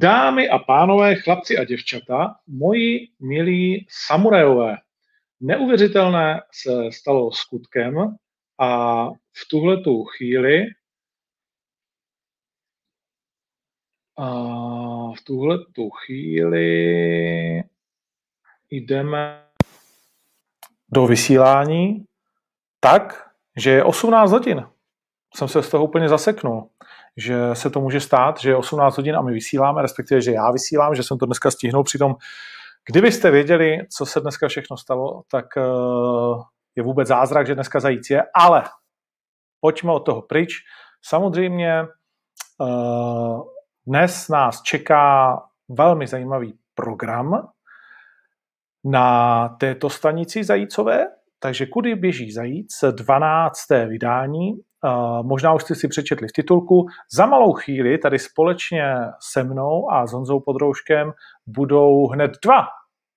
Dámy a pánové, chlapci a děvčata, moji milí samurajové, neuvěřitelné se stalo skutkem a v tuhle tu chvíli a v tuhle tu chvíli jdeme do vysílání tak, že je 18 hodin. Jsem se z toho úplně zaseknul že se to může stát, že je 18 hodin a my vysíláme, respektive, že já vysílám, že jsem to dneska stihnul. Přitom, kdybyste věděli, co se dneska všechno stalo, tak eh, je vůbec zázrak, že dneska zajíc je, ale pojďme od toho pryč. Samozřejmě eh, dnes nás čeká velmi zajímavý program na této stanici zajícové, takže kudy běží zajíc, 12. vydání možná už jste si přečetli v titulku. Za malou chvíli tady společně se mnou a s Honzou Podrouškem budou hned dva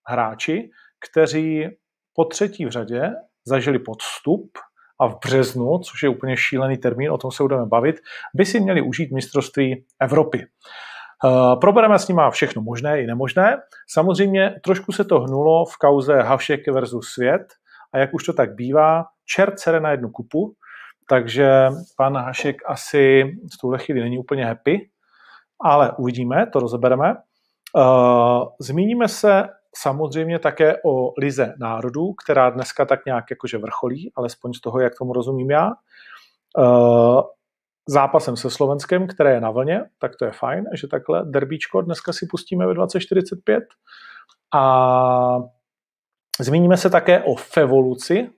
hráči, kteří po třetí v řadě zažili podstup a v březnu, což je úplně šílený termín, o tom se budeme bavit, by si měli užít mistrovství Evropy. Uh, probereme s nima všechno možné i nemožné. Samozřejmě trošku se to hnulo v kauze Havšek versus Svět a jak už to tak bývá, čert sere na jednu kupu, takže pan Hašek asi v tuhle chvíli není úplně happy, ale uvidíme, to rozebereme. Uh, zmíníme se samozřejmě také o Lize národů, která dneska tak nějak jakože vrcholí, alespoň z toho, jak tomu rozumím já. Uh, zápasem se Slovenskem, které je na vlně, tak to je fajn, že takhle derbíčko dneska si pustíme ve 2045. A zmíníme se také o Fevoluci,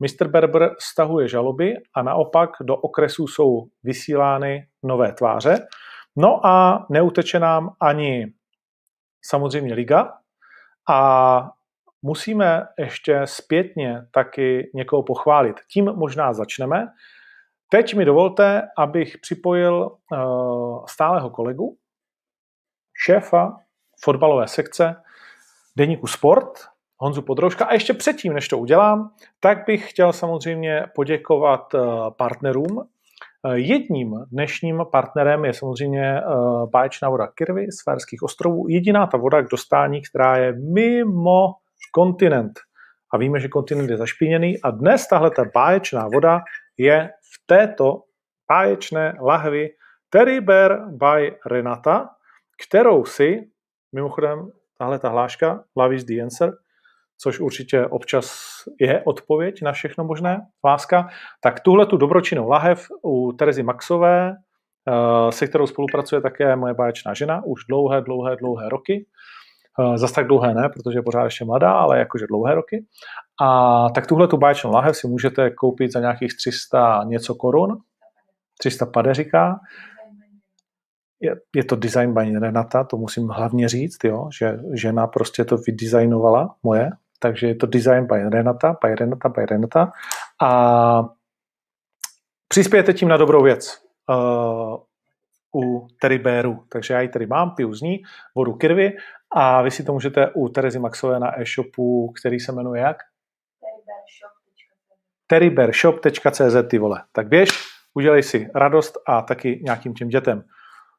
Mr. Berber stahuje žaloby a naopak do okresů jsou vysílány nové tváře. No a neuteče nám ani samozřejmě liga a musíme ještě zpětně taky někoho pochválit. Tím možná začneme. Teď mi dovolte, abych připojil uh, stálého kolegu, šéfa fotbalové sekce Deníku Sport, Honzu Podrouška. A ještě předtím, než to udělám, tak bych chtěl samozřejmě poděkovat eh, partnerům. Eh, jedním dnešním partnerem je samozřejmě eh, báječná voda Kirvy z Férských ostrovů. Jediná ta voda k dostání, která je mimo kontinent. A víme, že kontinent je zašpiněný a dnes tahle ta báječná voda je v této báječné lahvi Terry Bear by Renata, kterou si, mimochodem, tahle ta hláška, Love is the answer, což určitě občas je odpověď na všechno možné, láska, tak tuhle tu dobročinnou lahev u Terezy Maxové, eh, se kterou spolupracuje také moje báječná žena už dlouhé, dlouhé, dlouhé roky. Eh, zas tak dlouhé ne, protože je pořád ještě mladá, ale jakože dlouhé roky. A tak tuhle tu báječnou lahev si můžete koupit za nějakých 300 něco korun. 300 pade říká. Je, je to design by Renata, to musím hlavně říct, jo, že žena prostě to vydizajnovala moje, takže je to design by Renata, by Renata, by Renata a přispějete tím na dobrou věc uh, u Bearu. Takže já ji tady mám, piju z ní, vodu kirvy a vy si to můžete u Terezy Maxové na e-shopu, který se jmenuje jak? terrybearshop.cz ty vole. Tak běž, udělej si radost a taky nějakým těm dětem.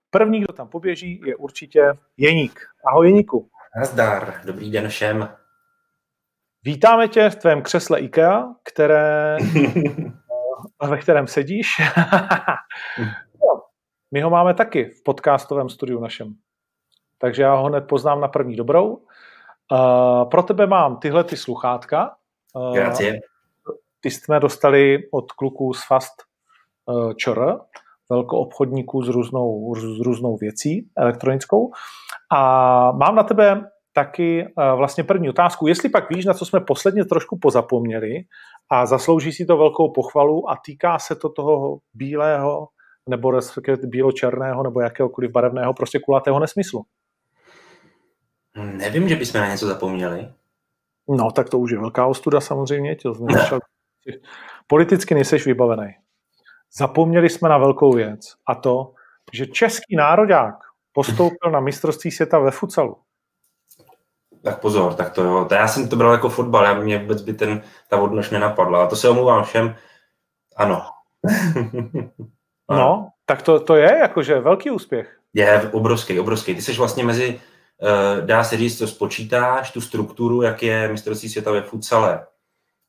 První, kdo tam poběží, je určitě Jeník. Ahoj Jeníku. Nazdar, dobrý den všem. Vítáme tě v tvém křesle IKEA, které, ve kterém sedíš. My ho máme taky v podcastovém studiu našem. Takže já ho hned poznám na první dobrou. Uh, pro tebe mám tyhle ty sluchátka. Uh, Grazie. Ty jsme dostali od kluků z Fast uh, ČR, velkoobchodníků s různou, s různou věcí elektronickou. A mám na tebe taky uh, vlastně první otázku. Jestli pak víš, na co jsme posledně trošku pozapomněli a zaslouží si to velkou pochvalu a týká se to toho bílého nebo respektive bílo-černého nebo jakéhokoliv barevného, prostě kulatého nesmyslu. Nevím, že bychom na něco zapomněli. No, tak to už je velká ostuda samozřejmě. Tě začal... Politicky nejseš vybavený. Zapomněli jsme na velkou věc a to, že český národák postoupil na mistrovství světa ve futsalu tak pozor, tak to jo. To já jsem to bral jako fotbal, já mě vůbec by ten, ta odnož nenapadla. A to se omluvám všem. Ano. no, tak to, to je jakože velký úspěch. Je obrovský, obrovský. Ty jsi vlastně mezi, uh, dá se říct, to spočítáš, tu strukturu, jak je mistrovství světa ve futsale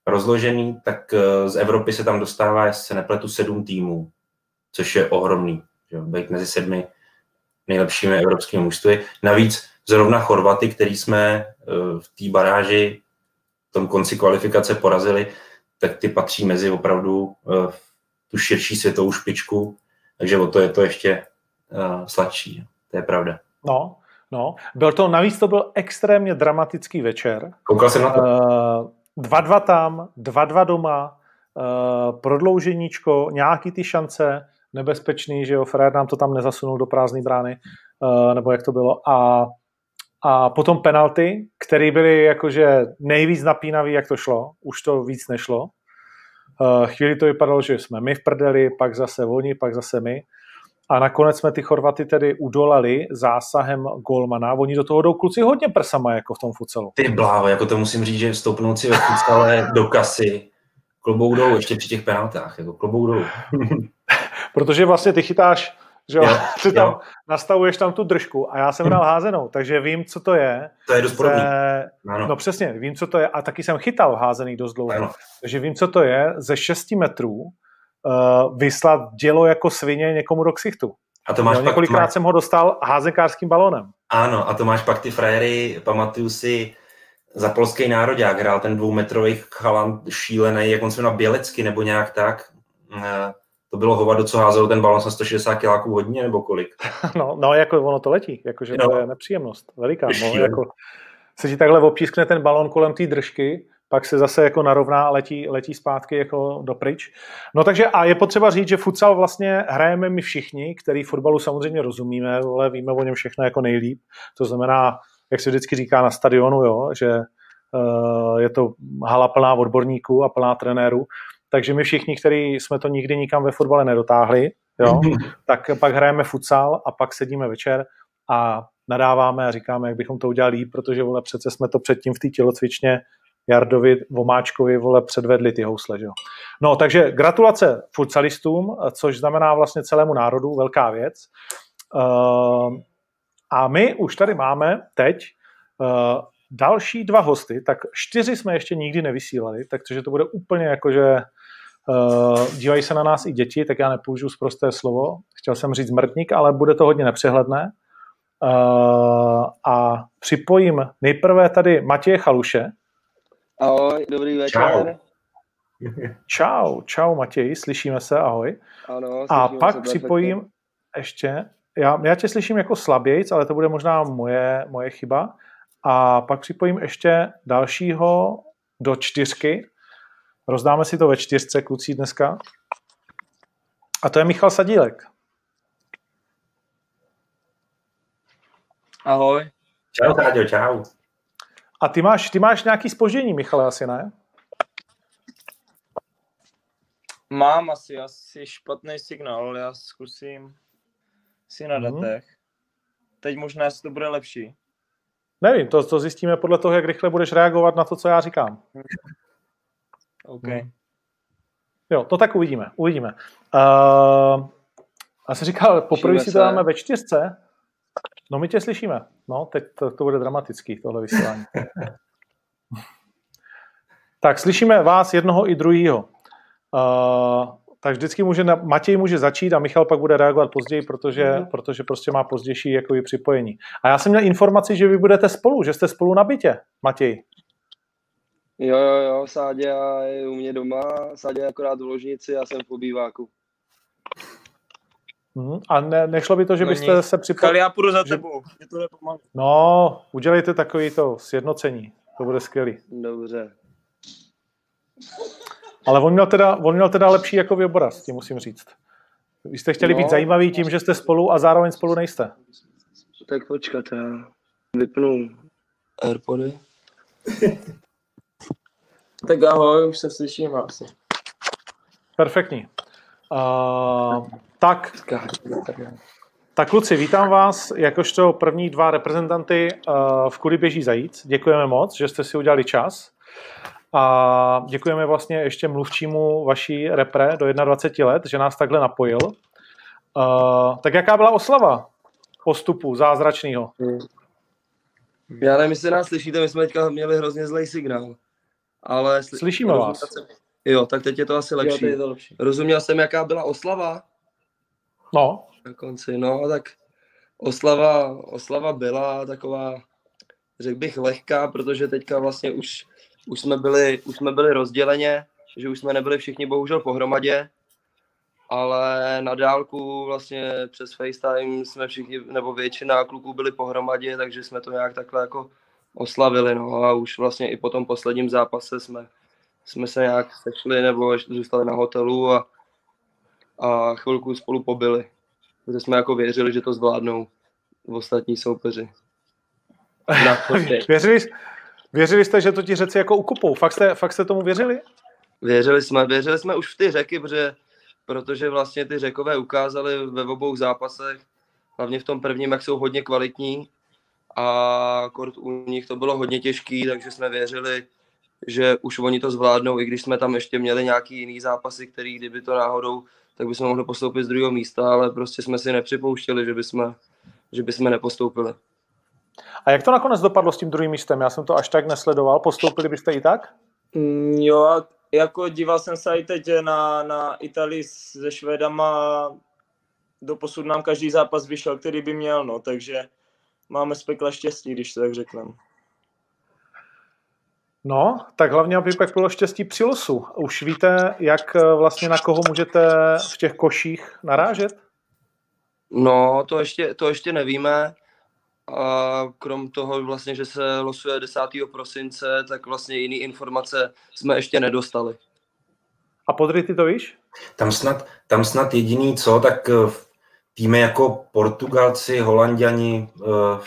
rozložený, tak uh, z Evropy se tam dostává, jestli se nepletu, sedm týmů, což je ohromný. Že? Být mezi sedmi nejlepšími evropskými mužstvy. Navíc zrovna Chorvaty, který jsme uh, v té baráži v tom konci kvalifikace porazili, tak ty patří mezi opravdu uh, tu širší světovou špičku, takže o to je to ještě uh, sladší. To je pravda. No, no. Byl to, navíc to byl extrémně dramatický večer. Koukal jsem na to. Uh, dva dva tam, dva dva doma, prodlouženíčko, nějaký ty šance, nebezpečný, že jo, Fred nám to tam nezasunul do prázdné brány, nebo jak to bylo. A, a potom penalty, které byly jakože nejvíc napínavý, jak to šlo. Už to víc nešlo. Uh, chvíli to vypadalo, že jsme my v prdeli, pak zase oni, pak zase my. A nakonec jsme ty Chorvaty tedy udolali zásahem golmana. Oni do toho jdou kluci hodně prsama, jako v tom futselu. Ty bláho, jako to musím říct, že stoupnout si ve futsale do kasy, klobou dolů, ještě při těch penaltách, jako klobou dolů. Protože vlastně ty chytáš, že jo, ty tam jo. nastavuješ tam tu držku a já jsem hrál házenou, takže vím, co to je. To je dost podobný. Ano. No přesně, vím, co to je a taky jsem chytal házený dost dlouho. Ano. Takže vím, co to je ze 6 metrů uh, vyslat dělo jako svině někomu do ksichtu. A to máš jo, několikrát máš... jsem ho dostal házekářským balónem. Ano, a to máš pak ty frajery, pamatuju si, za polský národák hrál ten dvoumetrový chalan šílený, jak on se na Bělecky nebo nějak tak. Eh, to bylo hovado, co házelo ten balon na 160 kiláků hodně, nebo kolik? No, no jako ono to letí, jakože no. to je nepříjemnost veliká. No, jako, se ti takhle opískne ten balon kolem té držky pak se zase jako narovná a letí, letí zpátky jako dopryč. No takže a je potřeba říct, že futsal vlastně hrajeme my všichni, který fotbalu samozřejmě rozumíme, ale víme o něm všechno jako nejlíp. To znamená, jak se vždycky říká na stadionu, jo, že uh, je to hala plná odborníků a plná trenérů, takže my všichni, kteří jsme to nikdy nikam ve fotbale nedotáhli, jo, tak pak hrajeme futsal a pak sedíme večer a nadáváme a říkáme, jak bychom to udělali líp, protože vole, přece jsme to předtím v té tělocvičně Jardovi Vomáčkovi vole předvedli ty housle. Že? No, takže gratulace futsalistům, což znamená vlastně celému národu, velká věc. Uh, a my už tady máme teď uh, další dva hosty, tak čtyři jsme ještě nikdy nevysílali, takže to bude úplně jako, že uh, dívají se na nás i děti, tak já nepoužiju zprosté slovo. Chtěl jsem říct mrtník, ale bude to hodně nepřehledné. Uh, a připojím nejprve tady Matěje Chaluše, Ahoj, dobrý večer. Čau. Čau, čau Matěj, slyšíme se, ahoj. Ano, A pak se připojím perfektně. ještě, já, já tě slyším jako slabějc, ale to bude možná moje, moje chyba. A pak připojím ještě dalšího do čtyřky. Rozdáme si to ve čtyřce, kluci, dneska. A to je Michal Sadílek. Ahoj. Čau, Táďo, čau. A ty máš, ty máš nějaký spoždění, Michale, asi ne? Mám asi, asi špatný signál, ale já zkusím si na mm-hmm. datech. Teď možná to bude lepší. Nevím, to, to zjistíme podle toho, jak rychle budeš reagovat na to, co já říkám. OK. Hmm. Jo, to tak uvidíme. Uvidíme. Uh, já jsem říkal, poprvé si to dáme ve čtyřce, No my tě slyšíme. No, teď to, to bude dramatický, tohle vysílání. tak, slyšíme vás jednoho i druhého. Uh, tak vždycky může, Matěj může začít a Michal pak bude reagovat později, protože, mm. protože prostě má pozdější jako připojení. A já jsem měl informaci, že vy budete spolu, že jste spolu na bytě, Matěj. Jo, jo, jo, Sádě je u mě doma, Sádě je akorát v ložnici, já jsem v obýváku. Hmm. A ne, nešlo by to, že no byste nic. se připojili? já půjdu za že... tebou, mě to nepomáhá. No, udělejte takový to sjednocení, to bude skvělý. Dobře. Ale on měl teda, on měl teda lepší jako obraz, tím musím říct. Vy jste chtěli no, být zajímaví tím, že jste spolu a zároveň spolu nejste. Tak počkat, já vypnu Airpody. tak ahoj, už se slyším asi. Perfektní. Uh, tak, tak kluci, vítám vás jakožto první dva reprezentanty uh, v Kudy běží zajíc. Děkujeme moc, že jste si udělali čas. A děkujeme vlastně ještě mluvčímu vaší repre do 21 let, že nás takhle napojil. Uh, tak jaká byla oslava? postupu zázračného. Já nevím, jestli nás slyšíte, my jsme teďka měli hrozně zlej signál. Ale sli- Slyšíme vás. Jsem... Jo, tak teď je to asi Jo, lepší. to je to lepší. Rozuměl jsem, jaká byla oslava No, na konci. No, tak oslava, oslava byla taková, řekl bych, lehká, protože teďka vlastně už, už, jsme byli, už jsme byli rozděleně, že už jsme nebyli všichni bohužel pohromadě, ale na dálku vlastně přes FaceTime jsme všichni, nebo většina kluků byli pohromadě, takže jsme to nějak takhle jako oslavili, no a už vlastně i po tom posledním zápase jsme, jsme se nějak sešli nebo zůstali na hotelu a, a chvilku spolu pobili. Protože jsme jako věřili, že to zvládnou ostatní soupeři. Na věřili, věřili jste, že to ti řeci jako ukupou? Fakt jste, fakt jste tomu věřili? Věřili jsme, věřili jsme už v ty řeky, protože, protože vlastně ty řekové ukázali ve obou zápasech, hlavně v tom prvním, jak jsou hodně kvalitní a kort u nich to bylo hodně těžký, takže jsme věřili, že už oni to zvládnou, i když jsme tam ještě měli nějaký jiný zápasy, který kdyby to náhodou, tak bychom mohli postoupit z druhého místa, ale prostě jsme si nepřipouštěli, že bychom, že bychom nepostoupili. A jak to nakonec dopadlo s tím druhým místem? Já jsem to až tak nesledoval. Postoupili byste i tak? Mm, Jo, a jako díval jsem se i teď na, na Italii se Švédama, do posud nám každý zápas vyšel, který by měl, no, takže máme z pekla štěstí, když to tak řekneme. No, tak hlavně, aby pak bylo štěstí při losu. Už víte, jak eh, vlastně na koho můžete v těch koších narážet? No, to ještě, to ještě nevíme. A krom toho vlastně, že se losuje 10. prosince, tak vlastně jiný informace jsme ještě nedostali. A podry ty to víš? Tam snad, tam snad jediný co, tak eh, v týmy jako Portugalci, Holanděni, eh,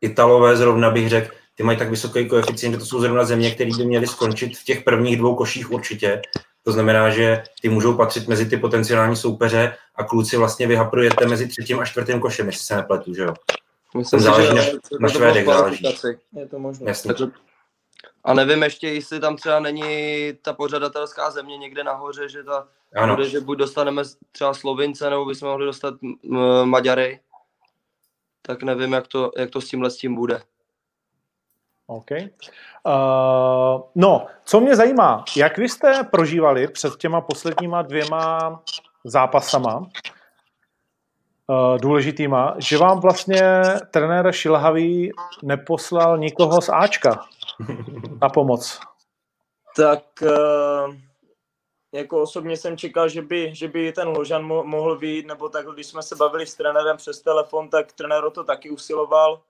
Italové zrovna bych řekl, ty mají tak vysoký koeficient, že to jsou zrovna země, které by měly skončit v těch prvních dvou koších určitě. To znamená, že ty můžou patřit mezi ty potenciální soupeře a kluci vlastně vyhaprujete mezi třetím a čtvrtým košem, jestli se nepletu, že jo? Myslím záleží na- že na v Švédech záleží. Je to možné. Jasně. Takže- A nevím ještě, jestli tam třeba není ta pořadatelská země někde nahoře, že ta Ano, bude, že buď dostaneme třeba Slovince, nebo bychom mohli dostat m- Maďary. Tak nevím, jak to, jak to s tímhle s tím bude. OK. Uh, no, co mě zajímá, jak vy jste prožívali před těma posledníma dvěma zápasama uh, důležitýma, že vám vlastně trenér Šilhavý neposlal nikoho z Ačka na pomoc. Tak eh, jako osobně jsem čekal, že by, že by ten Ložan mo- mohl vyjít, nebo tak, když jsme se bavili s trenérem přes telefon, tak trenér o to taky usiloval.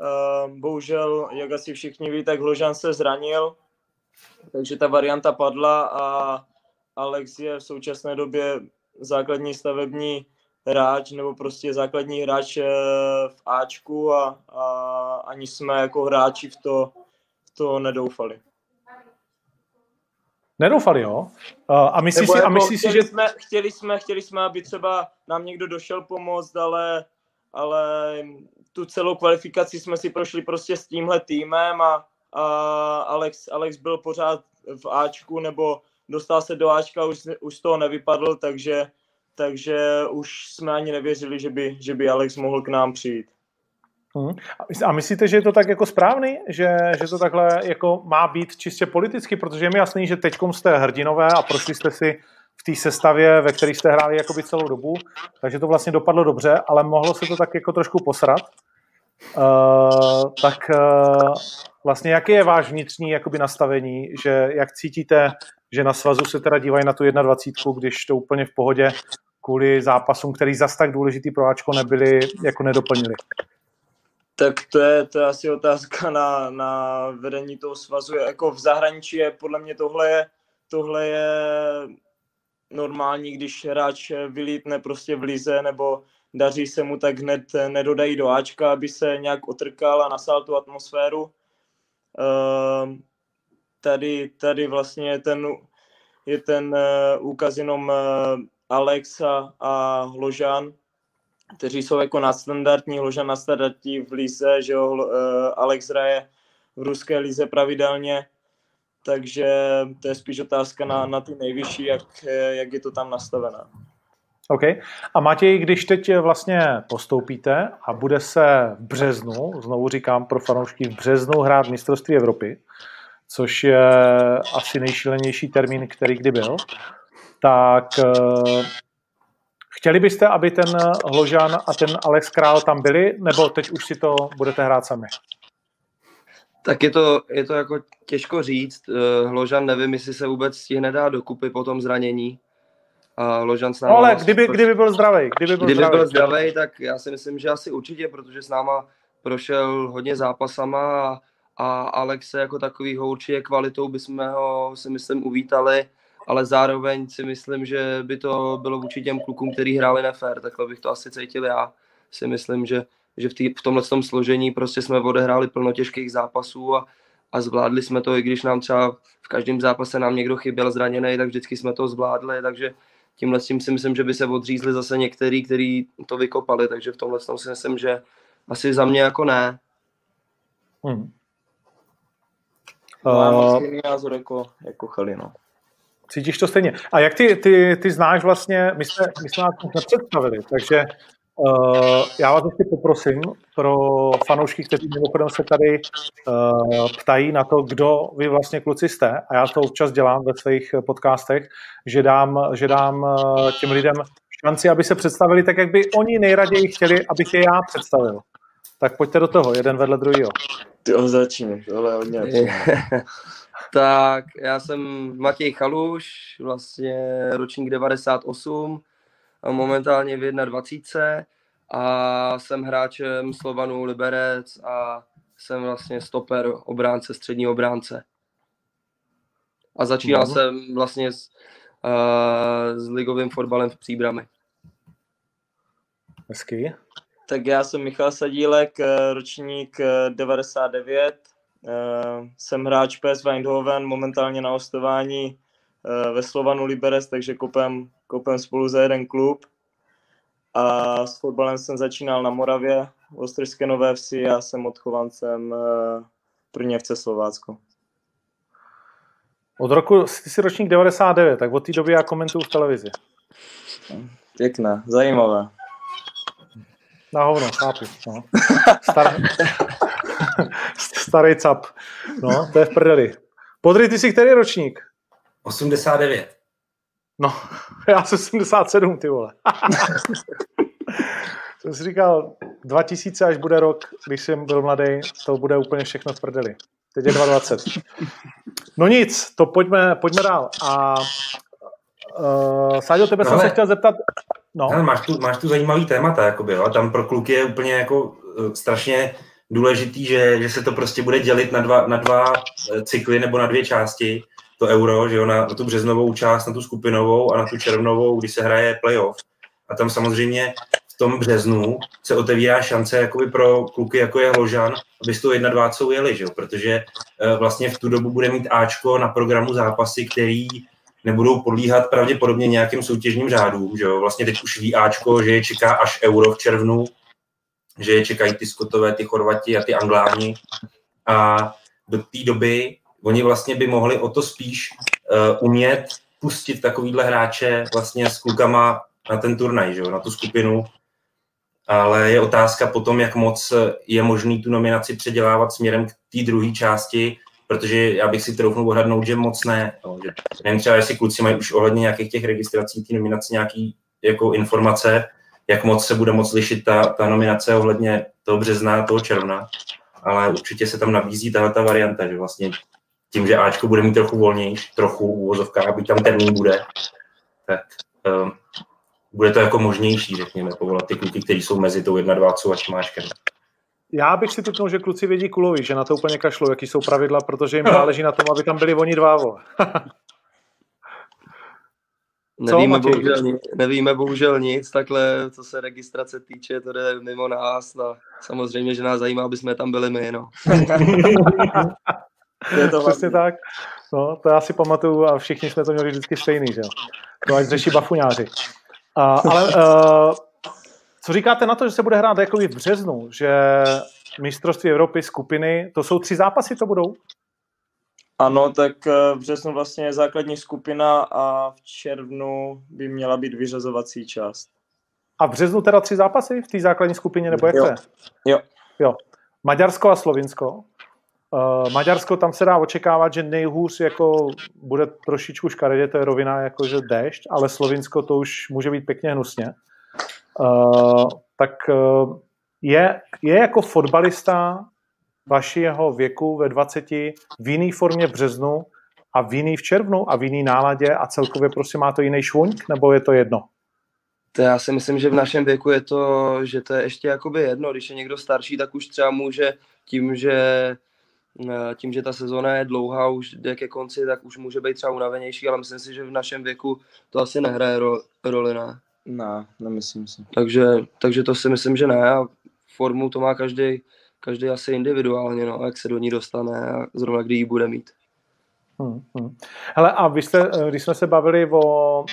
Eh, Bohužel, jak asi všichni ví, tak Ložan se zranil, takže ta varianta padla a Alex je v současné době základní stavební hráč, nebo prostě základní hráč eh, v Ačku a, a ani jsme jako hráči v to, to nedoufali. Nedoufali, jo? A myslíš Nebo si, a jako myslíš si, chtěli, že... jsme, chtěli, jsme, chtěli jsme, aby třeba nám někdo došel pomoct, ale, ale tu celou kvalifikaci jsme si prošli prostě s tímhle týmem a, a Alex, Alex byl pořád v Ačku nebo dostal se do Ačka, už, už z toho nevypadl, takže, takže už jsme ani nevěřili, že by, že by Alex mohl k nám přijít. Hmm. A myslíte, že je to tak jako správný, že, že to takhle jako má být čistě politicky, protože je mi jasný, že teďkom jste hrdinové a prošli jste si v té sestavě, ve které jste hráli jakoby celou dobu, takže to vlastně dopadlo dobře, ale mohlo se to tak jako trošku posrat. Uh, tak uh, vlastně jaký je váš vnitřní jakoby nastavení, že jak cítíte, že na svazu se teda dívají na tu 21, když to úplně v pohodě kvůli zápasům, který zas tak důležitý pro Ačko nebyli, jako nedoplnili. Tak to je, to je asi otázka na, na vedení toho svazu. Jako v zahraničí je podle mě tohle je, tohle je normální, když hráč vylítne prostě v lize nebo daří se mu, tak hned nedodají do Ačka, aby se nějak otrkal a nasál tu atmosféru. Ehm, Tady, tady vlastně je ten, je ten eh, úkaz jenom eh, Alexa a Ložan, kteří jsou jako nadstandardní, Ložan nadstandardní v lize, že jo, eh, Alex hraje v ruské lize pravidelně, takže to je spíš otázka na, na ty nejvyšší, jak, eh, jak je to tam nastavené. OK. A Matěj, když teď vlastně postoupíte a bude se v březnu, znovu říkám pro fanoušky, v březnu hrát mistrovství Evropy, což je asi nejšílenější termín, který kdy byl, tak uh, chtěli byste, aby ten Hložan a ten Alex Král tam byli, nebo teď už si to budete hrát sami? Tak je to, je to jako těžko říct. Eh, Hložan nevím, jestli se vůbec stihne dát dokupy po tom zranění. A Ložan s náma... No ale kdyby, kdyby byl zdravý, kdyby byl kdyby zdravý. byl zdravý, tak já si myslím, že asi určitě, protože s náma prošel hodně zápasama a, a Alexe jako takovýho určitě kvalitou bychom ho si myslím uvítali, ale zároveň si myslím, že by to bylo vůči těm klukům, který hráli nefér, takhle bych to asi cítil já. Si myslím, že, že v, tý, v tomhle tom složení prostě jsme odehráli plno těžkých zápasů a, a zvládli jsme to, i když nám třeba v každém zápase nám někdo chyběl zraněný, tak vždycky jsme to zvládli, takže tímhle tím si myslím, že by se odřízli zase některý, kteří to vykopali, takže v tomhle tom si myslím, že asi za mě jako ne. Hmm. Mám uh, stejný názor jako, jako Chali, no. Cítíš to stejně. A jak ty, ty, ty znáš vlastně, my jsme, my jsme nás nepředstavili, takže uh, já vás ještě poprosím pro fanoušky, kteří mimochodem se tady uh, ptají na to, kdo vy vlastně kluci jste, a já to občas dělám ve svých podcastech, že dám, že dám uh, těm lidem šanci, aby se představili tak, jak by oni nejraději chtěli, abych je já představil. Tak pojďte do toho, jeden vedle druhého. Ty ho začni, tohle hodně. tak já jsem Matěj Chaluš, vlastně ročník 98, momentálně v 21 a jsem hráčem Slovanu Liberec a jsem vlastně stoper obránce, střední obránce. A začínal no. jsem vlastně s, uh, s ligovým fotbalem v Příbrami. Hezky. Tak já jsem Michal Sadílek, eh, ročník 99. Eh, jsem hráč PS Eindhoven, momentálně na ostování ve Slovanu Liberec, takže kopem, kopem spolu za jeden klub. A s fotbalem jsem začínal na Moravě, v Ostrské Nové Vsi a jsem odchovancem první FC Slovácko. Od roku, ty jsi ročník 99, tak od té doby já komentuju v televizi. Pěkné, zajímavé. Na hovno, chápu. No. Star... Starý cap. No, to je v prdeli. Podry, ty jsi který ročník? 89. No, já jsem 77, ty vole. jsem si říkal, 2000 až bude rok, když jsem byl mladý, to bude úplně všechno v prdeli. Teď je 22. No nic, to pojďme, pojďme dál. A uh, Sáďo, tebe no, jsem se chtěl zeptat. No. Ale máš, tu, máš tu zajímavý témata, jakoby, jo? tam pro kluky je úplně jako uh, strašně důležitý, že, že se to prostě bude dělit na dva, na dva eh, cykly nebo na dvě části, to euro, že jo, na, na tu březnovou část, na tu skupinovou a na tu červnovou, kdy se hraje playoff. A tam samozřejmě v tom březnu se otevírá šance jakoby pro kluky, jako je Hložan, aby s tou 1-2 jeli, že jo? protože uh, vlastně v tu dobu bude mít Ačko na programu zápasy, který nebudou podlíhat pravděpodobně nějakým soutěžním řádům. Že jo? Vlastně teď už ví Ačko, že je čeká až euro v červnu, že je čekají ty Skotové, ty Chorvati a ty Angláni. A do té doby oni vlastně by mohli o to spíš uh, umět pustit takovýhle hráče vlastně s klukama na ten turnaj, že jo? na tu skupinu. Ale je otázka potom, jak moc je možný tu nominaci předělávat směrem k té druhé části, protože já bych si troufnul odhadnout, že moc ne. No, že nevím třeba, jestli kluci mají už ohledně nějakých těch registrací, ty nominace nějaký jako informace, jak moc se bude moc lišit ta, ta nominace ohledně toho března a toho června, ale určitě se tam nabízí tahle ta varianta, že vlastně tím, že Ačko bude mít trochu volnější, trochu uvozovka, aby tam termín bude, tak um, bude to jako možnější, řekněme, povolat ty kluky, kteří jsou mezi tou 1 2 a Čmáčkem já bych si typnul, že kluci vědí kulovi, že na to úplně kašlou, jaký jsou pravidla, protože jim záleží na tom, aby tam byli oni dva. nevíme, co, bohužel, nevíme bohužel nic, takhle, co se registrace týče, to jde mimo nás. No. Samozřejmě, že nás zajímá, aby jsme tam byli my, no. je to Přesně tak. No, to já si pamatuju a všichni jsme to měli vždycky stejný, že jo. To ať řeší bafuňáři. A, ale uh, co říkáte na to, že se bude hrát jako v březnu, že mistrovství Evropy skupiny, to jsou tři zápasy, to budou? Ano, tak eh, v březnu vlastně je základní skupina a v červnu by měla být vyřazovací část. A v březnu teda tři zápasy v té základní skupině, nebo jak Jo. to je? Jo. jo. Maďarsko a Slovinsko. Uh, Maďarsko, tam se dá očekávat, že nejhůř jako bude trošičku škaredě, to je rovina jakože déšť, ale Slovinsko to už může být pěkně hnusně. Uh, tak uh, je, je jako fotbalista vašeho věku ve 20 v jiný formě v březnu a v jiný v červnu a v jiný náladě a celkově prostě má to jiný švuňk, nebo je to jedno? To já si myslím, že v našem věku je to, že to je ještě jakoby jedno. Když je někdo starší, tak už třeba může tím, že eh, tím, že ta sezóna je dlouhá, už jde ke konci, tak už může být třeba unavenější, ale myslím si, že v našem věku to asi nehraje ro, roli, ne? Ne, nemyslím si. Takže, takže to si myslím, že ne. A formu to má každý, každý asi individuálně, no, jak se do ní dostane a zrovna kdy ji bude mít. Hmm, hmm. Hele, a vy jste, eh, když jsme se bavili o uh,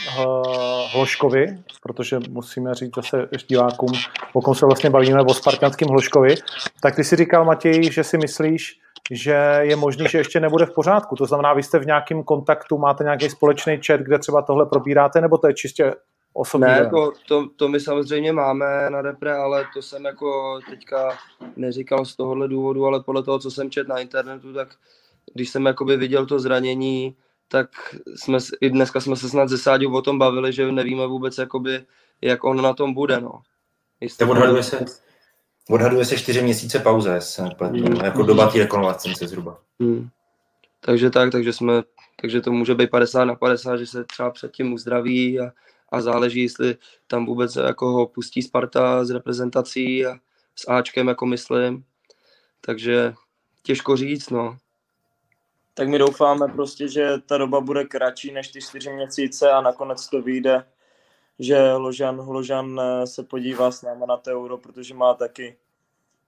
Hloškovi, protože musíme říct zase divákům, o kom se vlastně bavíme, o spartanském Hloškovi, tak ty si říkal, Matěj, že si myslíš, že je možný, že ještě nebude v pořádku. To znamená, vy jste v nějakém kontaktu, máte nějaký společný chat, kde třeba tohle probíráte, nebo to je čistě osobní? Ne, jako to, to my samozřejmě máme na repre, ale to jsem jako teďka neříkal z tohohle důvodu, ale podle toho, co jsem čet na internetu, tak když jsem jakoby viděl to zranění, tak jsme, i dneska jsme se snad ze Sáďou o tom bavili, že nevíme vůbec, jakoby, jak on na tom bude, no. Jestli To odhaduje se, odhaduje se čtyři měsíce pauze, se nepletu, Hmm. jako doba té rekonvalescence zhruba. Hmm. Takže tak, takže jsme, takže to může být 50 na 50, že se třeba předtím uzdraví a, a záleží, jestli tam vůbec jako ho pustí Sparta s reprezentací a s Ačkem, jako myslím. Takže těžko říct, no. Tak my doufáme prostě, že ta doba bude kratší než ty čtyři měsíce a nakonec to vyjde, že Hložan, Hložan eh, se podívá s náma na to euro, protože má taky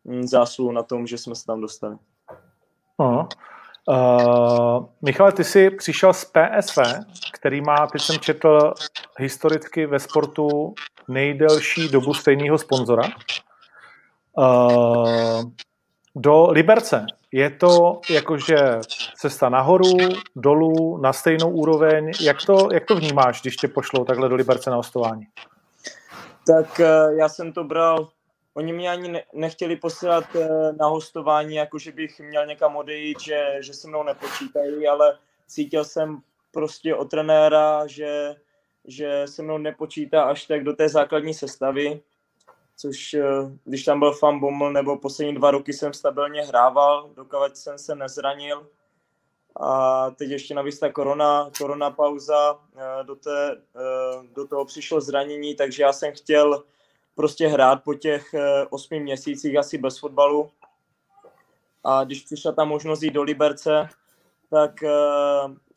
mm, zásluhu na tom, že jsme se tam dostali. Aha. Uh, Michale, ty jsi přišel z PSV, který má, teď jsem četl, historicky ve sportu nejdelší dobu stejného sponzora. Uh, do Liberce je to jakože cesta nahoru, dolů, na stejnou úroveň. Jak to, jak to vnímáš, když tě pošlou takhle do Liberce na hostování? Tak eh, já jsem to bral, oni mě ani ne, nechtěli posílat eh, na hostování, jako že bych měl někam odejít, že, že se mnou nepočítají, ale cítil jsem prostě od trenéra, že, že se mnou nepočítá až tak do té základní sestavy, což eh, když tam byl Fan Bommel nebo poslední dva roky jsem stabilně hrával, dokud jsem se nezranil. A teď ještě navíc ta korona, korona pauza, eh, do, té, do toho přišlo zranění, takže já jsem chtěl prostě hrát po těch eh, osmi měsících asi bez fotbalu. A když přišla ta možnost jít do Liberce, tak eh,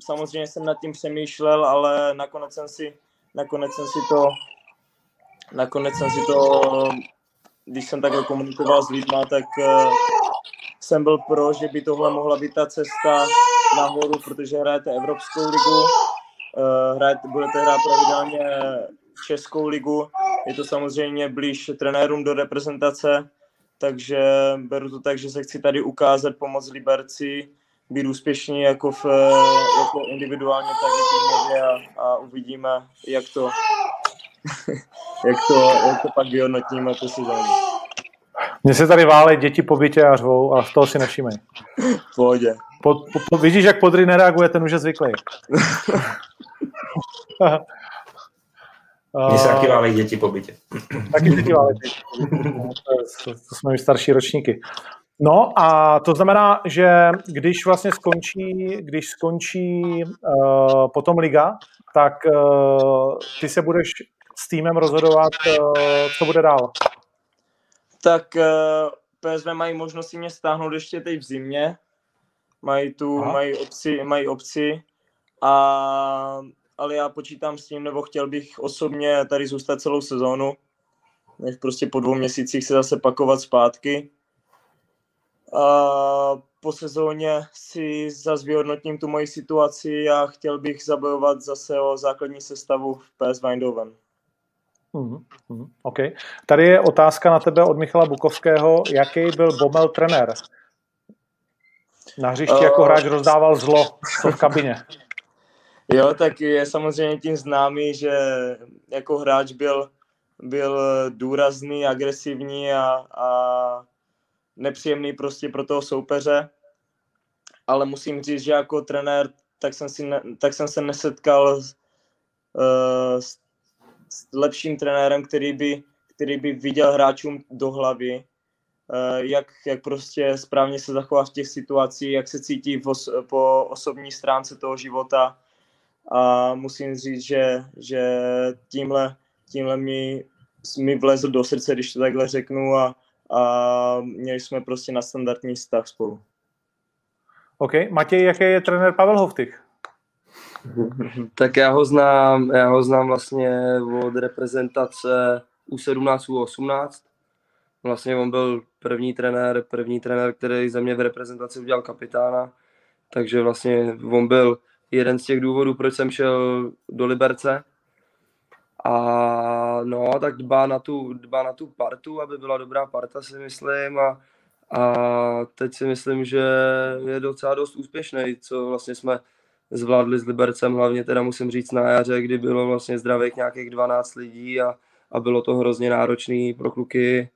samozřejmě jsem nad tím přemýšlel, ale nakonec jsem si, nakonec jsem si to, nakonec jsem si to, když jsem takhle komunikoval s lidma, tak eh, jsem byl pro, že by tohle mohla být ta cesta nahoru, protože hrajete Evropskou ligu, hrajete, budete hrát pravidelně Českou ligu, je to samozřejmě blíž trenérům do reprezentace, takže beru to tak, že se chci tady ukázat, pomoct Liberci, být úspěšný jako, v, jako individuálně, tak i týmově a, a uvidíme, jak to, jak to, jak to pak vyhodnotíme po sezóně. Mně se tady válej děti po bytě a řvou a z toho si nevšímej. V pohodě. Po, po, po, vidíš, jak Podry nereaguje, ten už je zvyklý. Mně se taky válejí děti po bytě. Taky se díváme. To, to jsme už starší ročníky. No a to znamená, že když vlastně skončí, když skončí uh, potom liga, tak uh, ty se budeš s týmem rozhodovat, uh, co bude dál. Tak uh, PSV mají možnost si mě stáhnout ještě teď v zimě. Mají tu, Aha. mají obci, mají obci. A, ale já počítám s tím, nebo chtěl bych osobně tady zůstat celou sezónu, než prostě po dvou měsících se zase pakovat zpátky. A po sezóně si zase vyhodnotím tu moji situaci a chtěl bych zabojovat zase o základní sestavu v PS Eindhoven. Mm, mm, OK. Tady je otázka na tebe od Michala Bukovského. Jaký byl Bomel trenér? Na hřišti jako hráč rozdával zlo, co v kabině. Jo, tak je samozřejmě tím známý, že jako hráč byl, byl důrazný, agresivní a, a nepříjemný prostě pro toho soupeře. Ale musím říct, že jako trenér tak jsem, si ne, tak jsem se nesetkal s, uh, s, s lepším trenérem, který by, který by viděl hráčům do hlavy, uh, jak, jak prostě správně se zachovat v těch situacích, jak se cítí os, po osobní stránce toho života. A musím říct, že, že tímhle, tímhle mi, mi vlezl do srdce, když to takhle řeknu a, a měli jsme prostě na standardní vztah spolu. OK. Matěj, jaký je trenér Pavel Hovtych? tak já ho znám, já ho znám vlastně od reprezentace U17, U18. Vlastně on byl první trenér, první trenér, který za mě v reprezentaci udělal kapitána. Takže vlastně on byl jeden z těch důvodů, proč jsem šel do Liberce. A no, tak dbá na tu, dbá na tu partu, aby byla dobrá parta, si myslím. A, a teď si myslím, že je docela dost úspěšný, co vlastně jsme zvládli s Libercem, hlavně teda musím říct na jaře, kdy bylo vlastně zdravých nějakých 12 lidí a, a bylo to hrozně náročné pro kluky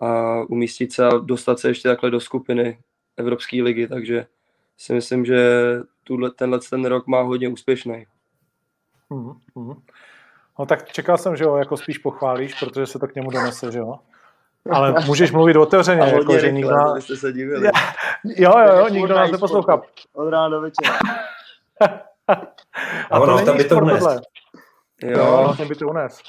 a umístit se a dostat se ještě takhle do skupiny Evropské ligy, takže si myslím, že tuhle, tenhle ten rok má hodně úspěšný. Mm-hmm. No tak čekal jsem, že ho jako spíš pochválíš, protože se to k němu donese, že jo? Ale můžeš mluvit otevřeně, jako, že nikdo... Jste se divili. Jo, jo, jo, nikdo nás neposlouchá. Od rána do večera. A to není by to unes. Jo, ten by to unes.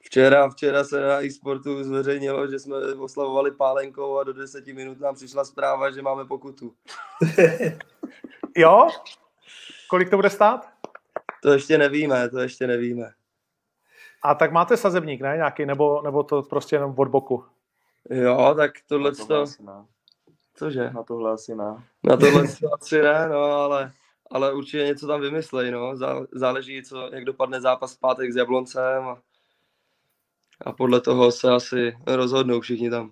Včera, včera se na e-sportu zveřejnilo, že jsme oslavovali pálenkou a do deseti minut nám přišla zpráva, že máme pokutu. jo? Kolik to bude stát? To ještě nevíme, to ještě nevíme. A tak máte sazebník, ne? Nějaký, nebo, nebo to prostě jenom od boku? Jo, tak tohle to... Cože? Na tohle asi ne. Na tohle asi ne, no, ale ale určitě něco tam vymyslej, no. Záleží, co, jak dopadne zápas v pátek s Jabloncem a, a podle toho se asi rozhodnou všichni tam.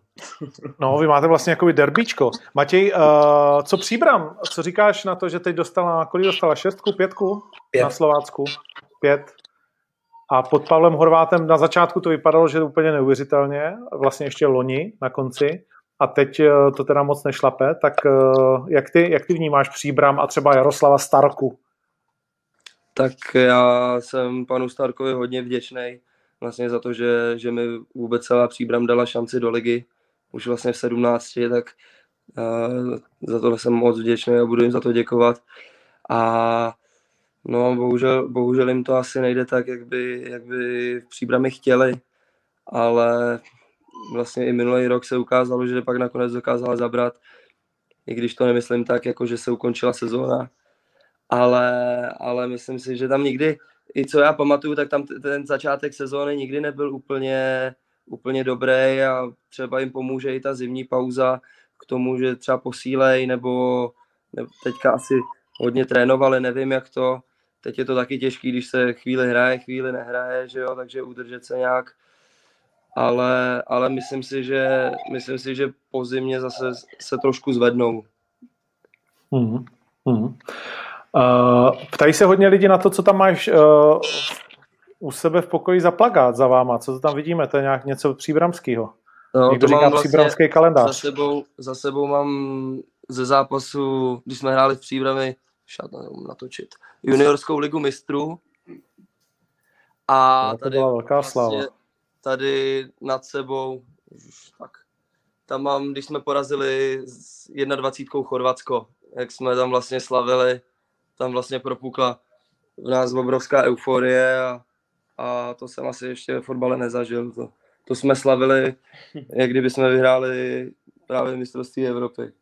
No, vy máte vlastně jakoby derbíčko. Matěj, uh, co příbram? Co říkáš na to, že teď dostala, kolik dostala? Šestku, pětku? Pět. Na Slovácku? Pět. A pod Pavlem Horvátem na začátku to vypadalo, že úplně neuvěřitelně, vlastně ještě loni na konci a teď eh, to teda moc nešlape, tak eh, jak ty, jak ty vnímáš příbram a třeba Jaroslava Starku? Tak já jsem panu Starkovi hodně vděčný vlastně za to, že, že mi vůbec celá příbram dala šanci do ligy, už vlastně v 17, tak uh, za tohle jsem moc vděčný a budu jim za to děkovat. A no, bohužel, bohužel jim to asi nejde tak, jak by, jak by v příbrami chtěli, ale vlastně i minulý rok se ukázalo, že pak nakonec dokázala zabrat, i když to nemyslím tak, jako že se ukončila sezóna. Ale, ale myslím si, že tam nikdy, i co já pamatuju, tak tam ten začátek sezóny nikdy nebyl úplně, úplně dobrý a třeba jim pomůže i ta zimní pauza k tomu, že třeba posílej nebo, nebo teďka asi hodně trénovali, nevím jak to. Teď je to taky těžký, když se chvíli hraje, chvíli nehraje, že jo, takže udržet se nějak ale, ale myslím, si, že, myslím si, že po zimě zase se trošku zvednou. Mm-hmm. Uh, ptají se hodně lidi na to, co tam máš uh, u sebe v pokoji za plagát za váma. Co to tam vidíme? To je nějak něco příbramského. No, Někdo to říká vlastně příbramský kalendář. Za sebou, za sebou mám ze zápasu, když jsme hráli v příbrami, šat natočit, juniorskou ligu mistrů. A no, to tady byla velká vlastně, sláva tady nad sebou, tak, tam mám, když jsme porazili s 21. Chorvatsko, jak jsme tam vlastně slavili, tam vlastně propukla v nás obrovská euforie a, a to jsem asi ještě v fotbale nezažil. To, to jsme slavili, jak kdyby jsme vyhráli právě mistrovství Evropy.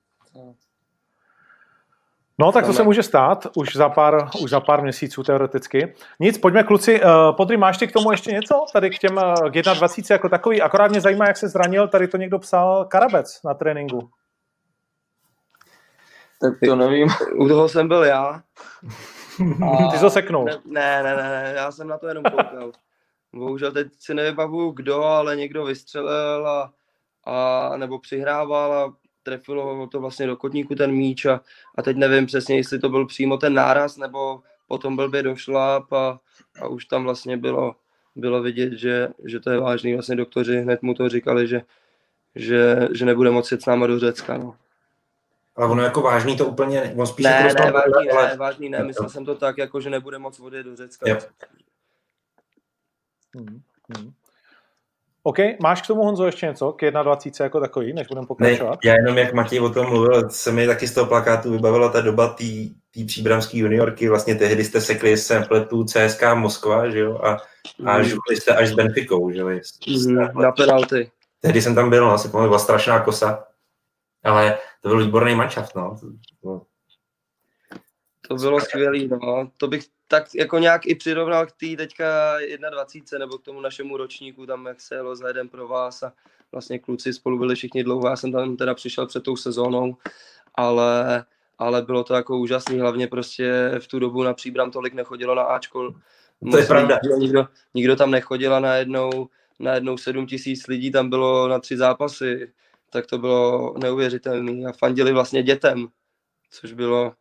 No, tak to se může stát už za pár, už za pár měsíců teoreticky. Nic, pojďme kluci. Uh, Podry, máš ty k tomu ještě něco? Tady k těm uh, k 21 jako takový. Akorát mě zajímá, jak se zranil. Tady to někdo psal Karabec na tréninku. Tak to nevím. U toho jsem byl já. A... Ty to seknul. Ne, ne, ne, ne, já jsem na to jenom koukal. Bohužel teď si nevybavuju kdo, ale někdo vystřelil a, a nebo přihrával a trefilo to vlastně do kotníku ten míč a, a teď nevím přesně, jestli to byl přímo ten náraz, nebo potom blbě došláp a, a už tam vlastně bylo, bylo vidět, že, že to je vážný. Vlastně doktoři hned mu to říkali, že, že, že nebude moci jet s náma do Řecka. No. Ale ono jako vážný to úplně, on spíš Ne, jako ne, vážný, ale- ne, vážný ne, myslel jsem to tak, jako že nebude moc odjet do Řecka. Jo. Hmm. Hmm. OK, máš k tomu Honzo ještě něco, k 21 jako takový, než budeme Ne, pokračovat? já jenom jak Matěj o tom mluvil, se mi taky z toho plakátu vybavila ta doba té příbramské juniorky, vlastně tehdy jste sekli se pletu CSK Moskva, že jo, a, a Mhm. žili jste až s Benficou, že jo. Mhm, Na penalty. Tehdy jsem tam byl, no, si pamatuju, byla strašná kosa, ale to byl výborný manšaft, no. To- to- To bylo skvělý, no. To bych tak jako nějak i přirovnal k té teďka 21, nebo k tomu našemu ročníku, tam jak se jelo za jeden pro vás a vlastně kluci spolu byli všichni dlouho, já jsem tam teda přišel před tou sezónou, ale, ale bylo to jako úžasný, hlavně prostě v tu dobu na Příbram tolik nechodilo na Ačko. Musím pravda. říct, že Nikdo, nikdo tam nechodil a najednou, najednou 7 tisíc lidí tam bylo na tři zápasy, tak to bylo neuvěřitelné a fandili vlastně dětem, což bylo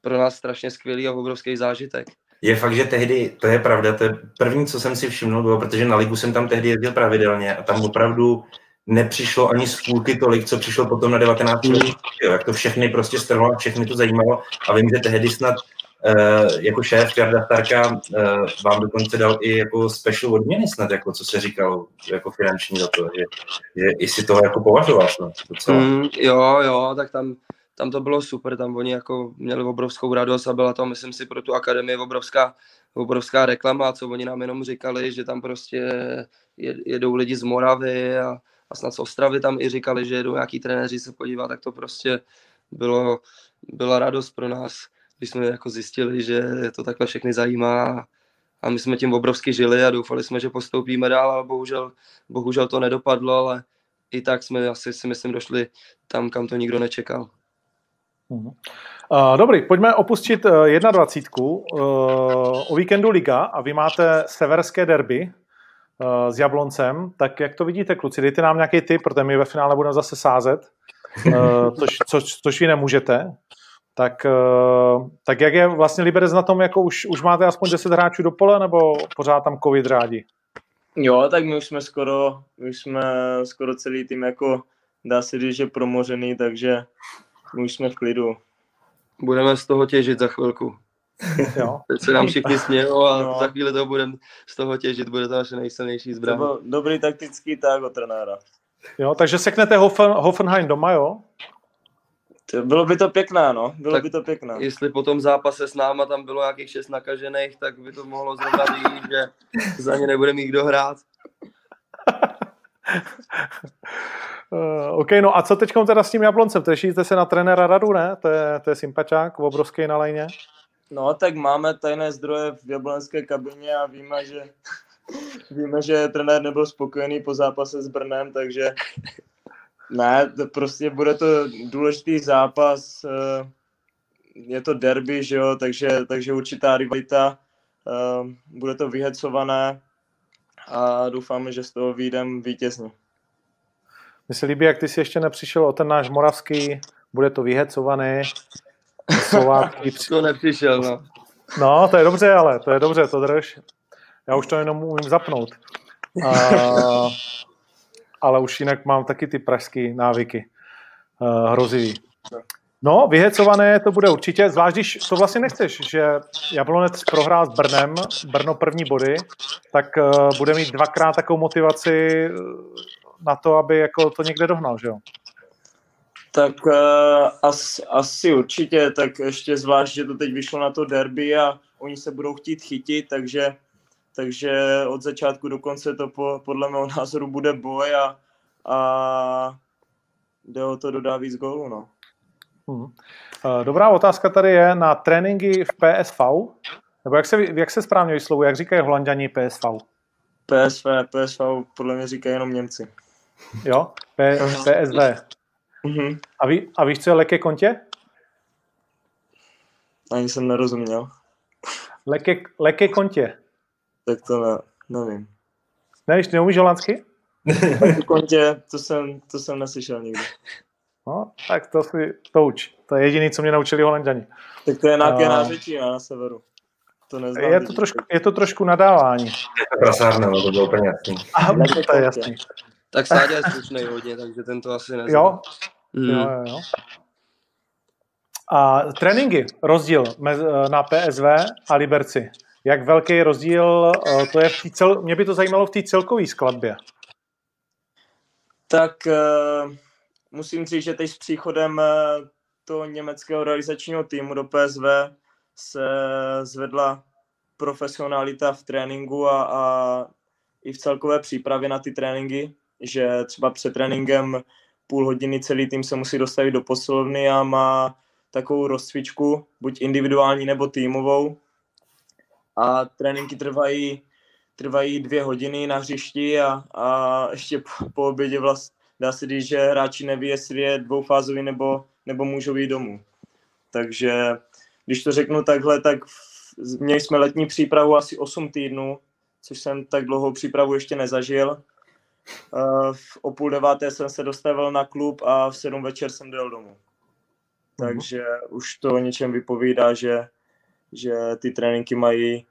pro nás strašně skvělý a obrovský zážitek. Je fakt, že tehdy, to je pravda, to je první, co jsem si všiml, bylo, protože na ligu jsem tam tehdy jezdil pravidelně a tam opravdu nepřišlo ani z půlky tolik, co přišlo potom na 19. Mm. Jo, jak to všechny prostě strhlo a všechny to zajímalo a vím, že tehdy snad jako šéf Jarda Starka uh, vám dokonce dal i jako special odměny snad, jako co se říkal, jako finanční za to, že, že i si toho jako považoval, docela. Mm, jo, jo, tak tam, tam to bylo super, tam oni jako měli obrovskou radost a byla to, myslím si, pro tu akademii obrovská, obrovská reklama, co oni nám jenom říkali, že tam prostě jed, jedou lidi z Moravy a, a snad z Ostravy tam i říkali, že jedou nějaký trenéři se podívat, tak to prostě bylo, byla radost pro nás, když jsme jako zjistili, že to takhle všechny zajímá a my jsme tím obrovsky žili a doufali jsme, že postoupíme dál, ale bohužel, bohužel to nedopadlo, ale i tak jsme asi si myslím došli tam, kam to nikdo nečekal. Mhm. Uh, dobrý, pojďme opustit uh, 21. Uh, o víkendu Liga a vy máte severské derby s Jabloncem, tak jak to vidíte, kluci? Dejte nám nějaký tip, protože my ve finále budeme zase sázet, což, což, což vy nemůžete. Tak, uh, tak jak je vlastně Liberec na tom, jako už, už máte aspoň 10 hráčů do pole, nebo pořád tam covid řádí? Jo, tak my už jsme skoro, my už jsme skoro celý tým jako, dá se říct, že promořený, takže my už jsme v klidu. Budeme z toho těžit za chvilku. Jo? Teď se nám všichni smějou a No. za chvíli to budeme z toho těžit, bude to naše nejsilnější To zbraň. byl dobrý taktický tak od trenéra. jo? Takže seknete Hoffen, Hoffenheim doma, jo? To- Bylo by to pěkné, no. Bylo Tak by to pěkné. Jestli po tom zápase s náma tam bylo nějakých šest nakažených, tak by to mohlo zrovna být, že za ně nebude mít kdo hrát. Uh, OK, no a co teď teda s tím Jabloncem? Těšíte se na trenéra Radu, ne? To je, to je sympačák, obrovský na lejně. No, tak máme tajné zdroje v jablonské kabině a víme, že víme, že trenér nebyl spokojený po zápase s Brnem, takže ne, to prostě bude to důležitý zápas, eh, je to derby, že jo, takže, takže určitá rivalita, eh, bude to vyhecované a doufáme, že z toho vyjdeme vítězně. Mně se líbí, jak ty si ještě nepřišel o ten náš moravský, bude to vyhecovaný, Slovácký. při- To nepřišel, no. No, to je dobře, ale to je dobře, to drž. Já už to jenom umím zapnout. A, ale už jinak mám taky ty pražské návyky. Uh, hrozivý. No, vyhecované to bude určitě, zvlášť když to vlastně nechceš, že Jablonec prohrál s Brnem, Brno první body, tak uh, bude mít dvakrát takovou motivaci eh, na to, aby jako to někde dohnal, že jo? Tak uh, as, asi určitě, tak ještě zvlášť, že to teď vyšlo na to derby a oni se budou chtít chytit, takže, takže od začátku do konce to po, podle mého názoru bude boj a, a jde o to dodá víc gólů, no. Hmm. Dobrá otázka tady je na tréninky v PSV, nebo jak se, jak se správně vyslovuje, jak říkají holanděni PSV? PSV, PSV podle mě říkají jenom Němci. Jo? P, PSV. Mhm. A, ví, a víš, co je leké kontě? Ani jsem nerozuměl. Leké, leké kontě. Tak to ne, nevím. Nevíš, neumíš holandsky? Kontě, to jsem, to jsem neslyšel nikdy. No, tak to si to uč. To je jediný, co mě naučili holanděni. Tak to je nějaké A- nářečí na severu. To neznám. Je to trošku, je to trošku nadávání. Je to prasárna, no, to bylo úplně jasný. A to je to je koutě. jasný. Tak Sáďa je slušnej hodně, takže ten to asi nezná. Jo, Hmm. jo, jo, jo. A tréninky, rozdíl mez- na PSV a Liberci. Jak velký rozdíl, eh, to je v té cel, mě by to zajímalo v té celkové skladbě. Tak uh, musím říct, že teď s příchodem uh, toho německého realizačního týmu do PSV se zvedla profesionalita v tréninku a, a i v celkové přípravě na ty tréninky, že třeba před tréninkem půl hodiny celý tým se musí dostavit do posilovny a má takovou rozcvičku, buď individuální nebo týmovou. A tréninky trvají trvají dvě hodiny na hřišti a, a ještě po, po obědě vlast, dá se říct, že hráči neví, jestli je dvoufázový nebo, nebo můžou jít domů. Takže když to řeknu takhle, tak měli jsme letní přípravu asi 8 týdnů, což jsem tak dlouhou přípravu ještě nezažil. Eh, v- O půl deváté jsem se dostavil na klub a v sedm večer jsem dojel domů. Takže už to o něčem vypovídá, že, že ty tréninky mají,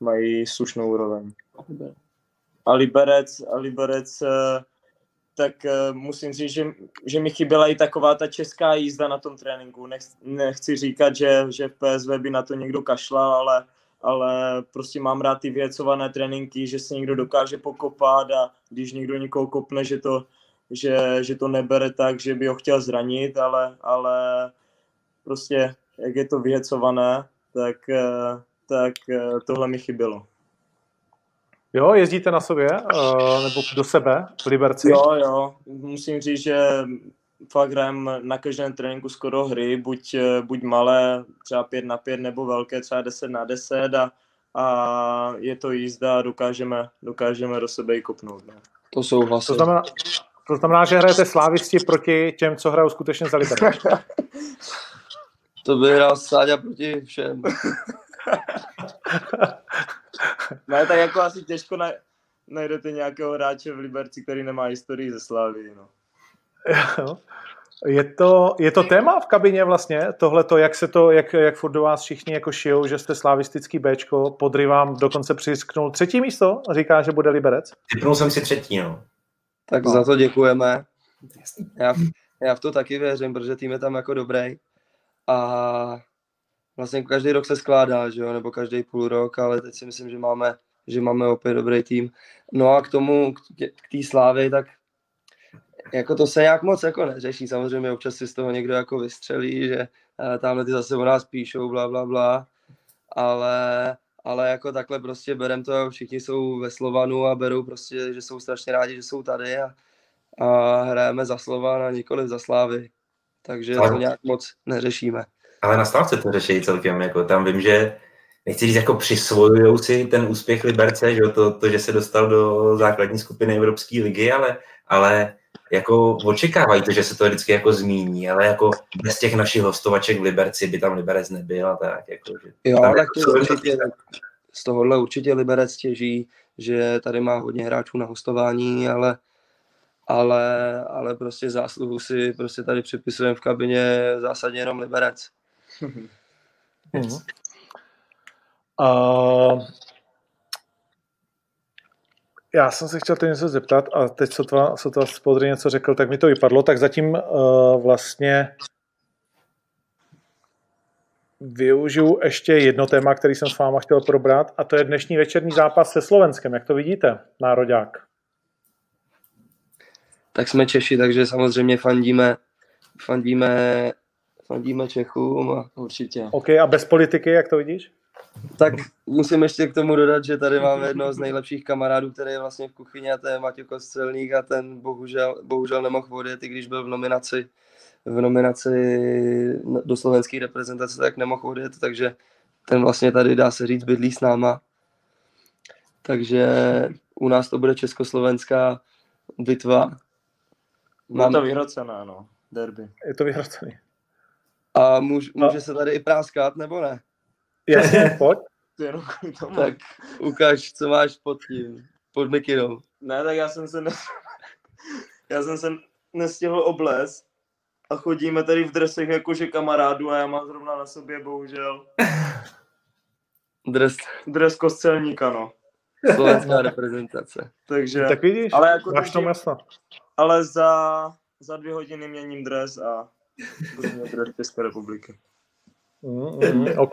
mají slušnou úroveň. A Liberec, a Liberec eh, tak eh, musím říct, že, že mi chyběla i taková ta česká jízda na tom tréninku. Nech, nechci říkat, že, že v PSV by na to někdo kašlal, ale, ale prostě mám rád ty věcované tréninky, že se někdo dokáže pokopat a když někdo někoho kopne, že to, že, že to nebere tak, že by ho chtěl zranit, ale, ale prostě jak je to vyhecované, tak, eh, tak eh, tohle mi chybělo. Jo, jezdíte na sobě, eh, nebo do sebe v Liberci? Jo, jo, musím říct, že fakt hrajem na každém tréninku skoro hry, buď, buď malé, třeba 5 na 5, nebo velké, třeba 10 na 10 a, a je to jízda a dokážeme, dokážeme do sebe i kopnout. No. To souhlasím. To znamená, to znamená, že hrajete slávisti proti těm, co hrajou skutečně za Liberec. To by hrál Sáďa proti všem. Ne, tak jako asi těžko na, najdete nějakého hráče v Liberci, který nemá historii ze Slávy. No. Jo. Je to, je to téma v kabině vlastně, tohleto, jak se to, jak, jak furt do vás všichni jako šijou, že jste slavistický Bčko, Podry vám dokonce přisknul třetí místo, říká, že bude Liberec. Typnul jsem si třetí, no. Tak No. za to děkujeme. Já, v- já v to taky věřím, protože tým je tam jako dobrý. A vlastně každý rok se skládá, že jo, nebo každý půl rok, ale teď si myslím, že máme, že máme opět dobrý tým. No a k tomu, k té slávy, tak jako to se nějak moc jako neřeší. Samozřejmě občas si z toho někdo jako vystřelí, že eh, tamhle ty zase o nás píšou, bla, bla, bla. Ale, ale jako takhle prostě berem to, všichni jsou ve Slovanu a berou prostě, že jsou strašně rádi, že jsou tady a, a hrajeme za Slovan a nikoliv za Slávy. Takže to Ale- nějak moc neřešíme. Ale na Slávce to řeší celkem, jako tam vím, že nechci říct, jako přisvojujou si ten úspěch Liberce, že to, to, že se dostal do základní skupiny Evropské ligy, ale, ale jako očekávají to, že se to vždycky jako zmíní, ale jako bez těch našich hostovaček v Liberci by tam Liberec nebyl a tak. Jako, že Jo, tam tak jako- to určitě, z tohohle určitě Liberec těží, že tady má hodně hráčů na hostování, ale, ale, ale prostě zásluhu si prostě tady připisujeme v kabině zásadně jenom Liberec. Mhm. Uh, já jsem se chtěl teď něco zeptat a teď co to, co to spodry něco řekl, tak mi to vypadlo, tak zatím uh, vlastně využiju ještě jedno téma, který jsem s váma chtěl probrat a to je dnešní večerní zápas se Slovenskem. Jak to vidíte, nároďák? Tak jsme Češi, takže samozřejmě fandíme, fandíme, fandíme Čechům a Určitě. OK, a bez politiky, jak to vidíš? Tak musím ještě k tomu dodat, že tady máme jednoho z nejlepších kamarádů, který je vlastně v kuchyni a to je Matěj Kostelník a ten bohužel, bohužel nemohl odjet, i když byl v nominaci v nominaci do slovenské reprezentace, tak nemohl odjet, takže ten vlastně tady dá se říct bydlí s náma. Takže u nás to bude československá bitva. Mám to vyhrocené, no. Derby. Je to vyhrocený. A můž, může se tady i práskat, nebo ne? Jasně, pojď. Je jenom kvůli tomu. Tak ukaž, co máš pod tím, pod mikinou. Ne, tak já jsem se ne... já jsem se nestihl oblézt, a chodíme tady v dresech jakože kamarádu a já mám zrovna na sobě, bohužel, Dres dres kostelníka, no. slovenská reprezentace. Takže, Tak vidíš, ale jako máš to jasno. Ale za, za dvě hodiny měním dres a budu mít dres České republiky. Mm, mm, OK.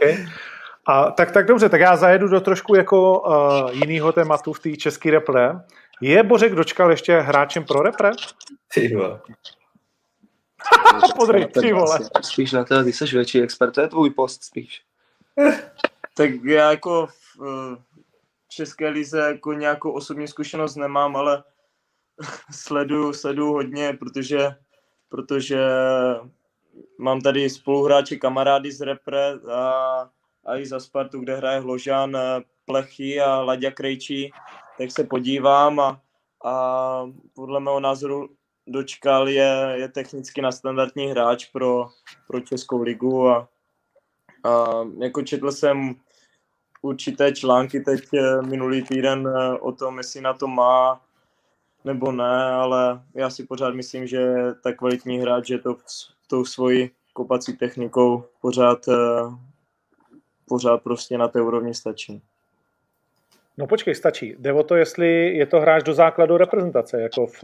A tak, tak dobře, tak já zajedu do trošku jako uh, jiného tématu v té české repre. Je Bořek Dočkal ještě hráčem pro repre? Ty. Podry, ty vole. Spíš na to, ty jsi větší expert, to je tvůj post spíš. Tak já jako v eh, České lize jako nějakou osobní zkušenost nemám, ale sleduju, sleduju hodně, protože, protože mám tady spoluhráče kamarády z repre a, a i za Spartu, kde hraje Hložan, eh, Plechy a Laďa Krejčí, tak se podívám a, a podle mého názoru Dočkal je, je technicky na standardní hráč pro, pro Českou ligu a, a jako četl jsem určité články teď eh, minulý týden eh, o tom, jestli na to má nebo ne, ale já si pořád myslím, že je tak kvalitní hráč, že to s tou svojí kopací technikou pořád, eh, pořád prostě na té úrovni stačí. No počkej, stačí. Jde o to, jestli je to hráč do základu reprezentace, jako v,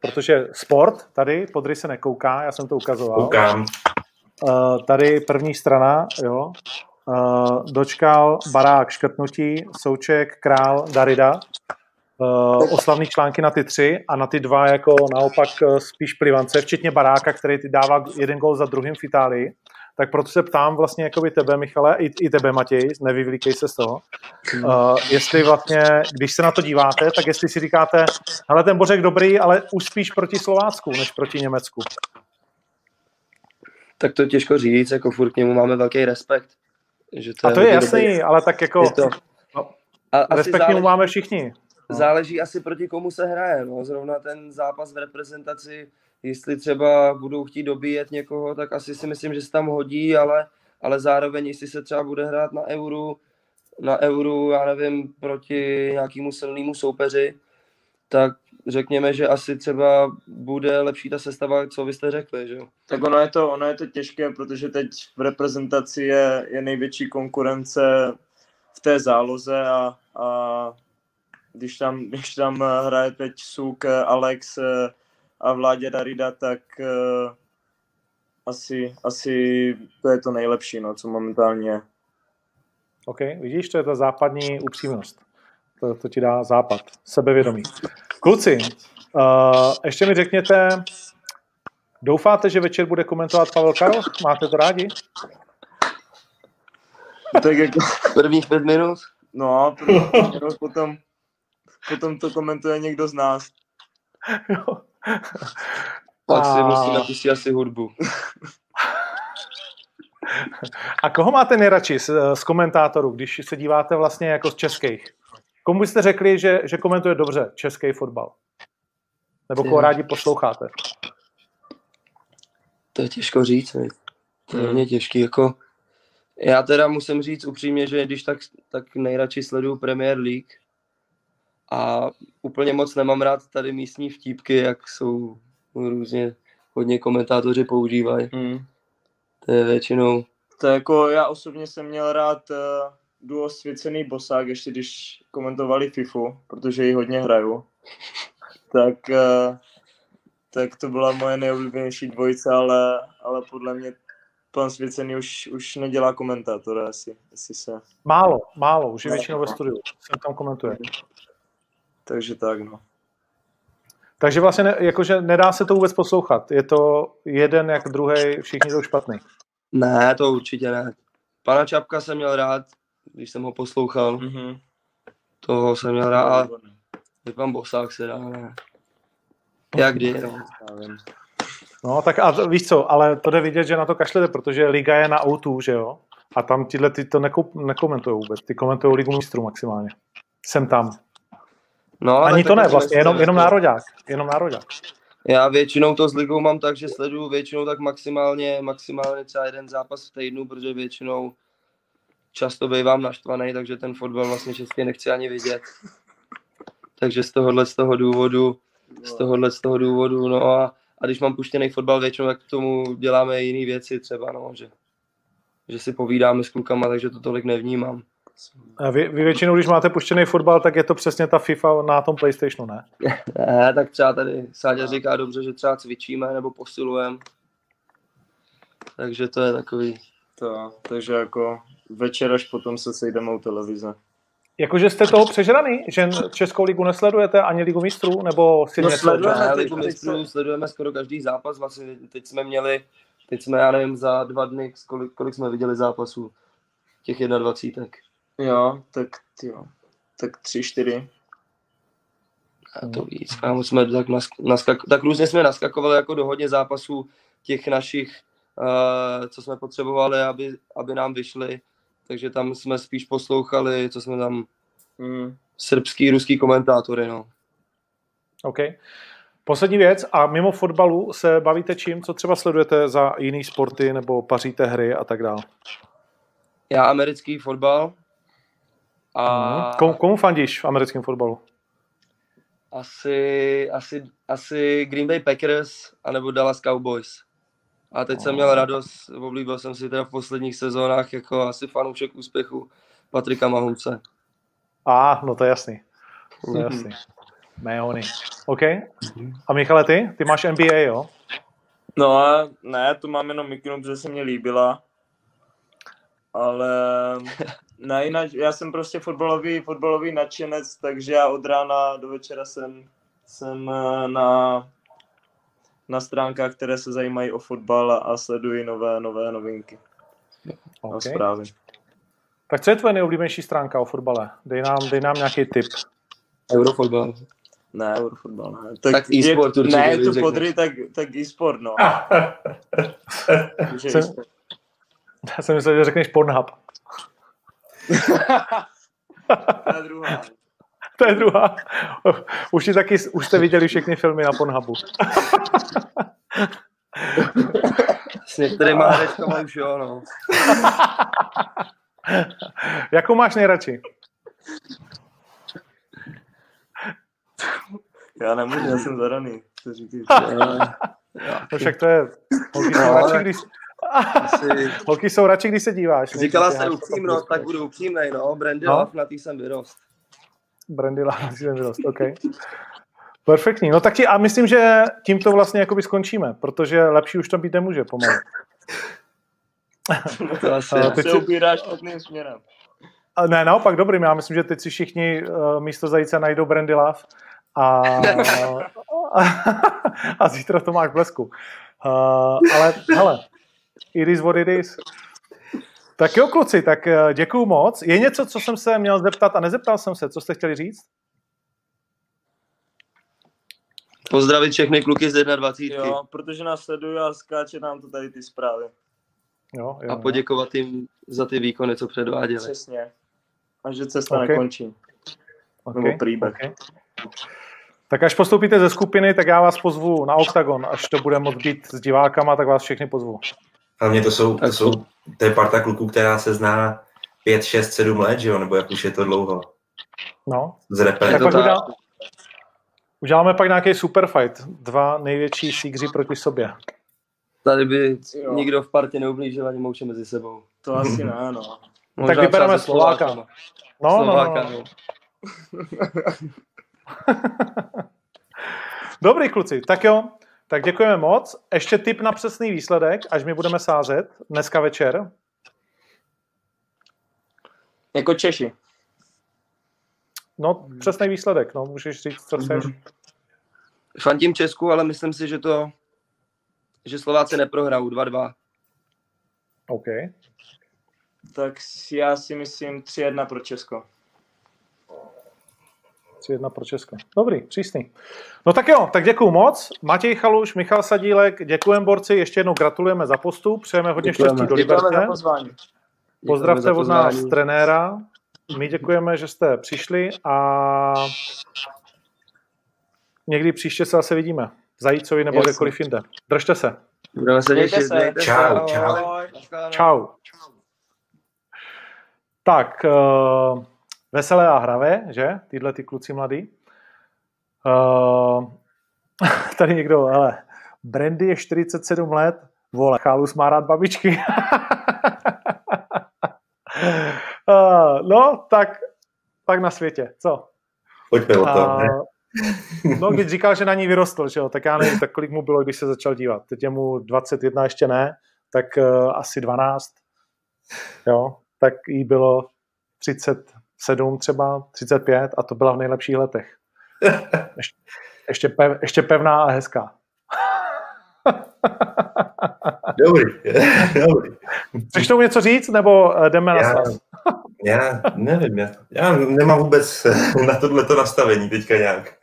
protože sport tady, podry se nekouká, já jsem to ukazoval. Koukám. Uh, tady první strana, jo. Uh, dočkal barák škrtnutí, Souček, Král, Darida. Uh, oslavný články na ty tři a na ty dva jako naopak uh, spíš plivance, včetně baráka, který ty dává jeden gol za druhým v Itálii. Tak proto se ptám vlastně jakoby tebe, Michale, i, i tebe, Matěj, nevyvlíkej se z toho. Uh, jestli vlastně, když se na to díváte, tak jestli si říkáte, hele, ten Bořek dobrý, ale už spíš proti Slovácku, než proti Německu. Tak to těžko říct, jako furt k němu máme velký respekt. Že to A to je hodně jasný, dobrý. ale tak jako Je to, no, a, respekt mu záleží, máme všichni. No. záleží asi proti komu se hraje. No. Zrovna ten zápas v reprezentaci, jestli třeba budou chtít dobíjet někoho, tak asi si myslím, že se tam hodí, ale, ale zároveň, jestli se třeba bude hrát na euru, na euru, já nevím, proti nějakému silnému soupeři, tak řekněme, že asi třeba bude lepší ta sestava, co vy jste řekli, že jo? Tak ono je to, ono je to těžké, protože teď v reprezentaci je, je největší konkurence v té záloze a, a když, tam, když tam hraje teď Suk, Alex eh, a Vládě Darida, tak asi, asi to je to nejlepší, no, co momentálně je. OK, vidíš, to je ta západní upřímnost. To, to ti dá západ, sebevědomí. Kluci, uh, ještě mi řekněte, doufáte, že večer bude komentovat Pavel Karoch? Máte to rádi? Tak jako, Prvních pět minut? no a potom- potom, potom to komentuje někdo z nás. Jo. Pak si musí napustit asi hudbu. A koho máte nejradši z, z komentátorů, když se díváte vlastně jako z českých? Komu byste řekli, že, že komentuje dobře český fotbal? Nebo koho rádi posloucháte? To je těžko říct, viď? to je Hmm. hodně těžký, jako já teda musím říct upřímně, že když tak, tak nejradši sleduju Premier League a úplně moc nemám rád tady místní vtípky, jak jsou různě hodně komentátoři používají. Hmm. To je většinou, To jako já osobně jsem měl rád uh, duo Svěcený Bosák, ještě když komentovali FIFU, protože ji hodně hraju. Tak, uh, tak to byla moje nejoblíbenější dvojice, ale, ale podle mě pan Svěcený už, už nedělá komentátora asi, asi se. Málo, málo, už je většinou ve studiu. Jsem tam komentuje. Takže tak, no. Takže vlastně ne, jakože nedá se to vůbec poslouchat. Je to jeden jak druhý, všichni jsou špatný. ne, to určitě ne. Pana Čapka jsem měl rád, když jsem ho poslouchal, Mhm. toho jsem měl rád a pan Bosák se dá, ne. Jak kdy, no. No, tak a víš co, ale to jde vidět, že na to kašlete, protože liga je na O2, že jo? A tam tyhle ty to nekou- nekomentují vůbec. Ty komentují ligu mistrů maximálně. Jsem tam. No Ani to ne, taky vlastně, jenom, jenom jako- nároďák. Jenom nároďák. Já většinou to s ligou mám tak, že sleduju většinou tak maximálně, maximálně třeba jeden zápas v týdnu, protože většinou často bývám naštvaný, takže ten fotbal vlastně český nechci ani vidět. Takže z tohohle z toho důvodu, z tohohle z toho důvodu, no a, a když mám puštěný fotbal většinou, tak k tomu děláme jiné věci třeba, no, že, že si povídáme s klukama, takže to tolik nevnímám. A vy, vy většinou, když máte puštěný fotbal, tak je to přesně ta FIFA na tom PlayStationu, ne? Ne, tak třeba tady Sáďa říká dobře, že třeba cvičíme nebo posilujeme. Takže to je takový... To, takže jako večer až potom se sejdeme u televize. Jakože jste toho přežraný, že Českou ligu nesledujete ani ligu mistrů, nebo si No, sledujeme. Ne, ligu mistrů sledujeme skoro každý zápas. Vlastně teď jsme měli, teď jsme, já nevím, za dva dny, kolik, kolik jsme viděli zápasů těch 21. Jo, tak jo. Tak tři, čtyři. A to víc. Kámo, jsme tak, nask, naskak, tak různě jsme naskakovali jako do hodně zápasů těch našich, uh, co jsme potřebovali, aby, aby nám vyšly. Takže tam jsme spíš poslouchali, co jsme tam, Mm. srbský, ruský komentátory, no. OK. Poslední věc, a mimo fotbalu se bavíte čím? Co třeba sledujete za jiný sporty, nebo paříte hry a tak dále? Já americký fotbal a. Komu, komu fandíš v americkém fotbalu? asi, asi, asi Green Bay Packers anebo Dallas Cowboys. A teď jsem měl radost, oblíbil jsem si teda v posledních sezónách jako asi fanoušek úspěchu Patrika Mahomce. A, ah, no to je jasný. To je jasný. Meony. OK. A Michale, ty? Ty máš NBA, jo? No a ne, tu mám jenom mikinu, protože se mě líbila. Ale ne, jinak, já jsem prostě fotbalový, fotbalový nadšenec, takže já od rána do večera jsem, jsem eh, na, na stránkách, které se zajímají o fotbal a, a sleduji nové, nové novinky a OK. zprávy. Tak co je tvoje nejoblíbenější stránka o fotbale? Dej nám, dej nám nějaký tip. Eurofotbal. Ne, Eurofotbal, ne. Tak e-sport je, určitě Ne, je to řekneš. podry, tak, tak e-sport, no. Jsem- e-sport. Já jsem myslel, že řekneš Pornhub. To je druhá. To je druhá. Už, taky, už jste viděli všechny filmy na Pornhubu. S některýma herečkama už jo, no. Jakou máš nejradši? Já nemůžu, já jsem zadaný. To říkej. No však to je... Jsou, No, radši, když, Asi... holky jsou radši, když se díváš. Říkala děláš upřímnost, to tak budu upřímnej, no. Brandy No. Love, na tý jsem vyrost. Brandy Lávnost, OK. Perfektní. No tak ti, a myslím, že tímto vlastně jakoby skončíme, protože lepší už to být nemůže pomalu. To asi A se ubíráš špatným směrem. A ne, naopak dobrým. Já myslím, že teď si všichni uh, místo zajíce najdou Brandy Love a, a zítra to máš v blesku. Uh, ale hele, it is what it is. Tak jo, kluci, tak eh, děkuju moc. Je něco, co jsem se měl zeptat a nezeptal jsem se, co jste chtěli říct? Pozdravit všechny kluky z 21. Jo, protože nás sledují a skáče nám to tady ty zprávy. Jo, jo, A poděkovat jim za ty výkony, co předváděli. Přesně. A že cesta Ok. nekončí. Ok, nebo příběh. ok. Tak až postoupíte ze skupiny, tak já vás pozvu na OKTAGON. Až to bude moct být s divákama, tak vás všechny pozvu. Hlavně to jsou, to Tak jsou, to je parta kluků, která se zná 5, 6, 7 let, že jo, nebo jak už je to dlouho. No, Z repre. tak to pak tak. udělá, uděláme pak nějaký super fight. Dva největší sígři proti sobě. Tady by Jo. nikdo v partě neublížil ani mouče mezi sebou. To asi ne, no. Možná vybereme třeba se Slováka. Slovákama. No, no, no, Slováka, no. no. Dobrý kluci, tak jo. Tak děkujeme moc. Ještě tip na přesný výsledek, až my budeme sázet dneska večer. Jako Češi. No, přesný výsledek, no, můžeš říct, co chceš. Fandím Česku, ale myslím si, že to že Slováci neprohrajou 2-2. OK. Tak já si myslím 3-1 pro Česko. 3-1 pro Česko. Dobrý, přísný. No tak jo, tak děkuju moc. Matěj Chaluš, Michal Sadílek, děkujeme borci, ještě jednou gratulujeme za postup, přejeme hodně Děkujeme. štěstí do Děkujeme za Liberce. Pozdravte od nás trenéra. My děkujeme, že jste přišli a někdy příště se zase vidíme. Zajícovi nebo kdekoliv jinde. Držte se. Budeme se těšit. Čau, čau. Čau. Tak, uh, veselé a hravé, že? Tyhle ty kluci mladí. Uh, tady někdo, ale Brandy je 47 let, vole, Chalus má rád babičky. uh, no, tak, tak na světě, co? Pojďme o to. Uh, no, když říkal, že na ní vyrostl, že jo, tak já nevím, tak kolik mu bylo, když se začal dívat. Teď je mu 21 ještě ne, tak uh, asi 12. Jo, tak jí bylo 37 třeba, 35 a to byla v nejlepších letech. Ještě, ještě, pev, ještě pevná a hezká. Dobrý, dobrý. Chceš tomu něco říct, nebo eh, jdeme já, na svaz? já nevím, já, já nemám vůbec na tohleto nastavení teďka nějak.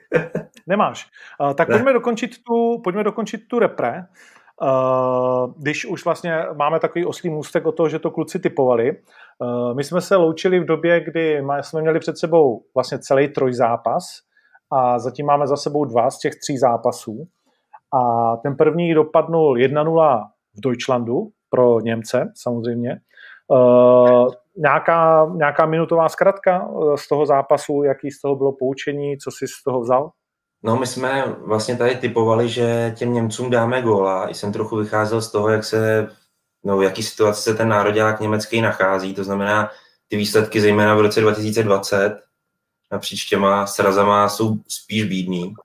Nemáš. Uh, tak ne. pojďme dokončit tu, pojďme dokončit tu repre. Uh, když už vlastně máme takový oslý můstek o toho, že to kluci typovali. Uh, my jsme se loučili v době, kdy jsme měli před sebou vlastně celý trojzápas a zatím máme za sebou dva z těch tří zápasů. A ten první dopadnul 1-0 v Deutschlandu pro Němce samozřejmě. Uh, nějaká, nějaká minutová zkratka z toho zápasu, jaký z toho bylo poučení, co jsi z toho vzal? No, my jsme vlastně tady typovali, že těm Němcům dáme góla. I jsem trochu vycházel z toho, jak se, no, v jaký situaci se ten národák německý nachází. To znamená, ty výsledky zejména v roce 2020 napříč těma srazama jsou spíš bídný.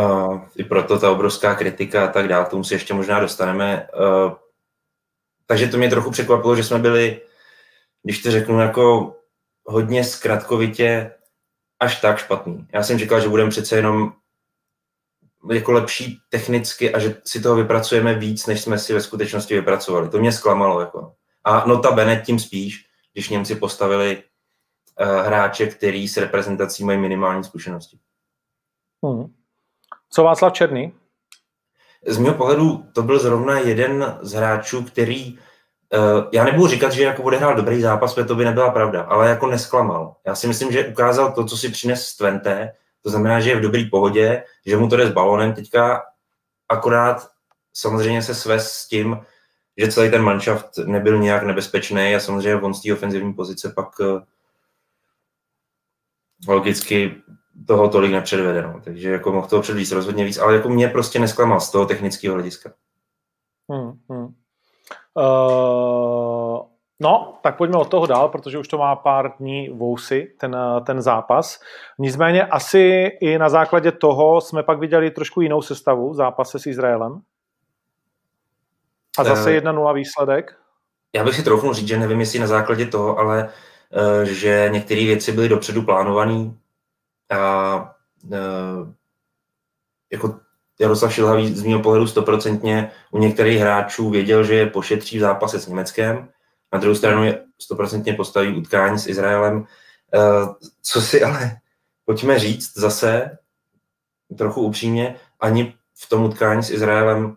Uh, I proto ta obrovská kritika a tak dále, tomu si ještě možná dostaneme. Uh, takže to mě trochu překvapilo, že jsme byli, když to řeknu jako hodně zkratkovitě, až tak špatný. Já jsem říkal, že budeme přece jenom jako lepší technicky a že si toho vypracujeme víc, než jsme si ve skutečnosti vypracovali. To mě zklamalo. Jako. A notabene tím spíš, když Němci postavili uh, hráče, který s reprezentací mají minimální zkušenosti. Hmm. Co Václav Černý? Z mého pohledu to byl zrovna jeden z hráčů, který já nebudu říkat, že jako bude hrát dobrý zápas, protože to by nebyla pravda, ale jako nesklamal. Já si myslím, že ukázal to, co si přines z Twente, to znamená, že je v dobré pohodě, že mu to jde s balonem teďka, akorát samozřejmě se svez s tím, že celý ten manšaft nebyl nějak nebezpečný a samozřejmě on z té ofenzivní pozice pak uh, logicky toho tolik nepředvede. No. Takže jako mohl toho předvíct rozhodně víc, ale jako mě prostě nesklamal z toho technického hlediska. Hmm, hmm. Uh, no, tak pojďme od toho dál, protože už to má pár dní vousy, ten, ten zápas. Nicméně asi i na základě toho jsme pak viděli trošku jinou sestavu v zápase s Izraelem. A zase 1-0 eh, výsledek. Já bych si troufnul říct, že nevím, jestli na základě toho, ale že některé věci byly dopředu plánované a jako Jaroslav Šilhavý z mého pohledu stoprocentně u některých hráčů věděl, že je pošetří v zápase s Německem, na druhou stranu je stoprocentně postaví utkání s Izraelem. Eh, co si ale pojďme říct zase, trochu upřímně, ani v tom utkání s Izraelem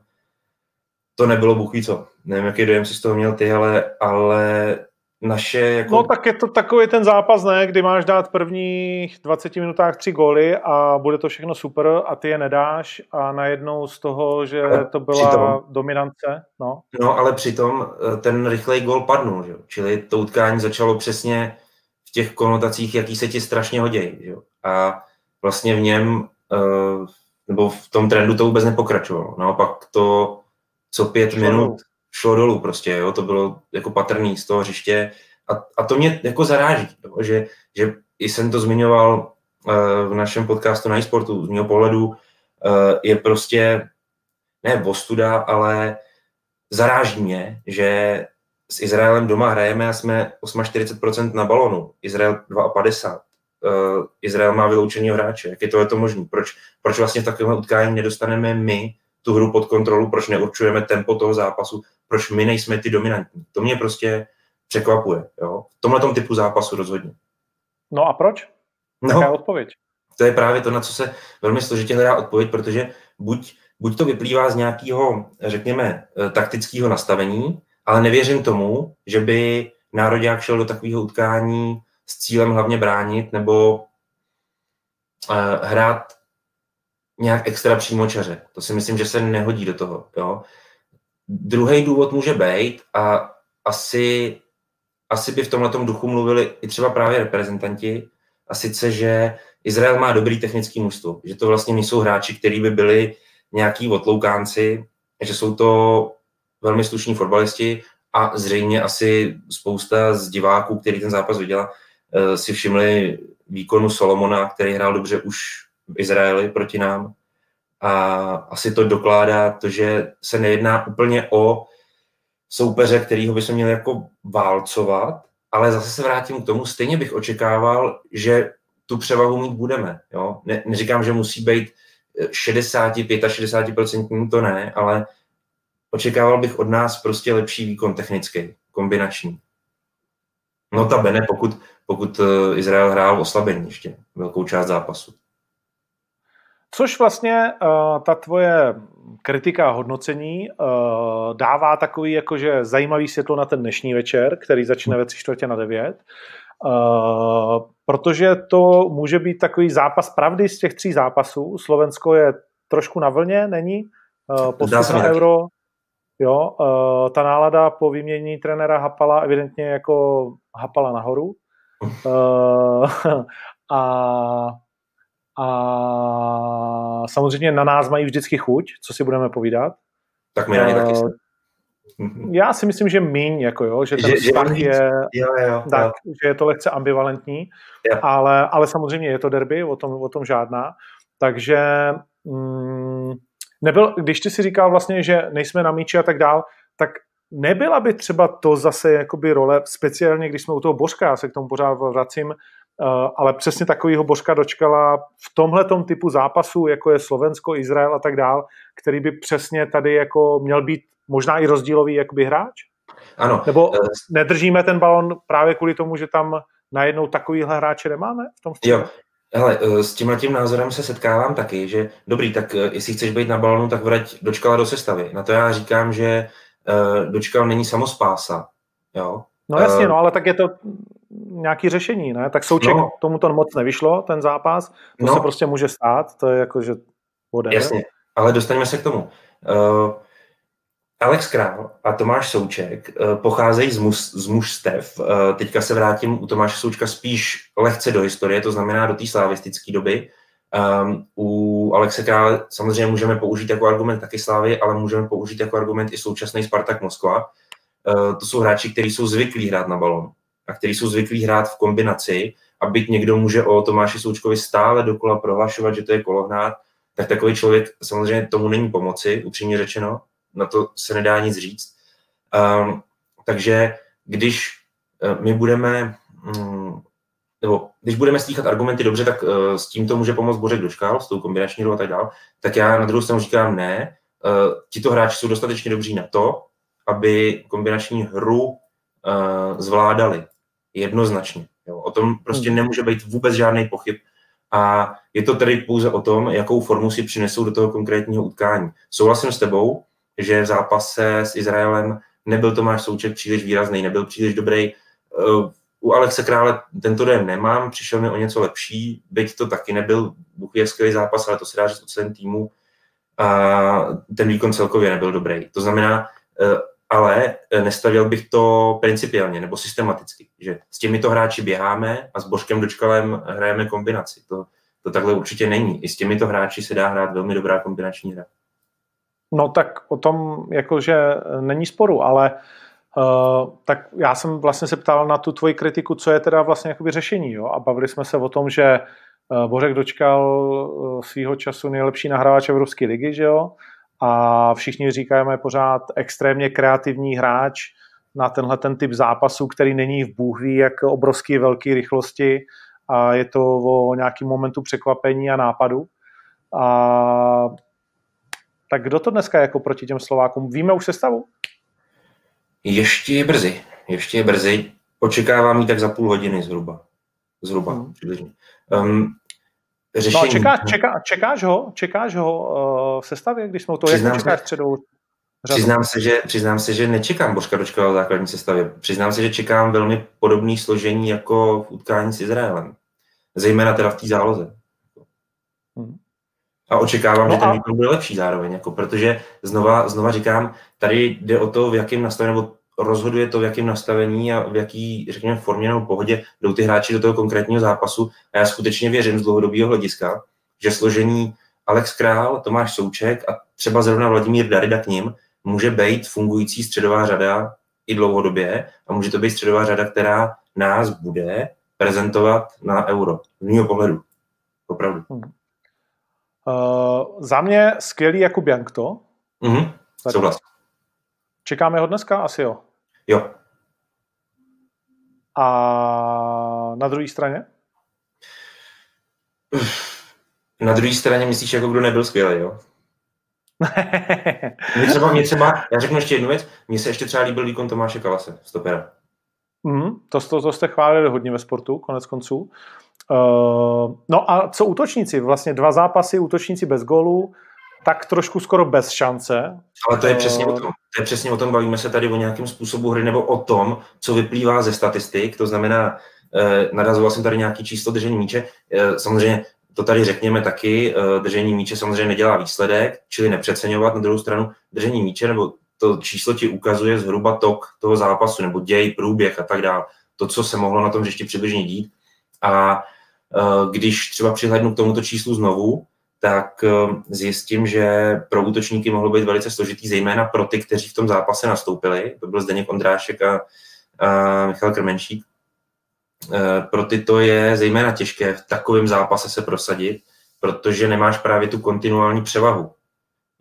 to nebylo buchví co. Nevím, jaký dojem si z toho měl ty, ale, ale naše... Jako... No tak je to takový ten zápas, ne, kdy máš dát v prvních 20 minutách tři góly a bude to všechno super a ty je nedáš a najednou z toho, že ale to byla přitom, dominance. No. no ale přitom eh, ten rychlej gól padnul, že? čili to utkání začalo přesně v těch konotacích, jaký se ti strašně hodí. Že? A vlastně v něm, eh, nebo v tom trendu to vůbec nepokračovalo. Naopak to, co pět minut šlo dolů prostě, jo, to bylo jako patrný z toho hřiště a, a to mě jako zaráží, jo, že, že i jsem to zmiňoval uh, v našem podcastu na e-sportu, z mého pohledu uh, je prostě ne bostuda, ale zaráží mě, že s Izraelem doma hrajeme a jsme 48% na balonu, Izrael 52. Uh, Izrael má vyloučený hráče. Jak je to, je to možné? Proč, proč vlastně v takovém utkání nedostaneme my tu hru pod kontrolu, proč neurčujeme tempo toho zápasu, proč my nejsme ty dominantní. To mě prostě překvapuje. Jo? V tomhle typu zápasu rozhodně. No a proč? No, Jaká je odpověď? To je právě to, na co se velmi složitě hledá odpověď, protože buď, buď to vyplývá z nějakého, řekněme, eh, taktického nastavení, ale nevěřím tomu, že by národák šel do takového utkání s cílem hlavně bránit nebo uh, hrát nějak extra přímočaře. To si myslím, že se nehodí do toho. Jo? Druhý důvod může být a asi, asi by v tomhle duchu mluvili i třeba právě reprezentanti, a sice, že Izrael má dobrý technický mužstvo, že to vlastně nejsou hráči, kteří by byli nějaký otloukánci, že jsou to velmi slušní fotbalisti a zřejmě asi spousta z diváků, který ten zápas viděla, eh, si všimli výkonu Solomona, který hrál dobře už Izraeli proti nám. A asi to dokládá to, že se nejedná úplně o soupeře, kterýho bychom měli jako válcovat, ale zase se vrátím k tomu, stejně bych očekával, že tu převahu mít budeme. Jo? Ne, neříkám, že musí být 60, 65%, to ne, ale očekával bych od nás prostě lepší výkon technický, kombinační. Notabene, pokud, pokud eh, Izrael hrál oslabení ještě velkou část zápasu. Což vlastně uh, ta tvoje kritika a hodnocení uh, dává takový jakože zajímavý světlo na ten dnešní večer, který začne ve tři čtvrtě na devět. Uh, protože to může být takový zápas pravdy z těch tří zápasů. Slovensko je trošku na vlně, není? Uh, postup na euro. Jo, uh, ta nálada po vyměnění trenéra Hapala evidentně jako Hapala nahoru. Uh, a a samozřejmě na nás mají vždycky chuť, co si budeme povídat. Tak my na ně taky Já si myslím, že míň, jako jo, že ten že, vztah že je, jo, jo, tak, jo. že je to lehce ambivalentní, ale, ale samozřejmě je to derby, o tom, o tom žádná. Takže mm, nebyl, když ty si říkal vlastně, že nejsme na míči a tak dál, tak nebyla by třeba to zase jakoby role, speciálně když jsme u toho Božka, já se k tomu pořád vracím, Eh, ale přesně takovýho Božka dočkala v tomhle typu zápasu, jako je Slovensko, Izrael a tak dál, který by přesně tady jako měl být možná i rozdílový jakoby hráč? Ano. Nebo eh, nedržíme ten balon právě kvůli tomu, že tam najednou takovýhle hráče nemáme v tom středu? Jo, Hele, eh, s tímhle tím názorem se setkávám taky, že dobrý, tak jestli chceš být na balonu, tak vrať dočkala do sestavy. Na to já říkám, že dočkal není samospása. Jo? No jasně, no, ale tak je to nějaký řešení, ne? Tak Souček no. tomu to moc nevyšlo, ten zápas, to no. se prostě může stát, to je jako, že bude. Jasně, ale dostaneme se k tomu. Uh, Alex Král a Tomáš Souček uh, pocházejí z, muž, z mužstev. Uh, teďka se vrátím u Tomáše Součka spíš lehce do historie, to znamená do té slavistické doby. Um, u Alexe Krále samozřejmě můžeme použít jako argument taky Slávy, ale můžeme použít jako argument i současný Spartak Moskva. Uh, to jsou hráči, kteří jsou zvyklí hrát na balon a který jsou zvyklí hrát v kombinaci a byť někdo může o Tomáši Součkovi stále dokola prohlašovat, že to je kolohnát, tak takový člověk samozřejmě tomu není pomoci, upřímně řečeno, na to se nedá nic říct. Um, takže když uh, my budeme, um, nebo když budeme slýchat argumenty dobře, tak uh, s tím to může pomoct Bořek Doškal, s tou kombinační hrou a tak dále, tak já na druhou stranu říkám ne, uh, tito hráči jsou dostatečně dobří na to, aby kombinační hru uh, zvládali jednoznačně. Jo. O tom prostě hmm. nemůže být vůbec žádný pochyb. A je to tedy pouze o tom, jakou formu si přinesou do toho konkrétního utkání. Souhlasím s tebou, že v zápase s Izraelem nebyl Tomáš Souček příliš výrazný, nebyl příliš dobrý. Uh, u Alexe Krále tento den nemám, přišel mi o něco lepší, byť to taky nebyl buchvěr skvělý zápas, ale to se dá říct o celém týmu. A ten výkon celkově nebyl dobrý. To znamená, uh, ale eh, nestavil bych to principiálně nebo systematicky, že s těmito hráči běháme a s Božkem Dočkalem hrajeme kombinaci. To, to takhle určitě není. I s těmito hráči se dá hrát velmi dobrá kombinační hra. No tak o tom jakože eh, není sporu, ale uh, tak já jsem vlastně se ptal na tu tvoji kritiku, co je teda vlastně jakoby řešení, jo? a bavili jsme se o tom, že Bořek dočkal svýho času nejlepší nahrávač Evropské ligy, že jo, a všichni říkáme pořád extrémně kreativní hráč na tenhle ten typ zápasu, který není v Bůh ví, jak obrovský velký rychlosti a je to o nějakým momentu překvapení a nápadu. A tak kdo to dneska jako proti těm Slovákům? Víme už sestavu? Ještě je brzy. Ještě je brzy. Očekávám ji tak za půl hodiny zhruba. Zhruba, hmm. Um, řešení. No a čekáš, čeká, čekáš ho, čekáš ho uh, v sestavě, když jsme to, přiznám jak čekáš se, středou Přiznám se, že, přiznám se, že nečekám Božka Dočkala v základní sestavě. Přiznám se, že čekám velmi podobný složení jako v utkání s Izraelem. Zejména teda v té záloze. Hmm. A očekávám, no že ten a... výkon bude lepší zároveň, jako, protože znova, znova říkám, tady jde o to, v jakém nastavení, nebo rozhoduje to, v jakém nastavení a v jaký, řekněme, formě nebo pohodě jdou ty hráči do toho konkrétního zápasu. A já skutečně věřím z dlouhodobého hlediska, že složení Alex Král, Tomáš Souček a třeba zrovna Vladimír Darida k ním může být fungující středová řada i dlouhodobě a může to být středová řada, která nás bude prezentovat na euro. Z mého pohledu. Opravdu. Hmm. Uh, za mě skvělý Jakub Jankto. Mhm, souhlas. Čekáme ho dneska? Asi jo. Jo. A na druhé straně? Na druhé straně myslíš, jako kdo nebyl skvělý, jo? mě třeba, mě třeba, já řeknu ještě jednu věc, mně se ještě třeba líbil výkon Tomáše Kalase, stopera. Mm, to, to, to jste chválili hodně ve sportu, konec konců. Uh, no a co útočníci? Vlastně dva zápasy, útočníci bez gólu, tak trošku skoro bez šance. Ale to je přesně o tom. To je přesně o tom, bavíme se tady o nějakém způsobu hry nebo o tom, co vyplývá ze statistik, to znamená, eh, narazoval jsem tady nějaký číslo držení míče, eh, samozřejmě to tady řekněme taky, eh, držení míče samozřejmě nedělá výsledek, čili nepřeceňovat na druhou stranu držení míče, nebo to číslo ti ukazuje zhruba tok toho zápasu, nebo děj, průběh a tak dále. To, co se mohlo na tom ještě přibližně dít. A eh, když třeba přihlednu k tomuto číslu znovu, tak eh, zjistím, že pro útočníky mohlo být velice složitý, zejména pro ty, kteří v tom zápase nastoupili. To byl Zdeněk Ondrášek a, a Michal Krmenšík. Eh, pro ty to je zejména těžké v takovém zápase se prosadit, protože nemáš právě tu kontinuální převahu.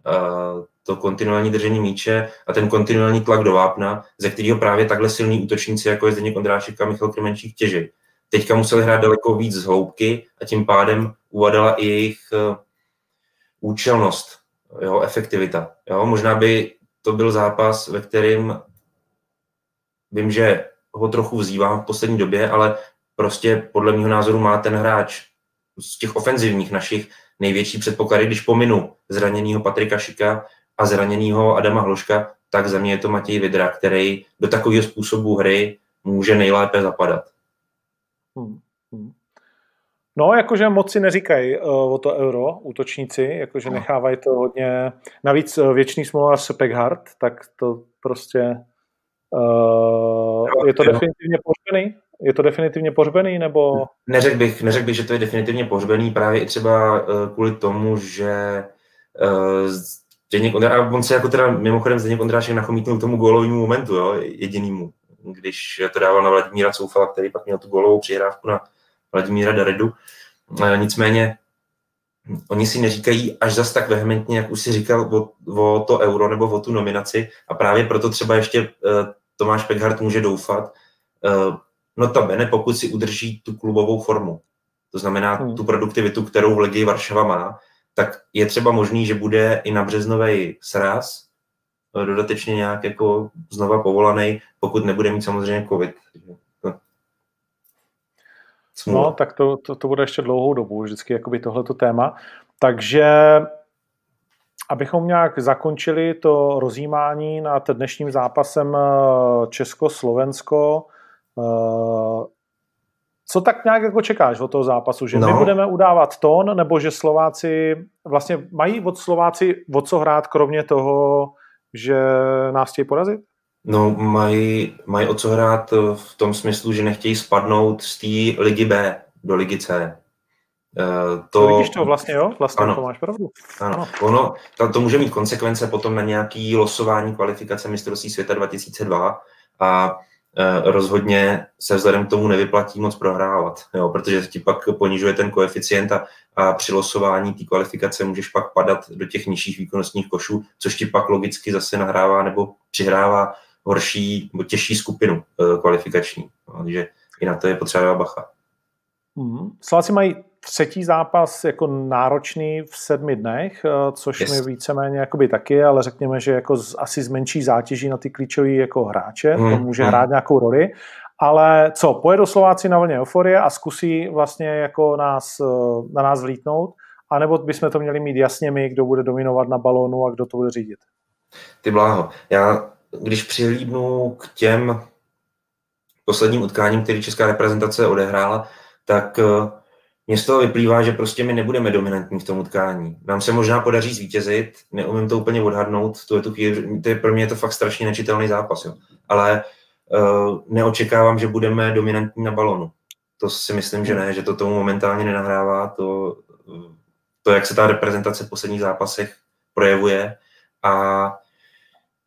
Eh, to kontinuální držení míče a ten kontinuální tlak do vápna, ze kterého právě takhle silní útočníci, jako je Zdeněk Ondrášek a Michal Krmenčík, těží. Teďka museli hrát daleko víc z hloubky a tím pádem uvadala i jejich účelnost, jo, efektivita. Jo. Možná by to byl zápas, ve kterém vím, že ho trochu vzývám v poslední době, ale prostě podle mého názoru má ten hráč z těch ofenzivních našich největší předpoklady, když pominu zraněného Patrika Šika a zraněného Adama Hloška, tak za mě je to Matěj Vidra, který do takového způsobu hry může nejlépe zapadat. Hmm. No, jakože moc si neříkají uh, o to euro, útočníci, jakože no. nechávají to hodně. Navíc uh, věčný smlouvař Peghart, tak to prostě Uh, je to definitivně pohřbený? Je to definitivně pohřbený, nebo... Neřekl bych, neřekl bych, že to je definitivně pohřbený, právě i třeba uh, kvůli tomu, že uh, Zdeněk Ondrášek, a on se jako teda mimochodem Zdeněk Ondrášek nachomítnul k tomu gólovému momentu, jo, jedinýmu, když to dával na Vladimíra Coufala, který pak měl tu gólovou přihrávku na Vladimíra Daredu. Nicméně oni si neříkají až zas tak vehementně, jak už si říkal o, o to euro nebo o tu nominaci a právě proto třeba ještě uh, Tomáš Pekhart může doufat. Uh, notabene, pokud si udrží tu klubovou formu, to znamená hmm. tu produktivitu, kterou v Legii Varšava má, tak je třeba možný, že bude i na březnový sraz eh, dodatečně nějak jako znova povolaný, pokud nebude mít samozřejmě covid. No, tak to, to, to bude ještě dlouhou dobu, vždycky jakoby tohleto téma. Takže abychom nějak zakončili to rozjímání nad dnešním zápasem eh, Česko-Slovensko, eh, co tak nějak jako čekáš od toho zápasu? Že no. my budeme udávat tón, nebo že Slováci vlastně mají od Slováci o co hrát, kromě toho, že nás chtějí porazit? No, mají, mají o co hrát v tom smyslu, že nechtějí spadnout z té ligy B do ligy C. Eh, to, to vidíš to vlastně, jo? Vlastně ano. to máš pravdu. Ano. ano. Ono, to, to může mít konsekvence potom na nějaký losování kvalifikace mistrovství světa 2002 a e, rozhodně se vzhledem k tomu nevyplatí moc prohrávat, jo, protože ti pak ponižuje ten koeficient a, a při losování té kvalifikace můžeš pak padat do těch nižších výkonnostních košů, což ti pak logicky zase nahrává nebo přihrává horší nebo těžší skupinu e, kvalifikační. No, takže i na to je potřeba bacha. Mm. Slováci mají třetí zápas jako náročný v sedmi dnech, eh, což yes. mi víceméně jakoby taky, ale řekněme, že jako z, asi z menší zátěží na ty klíčové jako hráče, mm. to může mm. hrát nějakou roli. Ale co, pojedou Slováci na vlně euforie a zkusí vlastně jako nás, eh, na nás vlítnout, anebo bychom to měli mít jasně my, kdo bude dominovat na balónu a kdo to bude řídit? Ty bláho, já když přihlídnu k těm posledním utkáním, který česká reprezentace odehrála, tak eh, mně z toho vyplývá, že prostě my nebudeme dominantní v tom utkání. Nám se možná podaří zvítězit, neumím to úplně odhadnout, to je, tu chvíli, to je pro mě je to fakt strašně nečitelný zápas, jo. ale uh, neočekávám, že budeme dominantní na balonu. To si myslím, že ne, že to tomu momentálně nenahrává, to to, jak se ta reprezentace v posledních zápasech projevuje. A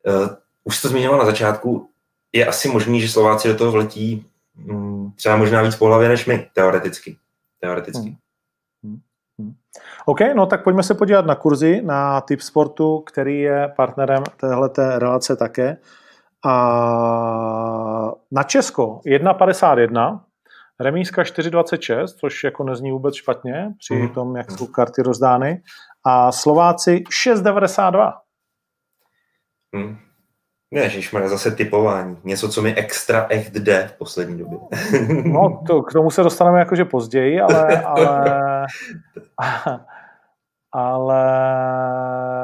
uh, už to zmiňoval na začátku, je asi možný, že Slováci do toho vletí um, třeba možná víc po hlavě než my, teoreticky. teoreticky. Hmm. Hmm. Hmm. OK, no tak pojďme se podívat na kurzy, na typ sportu, který je partnerem téhleté relace také. A na Česko 1,51, remízka 4,26, což jako nezní vůbec špatně při mm. tom, jak jsou karty rozdány. A Slováci 6,92. Hmm. Ne, má zase typování. Něco, co mi extra echt jde v poslední době. no, to, k tomu se dostaneme jakože později, ale, ale, ale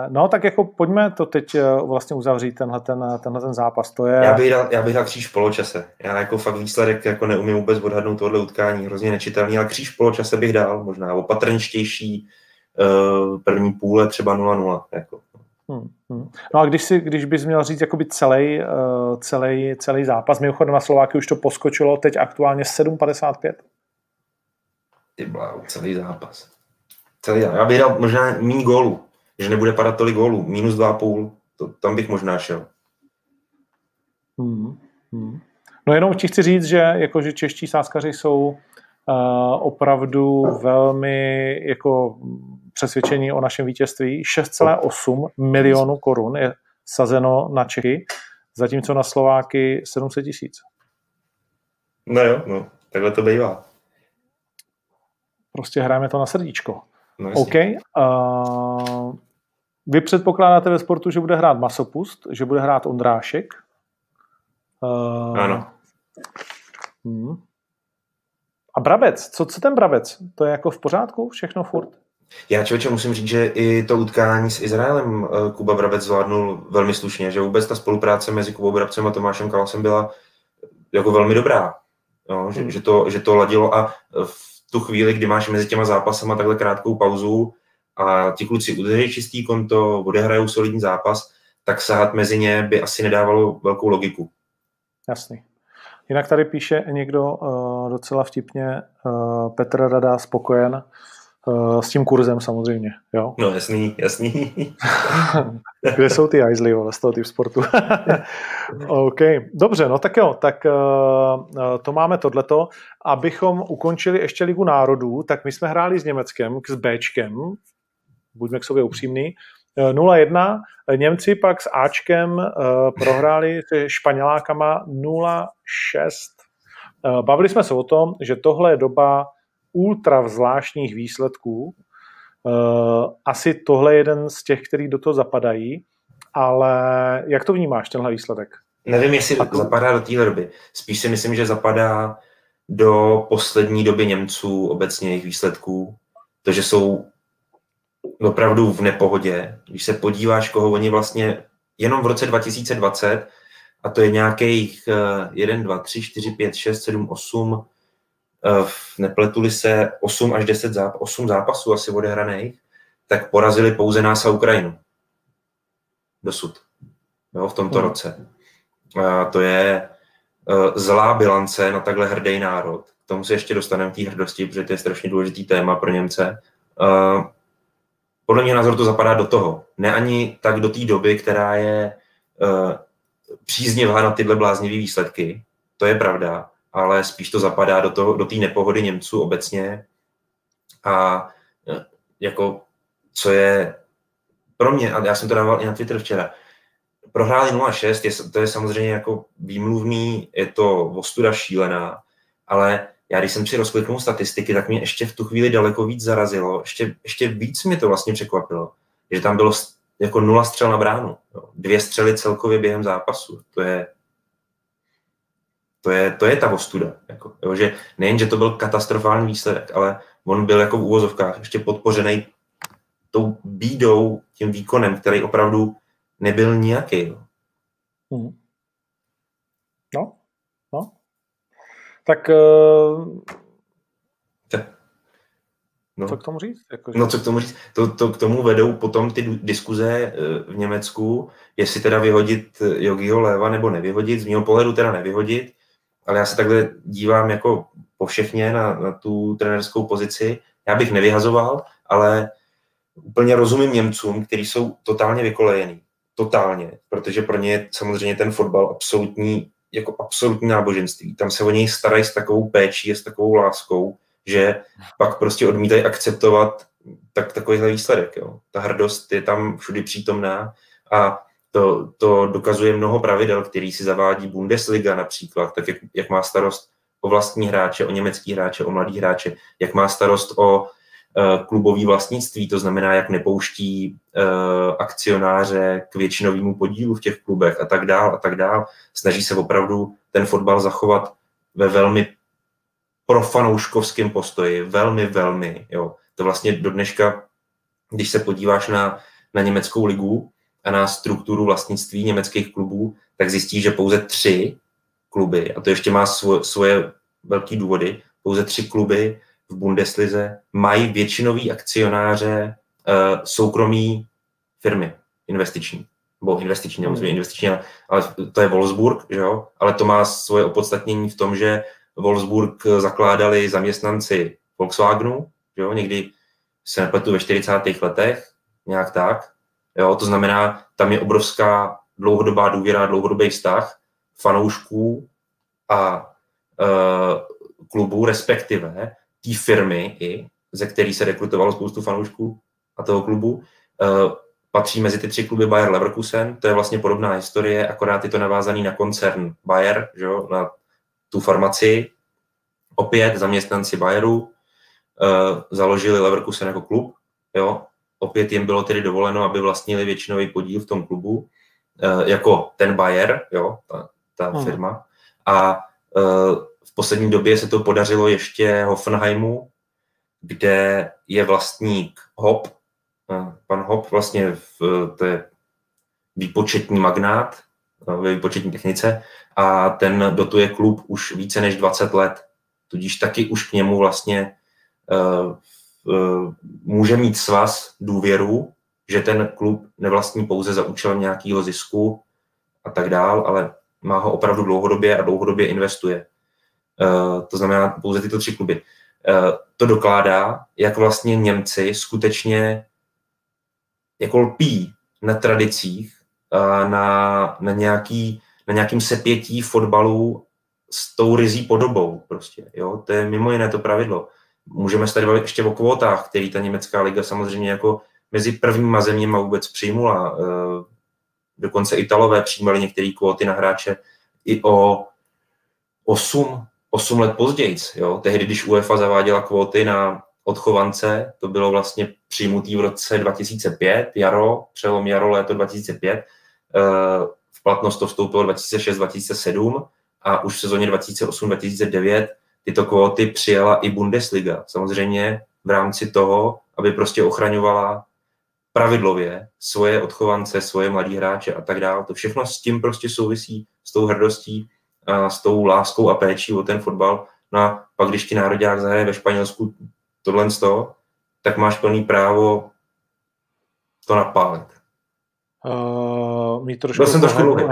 no tak jako pojďme to teď eh, vlastně uzavřít, tenhle ten, tenhle ten zápas. To je... Já bych dal, já bych dal kříž v poločase. Já jako fakt výsledek jako neumím vůbec odhadnout tohle utkání, hrozně nečitelný, ale kříž v poločase bych dal, možná opatrnější uh, první půle třeba 0-0. Jako. Hmm, hmm. No a když, si, když bys měl říct jakoby celý, uh, celý, celý zápas, mimochodem na Slováky už to poskočilo teď aktuálně 7,55. Ty bláho, celý zápas. Celý, já bych dal možná méně gólů, že nebude padat tolik gólů, minus 2,5, to, tam bych možná šel. Hmm, hmm. No jenom ti chci říct, že jakože čeští sáskaři jsou uh, opravdu velmi jako přesvědčení o našem vítězství. 6,8 milionů korun je sazeno na Čechy, zatímco na Slováky 700 tisíc. No jo, no, takhle to bývá. Prostě hrajeme to na srdíčko. No, OK. Uh, vy předpokládáte ve sportu, že bude hrát Masopust, že bude hrát Ondrášek. Uh, ano. Hmm. A Brabec, co, co ten Brabec? To je jako v pořádku všechno furt? Já člověče musím říct, že i to utkání s Izraelem eh, Kuba Brabec zvládnul velmi slušně, že vůbec ta spolupráce mezi Kubou Brabcem a Tomášem Kalasem byla jako velmi dobrá. Jo, že, hmm. že, to, že to ladilo a v tu chvíli, kdy máš mezi těma zápasama takhle krátkou pauzu a ti kluci udrží čistý konto, odehrajou solidní zápas, tak sahat mezi ně by asi nedávalo velkou logiku. Jasný. Jinak tady píše někdo uh, docela vtipně, uh, Petr Rada spokojen, Uh, s tím kurzem samozřejmě, jo. No jasný, jasný. Kde jsou ty Isley z toho typ sportu? OK, dobře, no tak jo, tak uh, to máme tohleto. Abychom ukončili ještě Ligu národů, tak my jsme hráli s Německem, s Bčkem, buďme k sobě upřímní, 0-1, Němci pak s Ačkem uh, prohráli se Španělákama 0-6. Uh, bavili jsme se o tom, že tohle je doba ultra zvláštních výsledků. Uh, asi tohle je jeden z těch, který do toho zapadají, ale jak to vnímáš, tenhle výsledek? Nevím, jestli to... zapadá do téhle doby. Spíš si myslím, že zapadá do poslední doby Němců obecně jejich výsledků. To, že jsou opravdu v nepohodě. Když se podíváš, koho oni vlastně jenom v roce 2020, a to je nějakých 1, 2, 3, 4, 5, 6, 7, 8, Eh, nepletuli se 8 až 10 záp- 8 zápasů asi odehraných, tak porazili pouze nás a Ukrajinu. Dosud. Jo, v tomto hmm. roce. A to je uh, zlá bilance na takhle hrdý národ. K tomu se ještě dostaneme té hrdosti, protože to je strašně důležitý téma pro Němce. Uh, podle mě názor to zapadá do toho. Ne ani tak do té doby, která je uh, příznivá na tyhle bláznivé výsledky. To je pravda ale spíš to zapadá do té do nepohody Němců obecně. A e, jako, co je pro mě, a já jsem to dával i na Twitter včera, prohráli 0-6, je, to je samozřejmě jako výmluvný, je to ostuda šílená, ale já když jsem si rozkliknul statistiky, tak mě ještě v tu chvíli daleko víc zarazilo, ještě, ještě víc mě to vlastně překvapilo, že tam bylo jako nula střel na bránu. Jo. Dvě střely celkově během zápasu. To je, to je, to je ta ostuda. Jako, jo, že nejen, že to byl katastrofální výsledek, ale on byl jako v úvozovkách ještě podpořený tou bídou, tím výkonem, který opravdu nebyl nějaký. Jo. Hmm. No, no. Tak, uh... No. Co k tomu říct? Jako, že... No co k tomu říct? To, to k tomu vedou potom ty diskuze eh, v Německu, jestli teda vyhodit Jogiho Léva nebo nevyhodit. Z mého pohledu teda nevyhodit, ale já se takhle dívám jako po všechně na, na tu trenerskou pozici. Já bych nevyhazoval, ale úplně rozumím Němcům, kteří jsou totálně vykolejení. Totálně, protože pro ně je samozřejmě ten fotbal absolutní, jako absolutní náboženství. Tam se o něj starají s takovou péčí a s takovou láskou, že pak prostě odmítají akceptovat tak, takovýhle výsledek. Jo. Ta hrdost je tam všudy přítomná a to, to dokazuje mnoho pravidel, který si zavádí Bundesliga například, tak jak, jak má starost o vlastní hráče, o německý hráče, o mladý hráče, jak má starost o uh, klubový vlastnictví, to znamená, jak nepouští uh, akcionáře k většinovému podílu v těch klubech a tak dál a tak dál. Snaží se opravdu ten fotbal zachovat ve velmi profanouškovském postoji, velmi, velmi. Jo. To vlastně do dneška, když se podíváš na, na německou ligu a na strukturu vlastnictví německých klubů, tak zjistíš, že pouze tři kluby, a to ještě má svoje, svoje velké důvody, pouze tři kluby v Bundeslize mají většinový akcionáře uh, soukromí firmy investiční. Nebo investiční, hmm. investiční, ale, ale to je Wolfsburg, že jo? ale to má svoje opodstatnění v tom, že Wolfsburg zakládali zaměstnanci Volkswagenu, že jo? někdy se nepletu ve 40. letech, nějak tak. Jo? To znamená, tam je obrovská dlouhodobá důvěra, dlouhodobý vztah fanoušků a e, klubů, respektive té firmy, i, ze který se rekrutovalo spoustu fanoušků a toho klubu, e, patří mezi ty tři kluby Bayer Leverkusen. To je vlastně podobná historie, akorát je to navázaný na koncern Bayer, že jo, na tu farmaci. Opět zaměstnanci Bayeru uh, založili Leverkusen jako klub. Jo. Opět jim bylo tedy dovoleno, aby vlastnili většinový podíl v tom klubu, uh, jako ten Bayer, jo, ta, ta hmm. firma. A uh, v poslední době se to podařilo ještě Hoffenheimu, kde je vlastník Hop. Uh, pan Hop vlastně v, to je výpočetní magnát ve výpočetní technice a ten dotuje klub už více než 20 let. Tudíž taky už k němu vlastně může mít svaz důvěru, že ten klub nevlastní pouze za účelem nějakého zisku a tak dál, ale má ho opravdu dlouhodobě a dlouhodobě investuje. Uh, to znamená pouze tyto tři kluby. Uh, to dokládá, jak vlastně Němci skutečně jako lpí na tradicích, na, na, nějaký, na nějakým sepětí fotbalu s tou rizí podobou prostě, jo, to je mimo jiné to pravidlo. Můžeme se tady bavit ještě o kvótách, který ta německá liga samozřejmě jako mezi prvníma zeměma vůbec přijmula. Dokonce Italové přijímali některé kvóty na hráče i o 8, 8 let později. Jo? Tehdy, když UEFA zaváděla kvóty na odchovance, to bylo vlastně přijmutý v roce 2005, jaro, přelom jaro, léto 2005. Eh, v platnost to vstoupilo 2006-2007 a už v sezóně 2008-2009 tyto kvóty přijala i Bundesliga. Samozřejmě v rámci toho, aby prostě ochraňovala pravidlově svoje odchovance, svoje mladí hráče a tak dále. To všechno s tím prostě souvisí, s tou hrdostí, a s tou láskou a péčí o ten fotbal. No a pak, když ti národák zahraje ve Španělsku tohle z toho, tak máš plný právo to napálit. Uh, trošku byl jsem trošku dlouhý.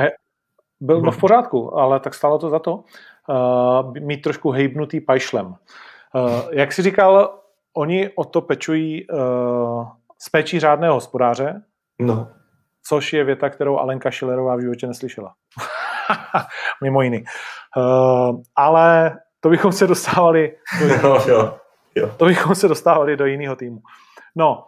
Byl no v pořádku, ale tak stalo to za to. Uh, mít trošku hejbnutý pajšlem. Uh, jak si říkal, oni o to pečují uh, z péčí řádného hospodáře, no. což je věta, kterou Alenka Šilerová v životě neslyšela. Mimo jiný. Ale to bychom se dostávali do jiného, no, jo, jo. To bychom se dostávali do jiného týmu. No,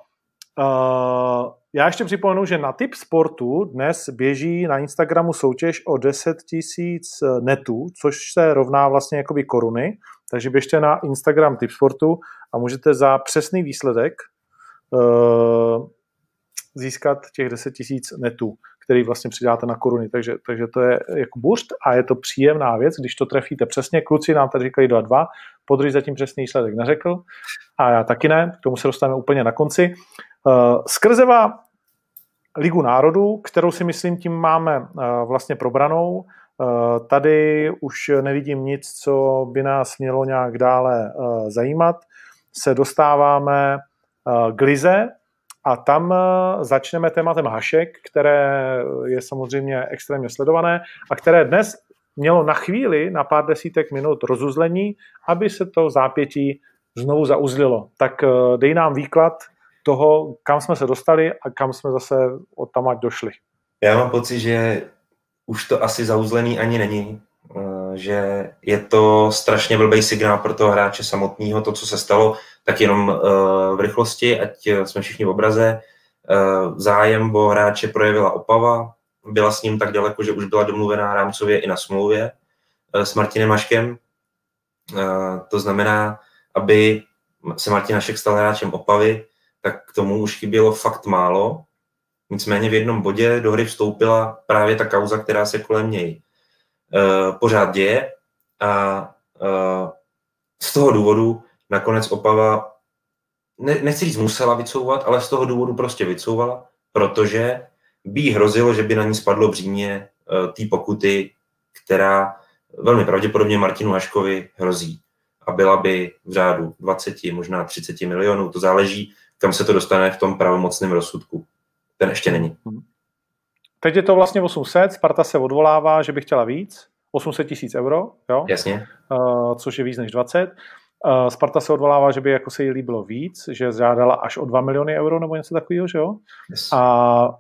uh, já ještě připomenu, že na typ sportu dnes běží na Instagramu soutěž o 10 tisíc netů, což se rovná vlastně jakoby koruny. Takže běžte na Instagram typ sportu a můžete za přesný výsledek uh, získat těch 10 tisíc netů, který vlastně přidáte na koruny. Takže, takže to je jako burst a je to příjemná věc, když to trefíte přesně. Kluci nám tady říkali 2-2, podruž zatím přesný výsledek neřekl a já taky ne, k tomu se dostaneme úplně na konci. Uh, skrzeva Ligu národů, kterou si myslím tím máme uh, vlastně probranou. Uh, tady už nevidím nic, co by nás mělo nějak dále zajímat. Se dostáváme k Lize, a tam začneme tématem hašek, které je samozřejmě extrémně sledované a které dnes mělo na chvíli, na pár desítek minut rozuzlení, aby se to zápětí znovu zauzlilo. Tak dej nám výklad, toho, kam jsme se dostali a kam jsme zase od tam došli. Já mám pocit, že už to asi zauzlený ani není, eh, že je to strašně blbý signál pro toho hráče samotného, to, co se stalo, tak jenom eh, v rychlosti, ať jsme všichni v obraze. Eh, zájem o hráče projevila Opava, byla s ním tak daleko, že už byla domluvená rámcově i na smlouvě s Martinem Maškem. To znamená, aby se Martin Hašek stal hráčem Opavy, tak k tomu už chybělo fakt málo. Nicméně v jednom bodě do hry vstoupila právě ta kauza, která se kolem něj uh, pořád děje a uh, z toho důvodu nakonec Opava, ne, nechci říct musela vycouvat, ale z toho důvodu prostě vycouvala, protože by jí hrozilo, že by na ní spadlo břímě uh, té pokuty, která velmi pravděpodobně Martinu Haškovi hrozí a byla by v řádu 20, možná 30 milionů. To záleží, kam se to dostane v tom pravomocném rozsudku. Ten ještě není. Mhm. Teď je to vlastně 800, Sparta se odvolává, že by chtěla víc, 800 tisíc euro, jo? Jasně. Uh, což je víc než 20. Uh, Sparta se odvolává, že by jako se jí líbilo víc, že žádala až o 2 miliony euro nebo něco takového, že jo? Yes. A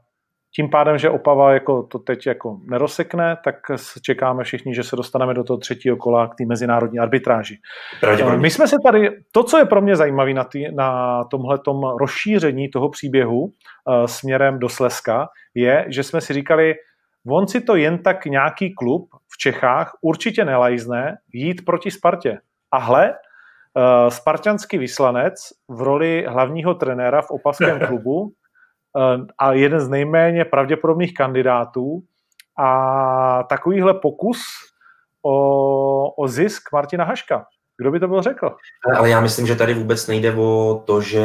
tím pádem, že Opava jako to teď jako nerozsekne, tak čekáme všichni, že se dostaneme do toho třetího kola k té mezinárodní arbitráži. My jsme se tady, to, co je pro mě zajímavé na, tý, na tomhletom rozšíření toho příběhu uh, směrem do Slezska, je, že jsme si říkali, on si to jen tak nějaký klub v Čechách určitě nelajzne jít proti Spartě. A hle, uh, spartianský vyslanec v roli hlavního trenéra v opavském klubu Eh, a jeden z nejméně pravděpodobných kandidátů. A takovýhle pokus o, o zisk Martina Haška. Kdo by to byl řekl? Ale já myslím, že tady vůbec nejde o to, že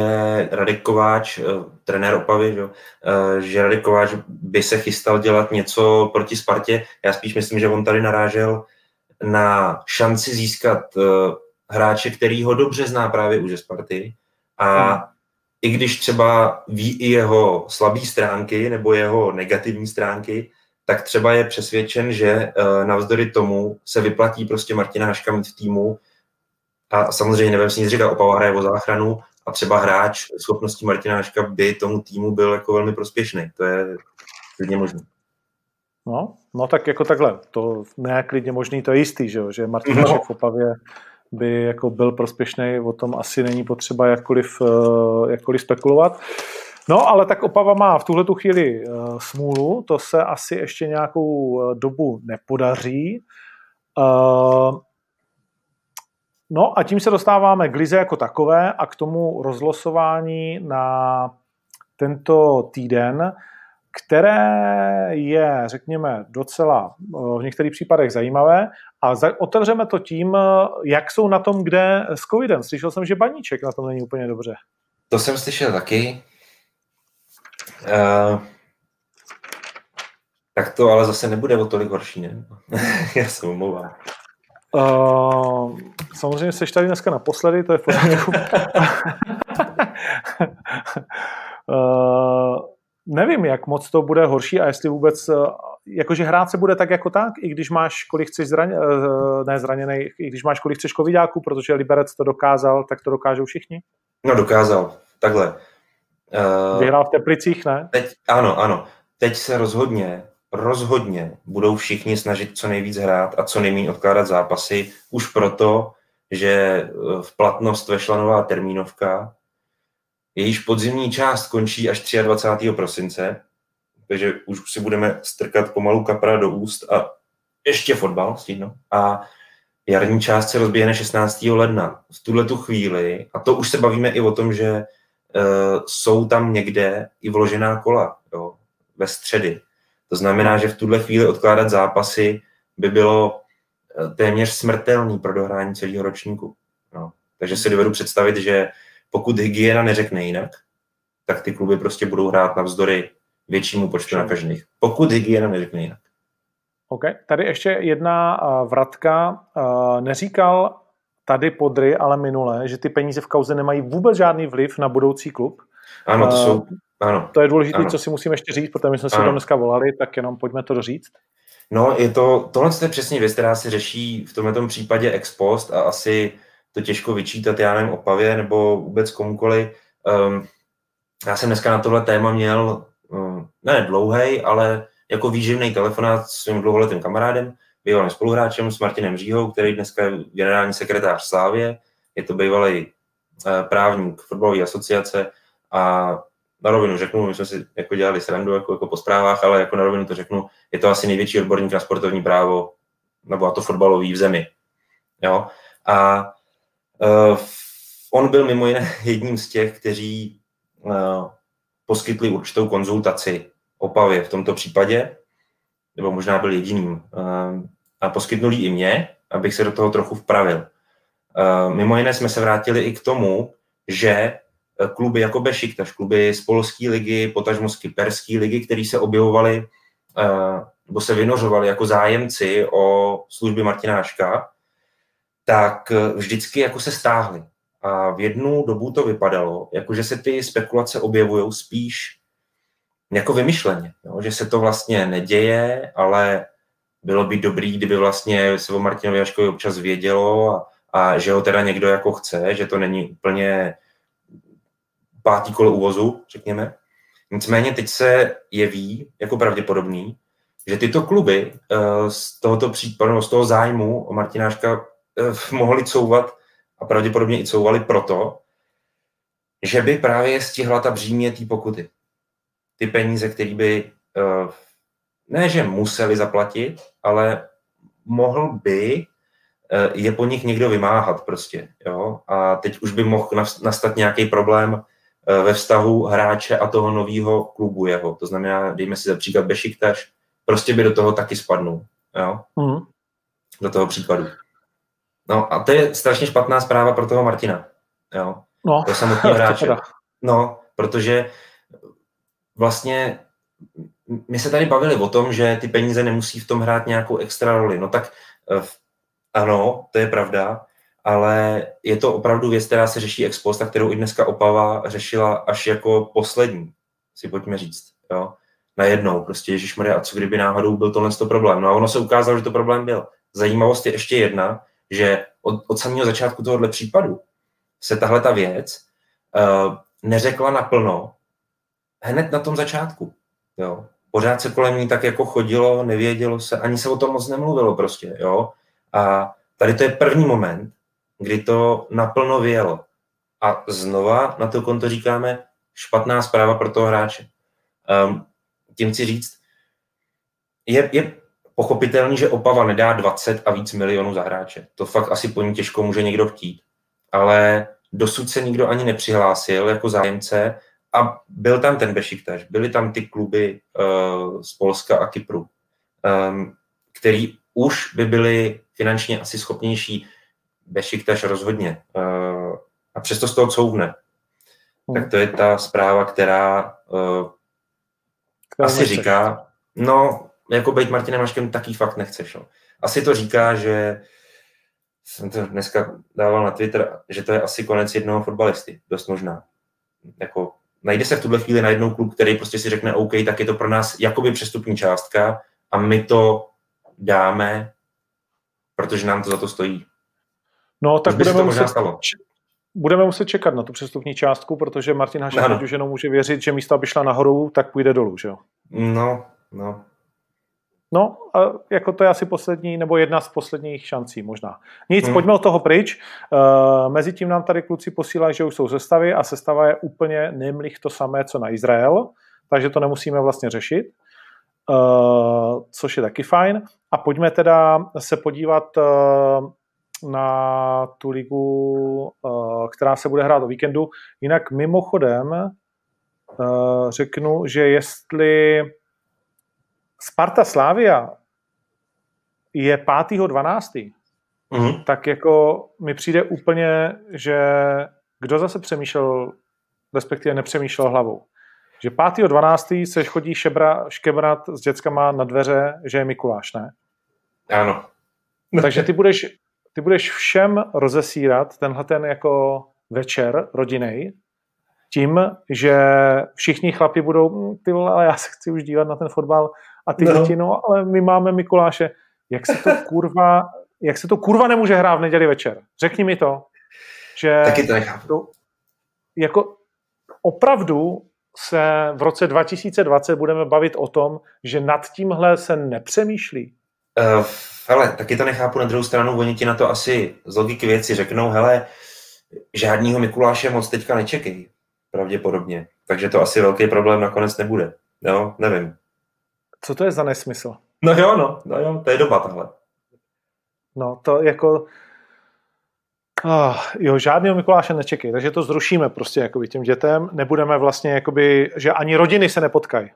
Radek Kováč, eh, trenér Opavy, že, eh, že Radek Kováč by se chystal dělat něco proti Spartě. Já spíš myslím, že on tady narážel na šanci získat hráče, který ho dobře zná právě už ze Sparty a hmm i když třeba ví i jeho slabé stránky nebo jeho negativní stránky, tak třeba je přesvědčen, že uh, navzdory tomu se vyplatí prostě Martina Haška mít v týmu a samozřejmě nevím si nic říkat, Opava hraje o záchranu a třeba hráč schopností Martina Haška by tomu týmu byl jako velmi prospěšný. To je klidně možné. No, no tak jako takhle, to ne klidně možný, to je jistý, že, jo? že Martin no. Hašek v Opavě by jako byl prospěšný, o tom asi není potřeba jakkoliv, eh, jakkoliv spekulovat. No, ale tak Opava má v tuhle tu chvíli eh, smůlu, to se asi ještě nějakou eh, dobu nepodaří. No a tím se dostáváme k lize jako takové a k tomu rozlosování na tento týden které je, řekněme, docela v některých případech zajímavé a otevřeme to tím, jak jsou na tom kde s covidem. Slyšel jsem, že baníček na tom není úplně dobře. To jsem slyšel taky. Uh, tak to ale zase nebude o tolik horší, ne? Já se omlouvám. Uh, samozřejmě jsi tady dneska naposledy, to je v pořádku. uh, nevím, jak moc to bude horší a jestli vůbec, eh, jakože hrát se bude tak jako tak, i když máš kolik chceš zraně, eh, ne zraněný, i když máš kolik chceš covidáků, protože Liberec to dokázal, tak to dokážou všichni? No dokázal, takhle. Uh, Vyhrál v Teplicích, ne? Teď, ano, ano. Teď se rozhodně, rozhodně budou všichni snažit co nejvíc hrát a co nejméně odkládat zápasy, už proto, že v platnost vešla nová termínovka, jejíž podzimní část končí až 23. prosince, takže už si budeme strkat pomalu kapra do úst a ještě fotbal stihnu. A jarní část se rozběhne 16. ledna. V tuhle tu chvíli, a to už se bavíme i o tom, že uh, jsou tam někde i vložená kola jo, ve středy. To znamená, že v tuhle chvíli odkládat zápasy by bylo uh, téměř smrtelný pro dohrání celého ročníku. No. Takže si dovedu představit, že pokud hygiena neřekne jinak, tak ty kluby prostě budou hrát navzdory většímu počtu nakažených. Pokud hygiena neřekne jinak. OK. Tady ještě jedna vratka. Neříkal tady Podry, ale minule, že ty peníze v kauze nemají vůbec žádný vliv na budoucí klub. Ano, to jsou, ano. To je důležité, co si musíme ještě říct, protože my jsme si to dneska volali, tak jenom pojďme to doříct. No, je to, tohle je přesně věc, která se řeší v tomto případě ex post a asi to těžko vyčítat, já nevím, Opavě nebo vůbec komukoli. Um, já jsem dneska na tohle téma měl ne dlouhý, ale jako výživný telefonát s svým dlouholetým kamarádem, bývalým spoluhráčem s Martinem Říhou, který dneska je generální sekretář Slávě, je to bývalý eh, právník fotbalové asociace a na rovinu řeknu, my jsme si jako dělali srandu jako, jako po zprávách, ale jako na rovinu to řeknu, je to asi největší odborník na sportovní právo, nebo a to fotbalový v zemi. Jo? A uh, on byl mimo jiné jedním z těch, kteří uh, poskytli určitou konzultaci Opavě v tomto případě, nebo možná byl jediným. Uh, a poskytnul i mě, abych se do toho trochu vpravil. Uh, mimo jiné jsme se vrátili i k tomu, že kluby jako Bešiktaš, kluby z polské ligy, potažmo z kyperské ligy, které se objevovaly nebo se vynořovali jako zájemci o služby Martináška, tak vždycky jako se stáhli. A v jednu dobu to vypadalo, jako že se ty spekulace objevují spíš jako vymyšleně, jo? že se to vlastně neděje, ale bylo by dobrý, kdyby vlastně se o Martinovi Jaškovi občas vědělo a, a že ho teda někdo jako chce, že to není úplně pátý kolo uvozu, řekněme. Nicméně teď se jeví jako pravděpodobný, že tyto kluby uh, z tohoto případu, z toho zájmu o Martináška uh, mohli couvat a pravděpodobně i couvali proto, že by právě stihla ta břímě té pokuty. Ty peníze, které by uh, ne, že museli zaplatit, ale mohl by je po nich někdo vymáhat prostě. Jo? A teď už by mohl nastat nějaký problém ve vztahu hráče a toho nového klubu jeho. To znamená, dejme si za příklad Bešiktaš, prostě by do toho taky spadnul. Jo? Mm. Do toho případu. No a to je strašně špatná zpráva pro toho Martina. Jo? No, to samotný hráče. No, protože vlastně my se tady bavili o tom, že ty peníze nemusí v tom hrát nějakou extra roli. No tak eh, ano, to je pravda, ale je to opravdu věc, která se řeší ex post a kterou i dneska Opava řešila až jako poslední, si pojďme říct. Jo? najednou. Prostě Ježíš Maria, a co kdyby náhodou byl tohle to problém? No a ono se ukázalo, že to problém byl. Zajímavost je ještě jedna, že od, od samého začátku tohohle případu se tahle ta věc uh, neřekla naplno hned na tom začátku. Jo. Pořád se kolem ní tak jako chodilo, nevědělo se, ani se o tom moc nemluvilo prostě. Jo. A tady to je první moment, kdy to naplno vyjelo. A znova na to konto říkáme špatná zpráva pro toho hráče. Um, tím chci říct, je, je pochopitelný, že Opava nedá 20 a víc milionů za hráče. To fakt asi po ní těžko může někdo chtít. Ale dosud se nikdo ani nepřihlásil jako zájemce a byl tam ten Bešiktaš, byly tam ty kluby uh, z Polska a Kypru, um, který už by byli finančně asi schopnější. Bešiktaš rozhodně. Uh, a přesto z toho couvne. Hmm. Tak to je ta zpráva, která uh, asi nechceš. říká, no, jako být Martinem Maškem taky fakt nechceš. No. Asi to říká, že jsem to dneska dával na Twitter, že to je asi konec jednoho fotbalisty, dost možná. Jako, najde se v tuhle chvíli na jednou klub, který prostě si řekne OK, tak je to pro nás jakoby přestupní částka a my to dáme, protože nám to za to stojí. No, tak budeme muset, budeme muset čekat na tu přestupní částku, protože Martin Hašek už jenom může věřit, že místo, aby šla nahoru, tak půjde dolů, že jo? No, no. No, a jako to je asi poslední, nebo jedna z posledních šancí možná. Nic, hmm. pojďme od toho pryč. Uh, Mezitím nám tady kluci posílají, že už jsou sestavy a sestava je úplně nemlich to samé, co na Izrael, takže to nemusíme vlastně řešit, uh, což je taky fajn. A pojďme teda se podívat uh, na tu ligu, eh, která se bude hrát o víkendu. Jinak mimochodem eh, řeknu, že jestli Sparta Slávia je 5.12., mm-hmm. tak jako mi přijde úplně, že kdo zase přemýšlel, respektive nepřemýšlel hlavou. Že 5.12. se chodí šebra, škebrat s dětskama na dveře, že je Mikuláš, ne? Ano. Takže ty budeš ty budeš všem rozesírat tenhle ten jako večer rodinej, tím, že všichni chlapi budou, hm, ty vole, ale já se chci už dívat na ten fotbal a ty no. děti, no, ale my máme Mikuláše. Jak se to kurva, jak se to kurva nemůže hrát v neděli večer? Řekni mi to, že... Taky to nechápu. jako opravdu se v roce 2020 budeme bavit o tom, že nad tímhle se nepřemýšlí? Uh, hele, taky to nechápu na druhou stranu, oni ti na to asi z logiky věci řeknou, hele, žádnýho Mikuláše moc teďka nečekej, pravděpodobně. Takže to asi velký problém nakonec nebude. Jo, nevím. Co to je za nesmysl? No jo, no, no jo, to je doba tahle. No, to jako... Oh, jo, žádného Mikuláše nečekej, takže to zrušíme prostě jakoby těm dětem. Nebudeme vlastně, jakoby, že ani rodiny se nepotkají.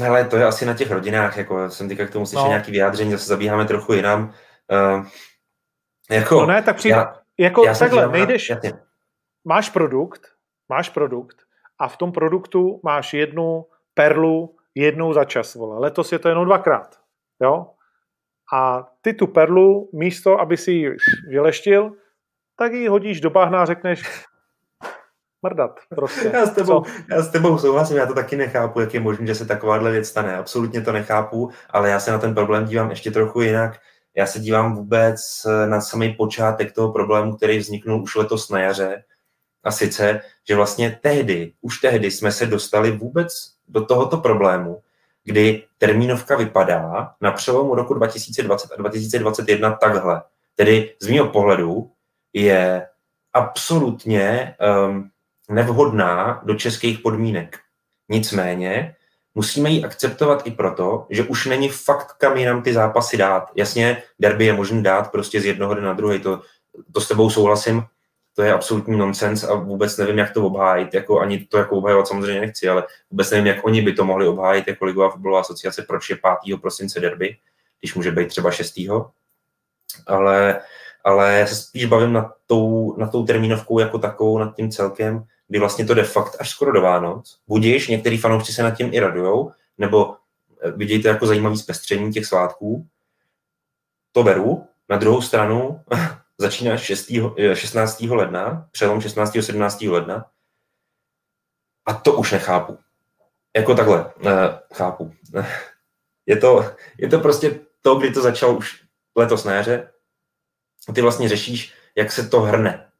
Hele, to je asi na těch rodinách, jako jsem teďka k tomu slyšel no. nějaký vyjádření, zase zabíháme trochu jinam. Uh, jako, no ne, tak přijde, já, jako já takhle, nejdeš, na, máš produkt, máš produkt a v tom produktu máš jednu perlu jednou za čas, vole. Letos je to jenom dvakrát, jo? A ty tu perlu, místo, aby si ji vyleštil, tak ji hodíš do bahna a řekneš mrdat prostě. Já s, tebou, já s tebou souhlasím, já to taky nechápu, jak je možné, že se takováhle věc stane. Absolutně to nechápu, ale já se na ten problém dívám ještě trochu jinak. Já se dívám vůbec na samý počátek toho problému, který vzniknul už letos na jaře. A sice, že vlastně tehdy, už tehdy jsme se dostali vůbec do tohoto problému, kdy termínovka vypadá na přelomu roku 2020 a 2021 takhle. Tedy z mého pohledu je absolutně um, nevhodná do českých podmínek. Nicméně musíme ji akceptovat i proto, že už není fakt kam jinam ty zápasy dát. Jasně, derby je možné dát prostě z jednoho dne na druhý, to, to s tebou souhlasím, to je absolutní nonsens a vůbec nevím, jak to obhájit. Jako ani to jako obhajovat samozřejmě nechci, ale vůbec nevím, jak oni by to mohli obhájit jako Ligová fotbalová asociace, proč je 5. prosince derby, když může být třeba 6. Ale, ale já se spíš bavím nad tou, nad tou termínovkou jako takovou, nad tím celkem, kdy vlastně to de fakt až skoro do Vánoc. Budíš, některý fanoušci se nad tím i radujou, nebo eh, vidějí to jako zajímavý zpestření těch svátků. To beru. Na druhou stranu začíná 6. 16. Eh, ledna, přelom 16. 17. ledna. A to už nechápu. Jako takhle, eh, chápu. Je to, je to prostě to, kdy to začalo už letos na jaře. Ty vlastně řešíš, jak se to hrne.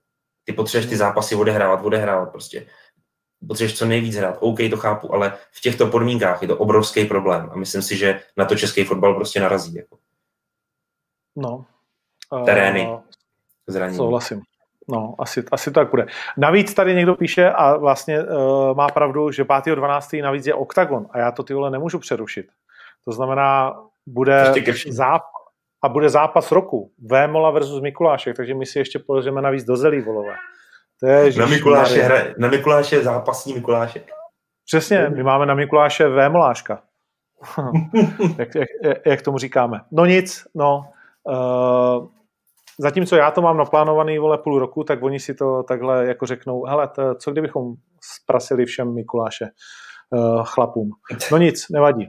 Ty potřebuješ ty zápasy odehrávat, odehrávat prostě. Potřebuješ co nejvíc hrát. OK, to chápu, ale v těchto podmínkách je to obrovský problém a myslím si, že na to český fotbal prostě narazí. Jako. No. Terény. Zranění. Souhlasím. No, asi, asi to tak bude. Navíc tady někdo píše a vlastně uh, má pravdu, že 5.12. navíc je oktagon a já to ty vole nemůžu přerušit. To znamená, bude zápas a bude zápas roku. Vémola versus Mikulášek, takže my si ještě položíme navíc do zelí, volové. To je na, Mikuláše hra, na Mikuláše zápasní Mikulášek. Přesně, my máme na Mikuláše Vémoláška. jak, jak, jak, tomu říkáme. No nic, no. Uh, zatímco já to mám naplánovaný, vole, půl roku, tak oni si to takhle jako řeknou, hele, to, co kdybychom zprasili všem Mikuláše uh, chlapům. No nic, nevadí.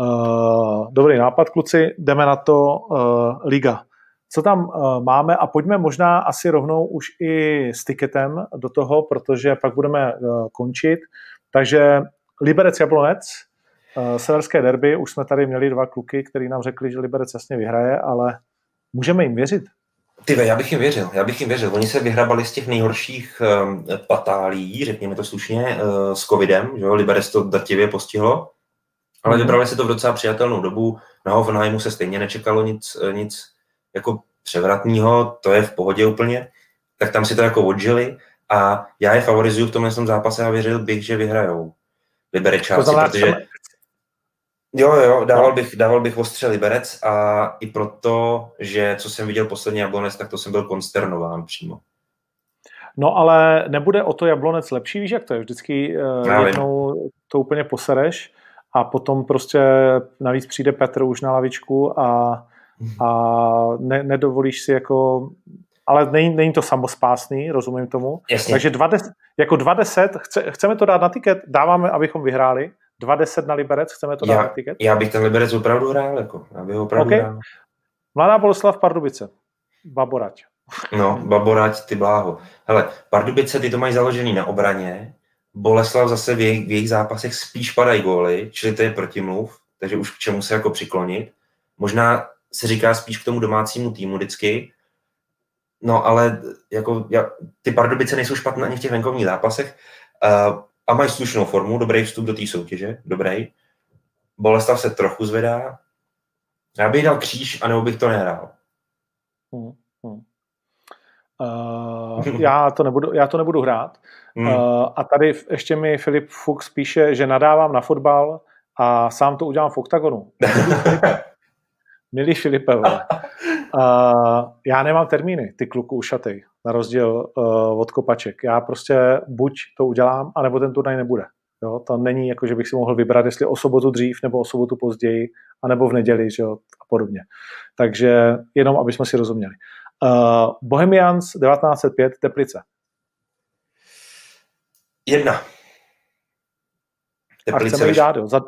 Uh, dobrý nápad, kluci, jdeme na to uh, Liga. Co tam uh, máme a pojďme možná asi rovnou už i s tiketem do toho, protože pak budeme uh, končit. Takže Liberec Jablonec, uh, severské derby, už jsme tady měli dva kluky, kteří nám řekli, že Liberec jasně vyhraje, ale můžeme jim věřit? Ty já bych jim věřil, já bych jim věřil. Oni se vyhrabali z těch nejhorších um, patálí, řekněme to slušně, uh, s covidem, že jo, Liberec to dativě postihlo, ale mm. vybrali si to v docela přijatelnou dobu. Na Hoffenheimu se stejně nečekalo nic, eh, nic jako převratného, to je v pohodě úplně, tak tam si to jako odžili a já je favorizuju v tomhle zápase a věřil bych, že vyhrajou Liberečáci, protože Jo, jo, dával no. bych, dával bych ostře Liberec a i proto, že co jsem viděl poslední Jablonec, tak to jsem byl konsternován přímo. No ale nebude o to Jablonec lepší, víš jak to je? Vždycky uh, jednou to úplně posereš a potom prostě navíc přijde Petr už na lavičku a, a ne, nedovolíš si jako ale není, není to samospásný, rozumím tomu. Jasně. Takže 20, jako 20, chce, chceme to dát na tiket, dáváme, abychom vyhráli, 20 na Liberec, chceme to já, dát na tiket? Já bych ten Liberec opravdu hrál, jako, já bych opravdu okay. hrál. Mladá Boleslav Pardubice, Baborať. No, Baborať, ty bláho. Hele, Pardubice, ty to mají založený na obraně, Boleslav zase v jejich, v jejich zápasech spíš padají góly, čili to je protimluv, takže už k čemu se jako přiklonit. Možná se říká spíš k tomu domácímu týmu vždycky, no ale jako, ja, ty Pardubice nejsou špatné ani v těch venkovních zápasech, Uh, a mají slušnou formu, dobrý vstup do té soutěže, dobrý. Boleslav se trochu zvedá. Já bych dal kříž, anebo bych to nehrál. Hmm, hmm. Uh, já, to nebudu, já to nebudu hrát. Hmm. Uh, a tady ještě mi Filip Fuchs píše, že nadávám na fotbal a sám to udělám v oktagonu. Milý Filipe, uh, já nemám termíny, ty kluku ušatej, na rozdíl uh, od kopaček. Já prostě buď to udělám, anebo ten turnaj nebude. Jo? To není jako, že bych si mohl vybrat, jestli o sobotu dřív nebo o sobotu později, anebo v neděli že jo? a podobně. Takže jenom, aby jsme si rozuměli. Uh, Bohemians 1905 Teplice. Jedna. Teplice a chceme dát, jo, za,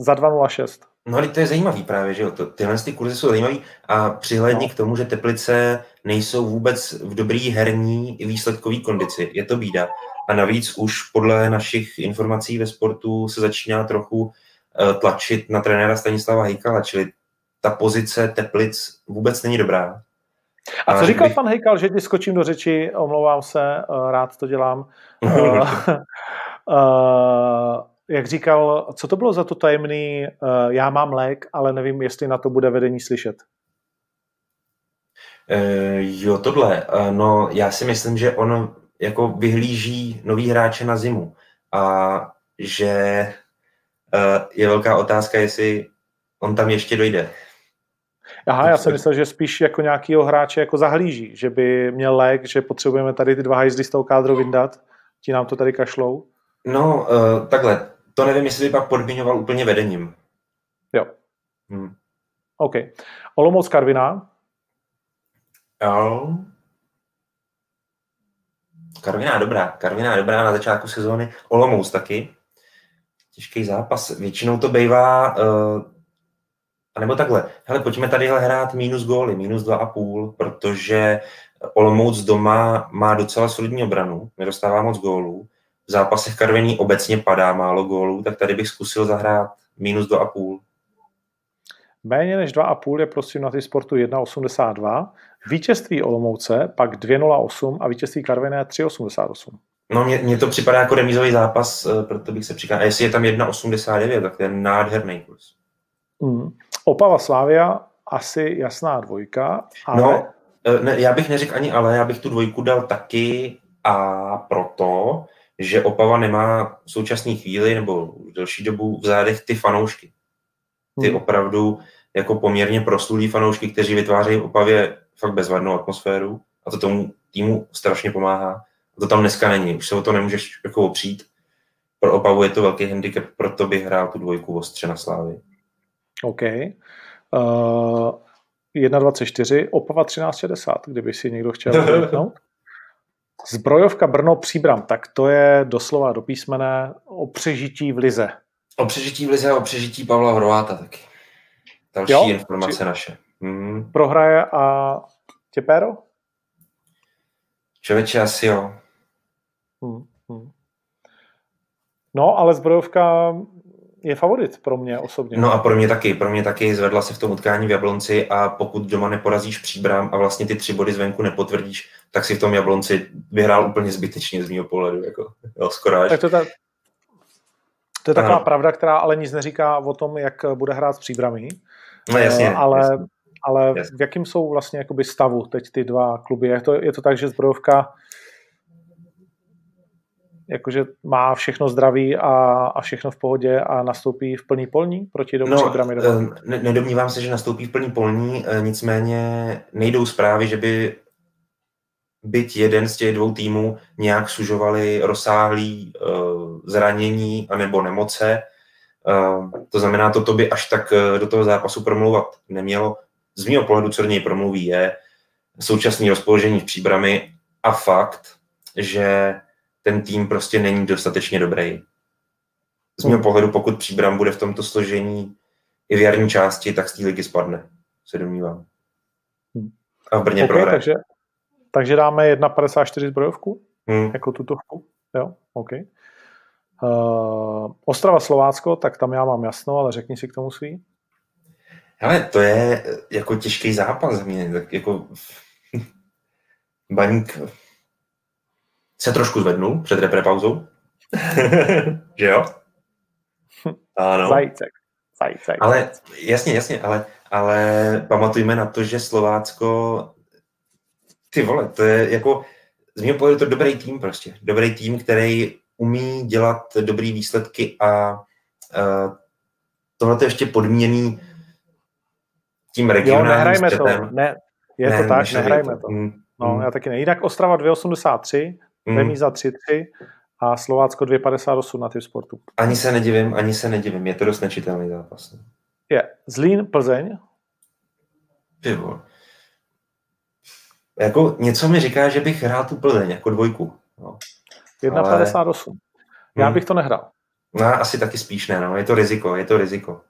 za 2.06. No ale to je zajímavý právě, že jo, to, tyhle ty kurzy jsou zajímavý a přihledni no. k tomu, že Teplice nejsou vůbec v dobrý herní i výsledkový kondici, je to bída. A navíc už podle našich informací ve sportu se začíná trochu uh, tlačit na trenéra Stanislava Hejkala, čili ta pozice Teplic vůbec není dobrá. A co říkal bych... pan Hejkal, že ti skočím do řeči, omlouvám se, uh, rád to dělám. Uh, jak říkal, co to bylo za to tajemný, uh, já mám lék, ale nevím, jestli na to bude vedení slyšet. Uh, jo, tohle. Uh, no, já si myslím, že on jako vyhlíží nový hráče na zimu a že uh, je velká otázka, jestli on tam ještě dojde. Aha, já jsem myslel, že spíš jako nějakýho hráče jako zahlíží, že by měl lék, že potřebujeme tady ty dva hajzdy z toho kádru vyndat, ti nám to tady kašlou. No, uh, takhle, to nevím, jestli by pak podmiňoval úplně vedením. Jo. Hmm. OK. Olomouc Karviná? Jo. Karviná dobrá. Karviná dobrá na začátku sezóny. Olomouc taky. Těžký zápas. Většinou to bývá, uh, nebo takhle, hele, pojďme tady hrát minus góly, minus dva a půl, protože Olomouc doma má docela solidní obranu, nedostává moc gólů v zápasech Karviní obecně padá málo gólů, tak tady bych zkusil zahrát minus 2,5. Méně než 2,5 je prosím na ty sportu 1,82. Vítězství Olomouce pak 2,08 a vítězství Karviné 3,88. No mně, mně to připadá jako remízový zápas, eh, proto bych se přikázal. A jestli je tam 1,89, tak to je nádherný kurz. Mm. Opava Slávia asi jasná dvojka, ale... No, eh, ne, já bych neřekl ani ale, já bych tu dvojku dal taky a proto, že Opava nemá v současné chvíli nebo v delší dobu v zádech ty fanoušky. Ty hmm. opravdu jako poměrně proslulí fanoušky, kteří vytvářejí Opavě fakt bezvadnou atmosféru a to tomu týmu strašně pomáhá. A to tam dneska není, už se o to nemůžeš jako opřít. Pro Opavu je to velký handicap, proto bych hrál tu dvojku ostře na Slávy. OK. Uh, 1,24, Opava 13,60, kdyby si někdo chtěl Zbrojovka Brno Příbram, tak to je doslova do písmene o přežití v lize. O přežití v lize a o přežití Pavla Hrováta taky. Další jo? informace Při... naše. Hmm. Prohraje a Těpéro? Člověče, asi jo. Hmm. Hmm. No, ale zbrojovka je favorit pro mě osobně. No a pro mě taky. Pro mě taky zvedla se v tom utkání v Jablonci a pokud doma neporazíš příbram a vlastně ty tři body zvenku nepotvrdíš, tak si v tom Jablonci vyhrál úplně zbytečně z mého pohledu. Jako, jo, skoro až. Tak to, ta, to je taková ano. pravda, která ale nic neříká o tom, jak bude hrát s příbrami. No jasně. Uh, ale jasně. Ale v jakým jsou vlastně jakoby stavu teď ty dva kluby? Je to, je to tak, že zbrojovka jakože má všechno zdraví a, a všechno v pohodě a nastoupí v plný polní proti domu no, Bramy ne, Nedomnívám se, že nastoupí v plný polní, eh, nicméně nejdou zprávy, že by byť jeden z těch dvou týmů nějak sužovali rozsáhlý uh, zranění anebo nemoce. Uh, to znamená, toto by až tak uh, do toho zápasu promlouvat nemělo. Z mého pohledu, co do něj promluví, je současné rozpoložení v příbrami a fakt, že ten tým prostě není dostatečně dobrý. Z mého hmm. pohledu, pokud Příbram bude v tomto složení i v jarní části, tak z té ligy spadne, se domnívám. Hmm. A v Brně okay, prohraje. Takže, takže dáme 1,54 zbrojovku? Hmm. Jako tutovku? Jo, OK. Uh, Ostrava Slovácko, tak tam já mám jasno, ale řekni si k tomu svý. Ale to je jako těžký zápas za mě. Tak jako Baník se trošku zvednul před reprepauzou. že jo? Ano. Zajícek. Zajícek. Ale jasně, jasně, ale, ale pamatujme na to, že Slovácko, ty vole, to je jako, z mého pohledu to dobrý tým prostě. Dobrý tým, který umí dělat dobrý výsledky a uh, tohle je ještě podmíněný tím regionálním jo, nehrajme střetem. to. Ne, je ne, to tak, nehrajme to. to. Mm, no, mm. já taky ne. Jinak Ostrava 2,83, mm. Remíza 3,3 a Slovácko 2,58 na typ sportu. Ani se nedivím, ani se nedivím. Je to dost nečitelný zápas. Je. Zlín, Plzeň. Ty Jako něco mi říká, že bych hrál tu Plzeň jako dvojku. No. 1,58. Ale... Já hmm. bych to nehrál. No, asi taky spíš ne, no. Je to riziko, je to riziko.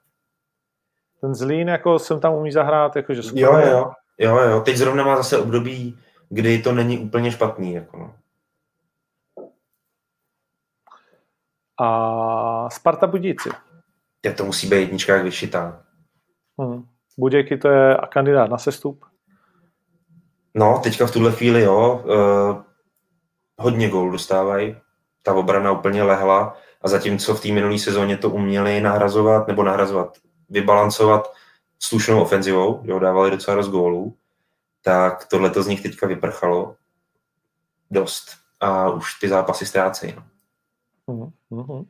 Ten Zlín, jako jsem tam umí zahrát, jakože super. Jo, jo, jo, jo. Teď zrovna má zase období, kdy to není úplně špatný, jako no. A Sparta Budíci. Je to musí být jednička jak vyšitá. Hmm. Budějky to je kandidát na sestup? No, teďka v tuhle chvíli jo. Uh, hodně gól dostávají. Ta obrana úplně lehla a zatímco v té minulé sezóně to uměli nahrazovat, nebo nahrazovat, vybalancovat slušnou ofenzivou, jo, dávali docela dost gólů, tak tohle to z nich teďka vyprchalo dost a už ty zápasy ztrácejí. No. Mm-hmm.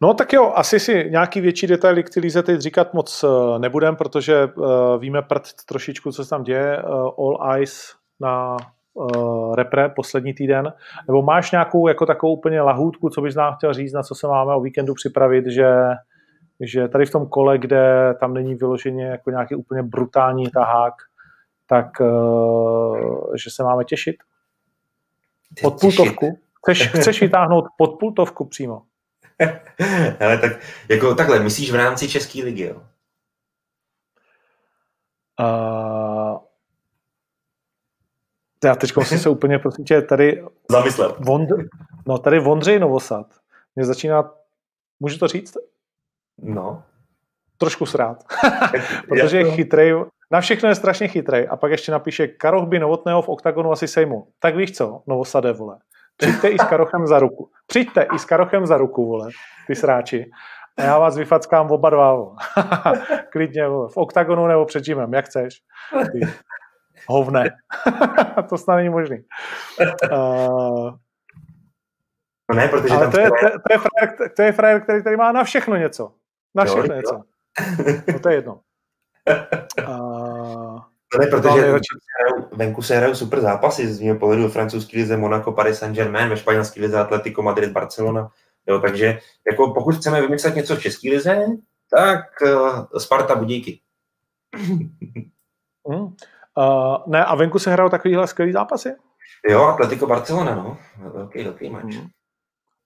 No tak jo, asi si nějaký větší detaily k Lize teď říkat moc eh, nebudem, protože uh, víme prd trošičku, co se tam děje. Uh, all eyes na uh, repre poslední týden. Nebo máš nějakou jako takovou úplně lahůdku, co bys nám chtěl říct, na co se máme o víkendu připravit, že, že tady v tom kole, kde tam není vyloženě jako nějaký úplně brutální tahák, tak uh, že se máme těšit? Od půltovku? Chceš, chceš vytáhnout pod pultovku přímo? Ale tak, jako takhle, myslíš v rámci České ligy, jo? Uh, já teď musím se úplně, prosím tě, tady... Zamyslet. Vond, no, tady Vondřej Novosad. Mě začíná, můžu to říct? No. Trošku srát. Protože je chytrej, na všechno je strašně chytrej. A pak ještě napíše Karochby Novotného v oktagonu asi sejmu. Tak víš co, Novosade, vole. Přijďte i s Karochem za ruku. Přijďte i s Karochem za ruku, vole, ty sráči. A já vás vyfackám oba dva. Klidně, vole, v oktagonu nebo před gymem, jak chceš. Ty. Hovne. to snad není možný. Uh, no ne, protože ale tam to, je, to, to, je frajer, to je frajer, který tady má na všechno něco. Na všechno jo, něco. No to je jedno. Uh, to ne, protože hrajou, venku se hrajou super zápasy z mého pohledu francouzský lize Monaco, Paris Saint-Germain, ve španělské lize Atletico Madrid, Barcelona. Jo, takže jako pokud chceme vymyslet něco v české lize, tak uh, Sparta Budíky. mm. uh, ne, a venku se hrajou takovýhle skvělý zápasy? Jo, Atletico Barcelona, no. Velký, velký match. Mm.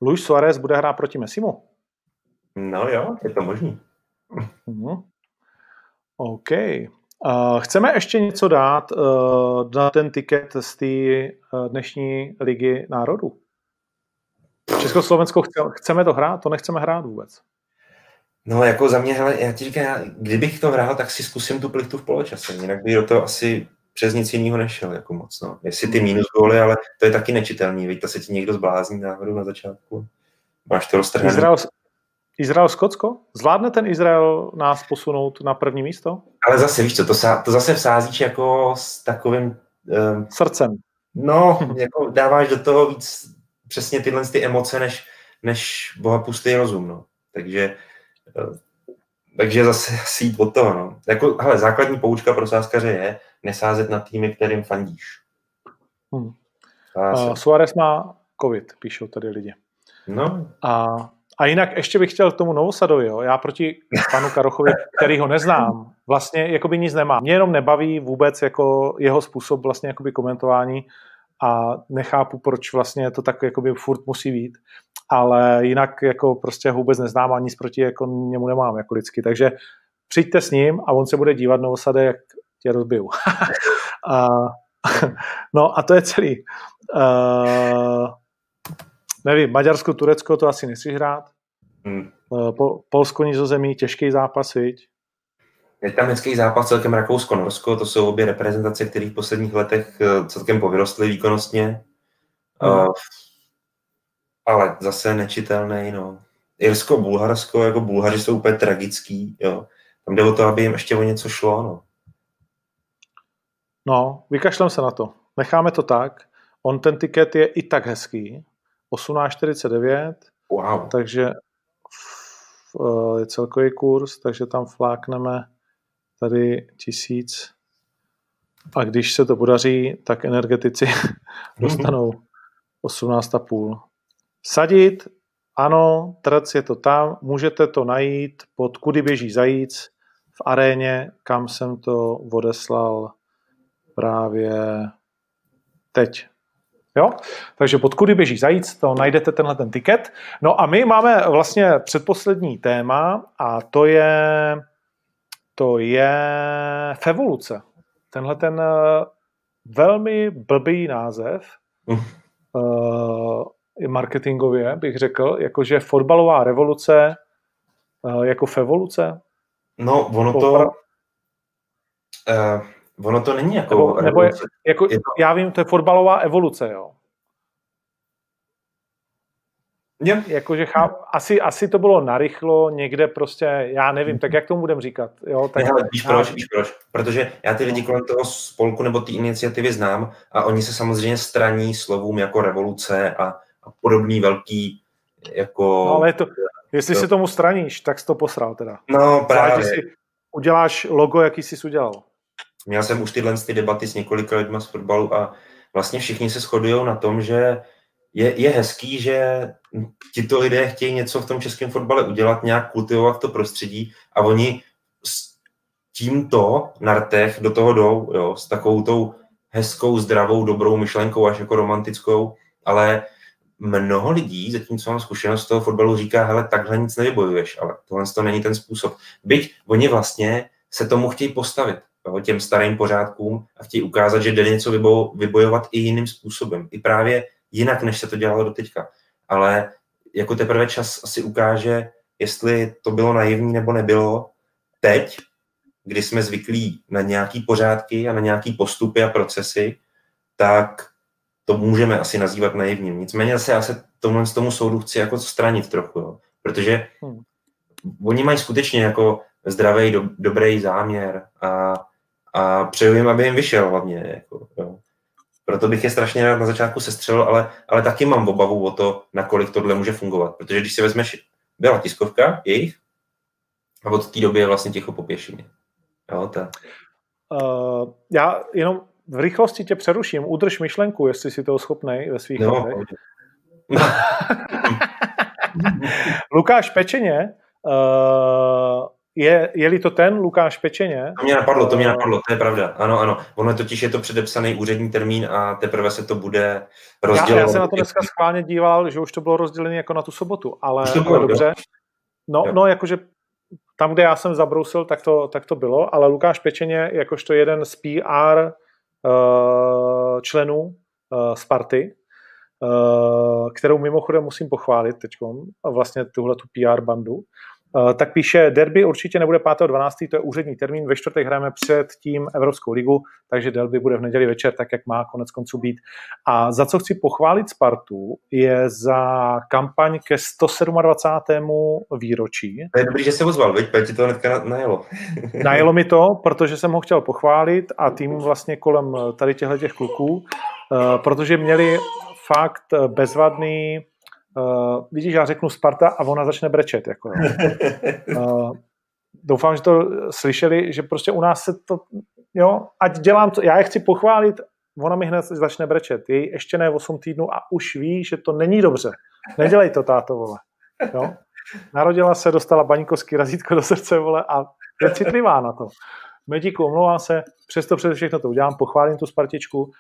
Luis Suarez bude hrát proti Messimu. No jo, je to možný. Mm. OK. Uh, chceme ještě něco dát uh, na ten tiket z té uh, dnešní ligy národů? Československo chce, chceme to hrát? To nechceme hrát vůbec. No jako za mě, hele, já ti říkám, já, kdybych to hrál, tak si zkusím tu plichtu v poločase. Jinak by do toho asi přes nic jiného nešel jako moc. No. Jestli ty minus góly, ale to je taky nečitelný. Víte, se ti někdo zblázní náhodou na začátku. Máš to roztrhané. Izrael, Izrael-Skotsko? Zvládne ten Izrael nás posunout na první místo? Ale zase, víš co, to, sa, to zase vsázíš jako s takovým... Um, Srdcem. No, jako dáváš do toho víc přesně tyhle ty emoce, než, než boha pustý rozum, no. Takže, eh, takže zase si jít od toho, no. Jako, hele, základní poučka pro sáskaře je nesázet na týmy, kterým fandíš. Hmm. Uh, Suarez má covid, píšou tady lidi. No. A a jinak ještě bych chtěl k tomu Novosadovi, jo. já proti panu Karochovi, který ho neznám, vlastně jakoby nic nemám. Mě jenom nebaví vůbec jako jeho způsob vlastně jakoby komentování a nechápu, proč vlastně to tak jakoby furt musí být, ale jinak jako prostě ho vůbec neznám a nic proti jako němu nemám jako lidsky, takže přijďte s ním a on se bude dívat Novosade, jak tě rozbiju. a, no a to je celý. Uh, nevím, Maďarsko, Turecko to asi nechceš hrát. Hmm. Eh, po, Polsko, Nizozemí, těžký zápas, viď? Je tam hezký zápas celkem Rakousko-Norsko, to jsou obě reprezentace, které v posledních letech eh, celkem povyrostly výkonnostně. Hmm. Uh, ale zase nečitelný, no. Irsko, Bulharsko, jako Bulhaři jsou úplně tragický, jo. Tam jde o to, aby jim ještě o něco šlo, no. No, vykašlem se na to. Necháme to tak. On ten tiket je i tak hezký. 18,49. Wow. Takže je celkový kurz, takže tam flákneme tady tisíc. A když se to podaří, tak energetici dostanou 18,5. Sadit, ano, trc je to tam, můžete to najít pod Kudy běží zajíc v aréně, kam jsem to odeslal právě teď. Jo? Takže pod kudy běží zajíc, to najdete tenhle ten tiket. No a my máme vlastně předposlední téma a to je to je Fevoluce. Tenhle ten eh, velmi blbý název uh, marketingově bych řekl, jakože fotbalová revoluce uh, jako Fevoluce. No, ono to... uh, ono to není jako nebo, nebo je, jako, je to... Já vím, to je fotbalová evoluce, jo. Yeah. Jakože cháp, asi, asi to bylo narychlo, někde prostě, já nevím, tak jak tomu budeme říkat? Jo, tak, ne, víš proč, víš proč? Protože já ty lidi kolem toho spolku nebo ty iniciativy znám a oni se samozřejmě straní slovům jako revoluce a, a podobný velký jako... No, ale to, jestli to... si tomu straníš, tak jsi to posral teda. No právě. Si uděláš logo, jaký jsi udělal. Měl jsem už tyhle ty debaty s několika lidmi z fotbalu a vlastně všichni se shodují na tom, že je, je hezký, že tito lidé chtějí něco v tom českém fotbale udělat, nějak kultivovat to prostředí a oni s tímto nartech do toho jdou, jo, s takovou tou hezkou, zdravou, dobrou myšlenkou, až jako romantickou, ale mnoho lidí, zatímco mám zkušenost z toho fotbalu, říká, hele, takhle nic nevybojuješ, ale tohle to není ten způsob. Byť oni vlastně se tomu chtějí postavit, jo, těm starým pořádkům a chtějí ukázat, že jde něco vybojovat i jiným způsobem. I právě jinak, než se to dělalo do teďka. Ale jako teprve čas asi ukáže, jestli to bylo naivní nebo nebylo. Teď, kdy jsme zvyklí na nějaký pořádky a na nějaký postupy a procesy, tak to můžeme asi nazývat naivním. Nicméně zase já se tomu, tomu soudu chci jako stranit trochu, jo. protože hmm. oni mají skutečně jako zdravý, do, dobrý záměr a, a přeju jim, aby jim vyšel hlavně. Jako, jo. Proto bych je strašně rád na začátku sestřelil, ale, ale taky mám obavu o to, nakolik tohle může fungovat. Protože když si vezmeš, byla tiskovka jejich a od té doby je vlastně ticho po pěšině. Jo, to... Uh, já jenom v rychlosti tě přeruším. Udrž myšlenku, jestli jsi toho schopný ve svých no, no. Lukáš Pečeně uh, je, je-li to ten Lukáš Pečeně? To mě napadlo, to mě napadlo, to je pravda. Ano, ano. Ono totiž je to předepsaný úřední termín a teprve se to bude rozdělovat. Já, já se na to dneska schválně díval, že už to bylo rozdělené jako na tu sobotu, ale to bylo, dobře. No, no, jakože tam, kde já jsem zabrousil, tak to, tak to bylo, ale Lukáš Pečeně, jakožto jeden z PR uh, eh, členů uh, Sparty, uh, kterou mimochodem musím pochválit teď, vlastně tuhle tu PR bandu, tak píše, derby určitě nebude 5.12., to je úřední termín, ve čtvrtek hrajeme před tím Evropskou ligu, takže derby bude v neděli večer, tak jak má konec konců být. A za co chci pochválit Spartu, je za kampaň ke 127. výročí. To je dobrý, že se ozval, veď, ti to hnedka najelo. najelo mi to, protože jsem ho chtěl pochválit a tým vlastně kolem tady těchto těch kluků, eh, protože měli fakt bezvadný Uh, vidíš, já řeknu Sparta a ona začne brečet. Jako, uh, doufám, že to slyšeli, že prostě u nás se to, jo, ať dělám to, já je chci pochválit, ona mi hned začne brečet. Její ještě ne 8 týdnů a už ví, že to není dobře. Nedělej to, táto, vole. Jo? Narodila se, dostala baníkovský razítko do srdce, vole, a je citlivá na to. Medíku, omlouvám se, přesto přes všechno to udělám, pochválím tu Spartičku,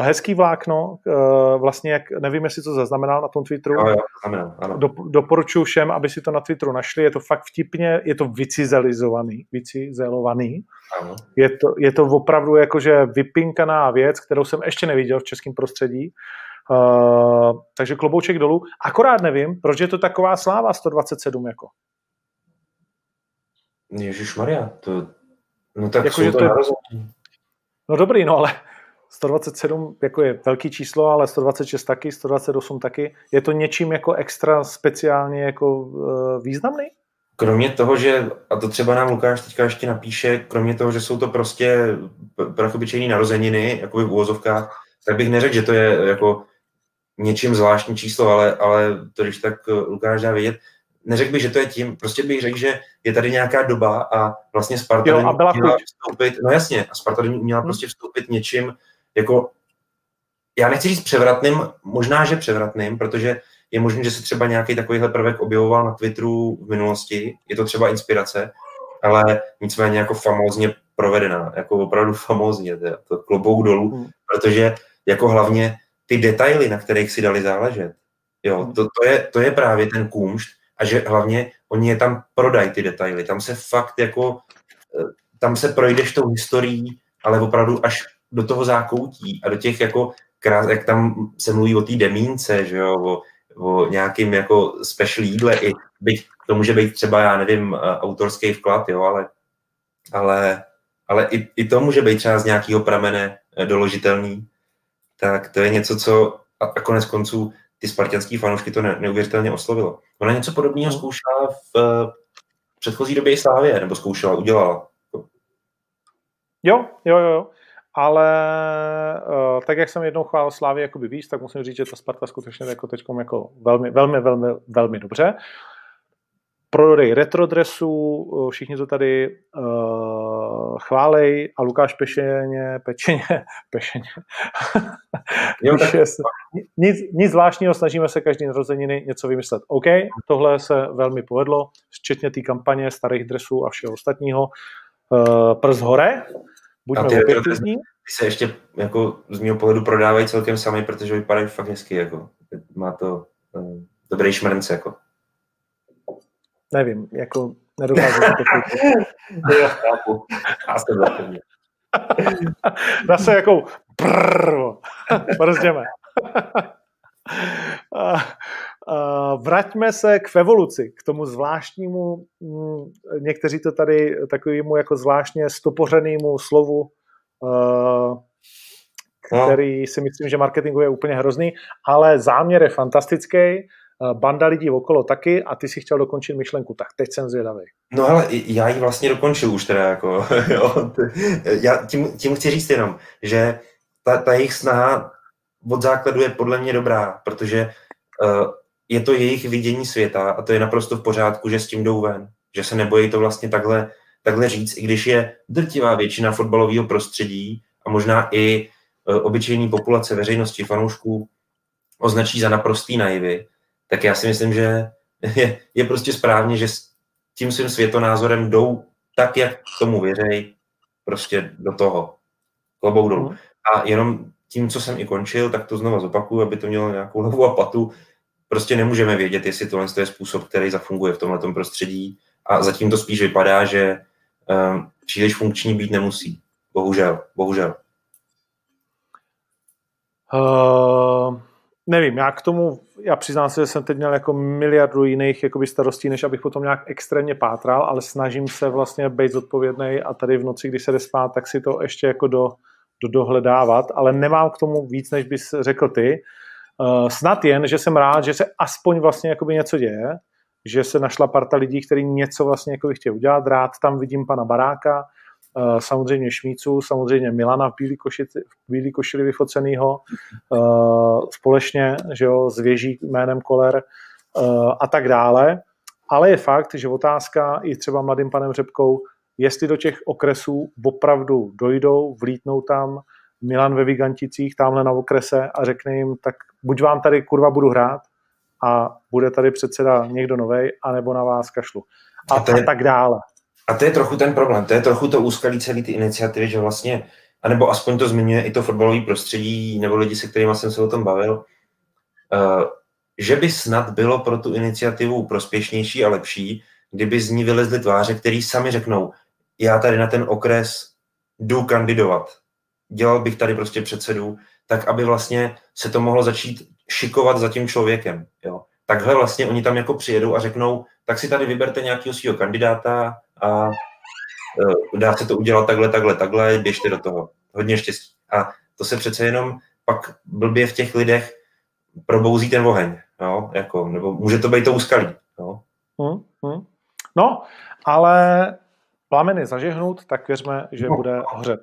Hezký vlákno, eh, vlastně jak, nevím, jestli to zaznamenal na tom Twitteru. Jo, jo, ano, ano. Do, doporučuji všem, aby si to na Twitteru našli. Je to fakt vtipně, je to vycizelizovaný, vycizelovaný. Ano. Je, to, je to opravdu jakože vypinkaná věc, kterou jsem ještě neviděl v českém prostředí. Uh, takže klobouček dolů. Akorát nevím, proč je to taková sláva 127 jako. Ježíš Maria, to, no tak jako, jsou to, to No dobrý, no ale 127 jako je velký číslo, ale 126 taky, 128 taky. Je to něčím jako extra speciálně jako uh, významný? Kromě toho, že, a to třeba nám Lukáš teďka ještě napíše, kromě toho, že jsou to prostě prachobyčejné narozeniny, jako v úvozovkách, tak bych neřekl, že to je jako něčím zvláštní číslo, ale, ale to, když tak eh, Lukáš dá vědět, neřekl bych, že to je tím, prostě bych řekl, že je tady nějaká doba a vlastně Sparta jo, a byla měla vstoupit, no jasně, a Sparta měla hmm. prostě vstoupit něčím, jako, já nechci říct převratným, možná, že převratným, protože je možné, že se třeba nějaký takovýhle prvek objevoval na Twitteru v minulosti, je to třeba inspirace, ale nicméně jako famózně provedená, jako opravdu famózně, to, to klobouk dolů, hmm. protože jako hlavně ty detaily, na kterých si dali záležet, jo, hmm. to, to, je, to je právě ten kůmšt a že hlavně oni je tam prodají ty detaily, tam se fakt jako, eh, tam se projdeš tou historií, ale opravdu až do toho zákoutí a do těch jako krás, jak tam se mluví o té demínce, že jo, o, o nějakým jako special jídle, i byť to může být třeba, já nevím, eh, autorský vklad, jo, ale, ale, ale i, i to může být třeba z nějakého pramene eh, doložitelný, tak to je něco, co a, a konec konců ty spartianský fanoušky to ne, neuvěřitelně oslovilo. Ona něco podobného no. zkoušela v, v předchozí době i Slávě, nebo zkoušela, udělala. Jo, jo, jo ale uh, tak, jak jsem jednou chválil Slávy jakoby víc, tak musím říct, že ta Sparta skutečně jako teď jako velmi, velmi, velmi, velmi dobře. Prodej retrodresů, eh, všichni to tady uh, chválej a Lukáš Pešeně, Pečeně, Pešeně, jo, tak... nic, nic zvláštního, snažíme se každý narozeniny něco vymyslet. OK, tohle se velmi povedlo, včetně té kampaně starých dresů a všeho ostatního. Uh, prst hore, Buďme ty objektivní. Ty se ještě jako z mého pohledu prodávají celkem sami, protože vypadají fakt hezky. Jako. Má to uh, dobrý šmrnc. Jako. Nevím, jako nedokážu to Já chápu. Já jsem. Zase jako prrr, brzděme. Vraťme se k evoluci, k tomu zvláštnímu, mm, někteří to tady takovému jako zvláštně stopořenému slovu, no. který si myslím, že marketingu je úplně hrozný, ale záměr je fantastický, banda lidí okolo taky a ty si chtěl dokončit myšlenku, tak teď jsem zvědavý. No ale já ji vlastně dokončil už teda, jako, jo. Já tím, tím chci říct jenom, že ta, ta jejich snaha od základu je podle mě dobrá, protože uh, je to jejich vidění světa a to je naprosto v pořádku, že s tím jdou ven, že se nebojí to vlastně takhle, takhle říct, i když je drtivá většina fotbalového prostředí a možná i uh, obyčejný populace veřejnosti, fanoušků označí za naprostý naivy, tak já si myslím, že je, je prostě správně, že s tím svým světonázorem jdou tak, jak tomu věřej, prostě do toho. Klobouk dolů. Mhm. A jenom tím, co jsem i končil, tak to znova zopakuju, aby to mělo nějakou hlavu a patu. Prostě nemůžeme vědět, jestli tohle je způsob, který zafunguje v tomhle prostředí. A zatím to spíš vypadá, že um, příliš funkční být nemusí. Bohužel, bohužel. Uh, nevím, já k tomu, já přiznám se, že jsem teď měl jako miliardu jiných jakoby starostí, než abych potom nějak extrémně pátral, ale snažím se vlastně být zodpovědný a tady v noci, když se jde spát, tak si to ještě jako do, do dohledávat, ale nemám k tomu víc, než bys řekl ty. Uh, snad jen, že jsem rád, že se aspoň vlastně jakoby něco děje, že se našla parta lidí, kteří něco vlastně jako chtějí udělat. Rád tam vidím pana Baráka, uh, samozřejmě Šmícu, samozřejmě Milana v bílý, koši, v bílý košili vyfocenýho, uh, společně že jo, s věží jménem Koler a tak dále. Ale je fakt, že otázka i třeba mladým panem Řepkou, jestli do těch okresů opravdu dojdou, vlítnou tam Milan ve Viganticích, tamhle na okrese a řekne jim, tak buď vám tady kurva budu hrát a bude tady předseda někdo novej, anebo na vás kašlu. A, a, je, a tak dále. A to je trochu ten problém, to je trochu to úskalí celé ty iniciativy, že vlastně, anebo aspoň to zmiňuje i to fotbalové prostředí, nebo lidi, se kterými jsem se o tom bavil, uh, že by snad bylo pro tu iniciativu prospěšnější a lepší, kdyby z ní vylezly tváře, který sami řeknou, já tady na ten okres jdu kandidovat. Dělal bych tady prostě předsedu, tak aby vlastně se to mohlo začít šikovat za tím člověkem. Jo. Takhle vlastně oni tam jako přijedou a řeknou, tak si tady vyberte nějakého svého kandidáta a uh, dá se to udělat takhle, takhle, takhle, běžte do toho. Hodně štěstí. A to se přece jenom pak blbě v těch lidech probouzí ten oheň, jo? Jako, nebo může to být to úskalí. Jo? Hmm, hmm. No, ale plameny zažehnout, tak věřme, že no. bude hořet.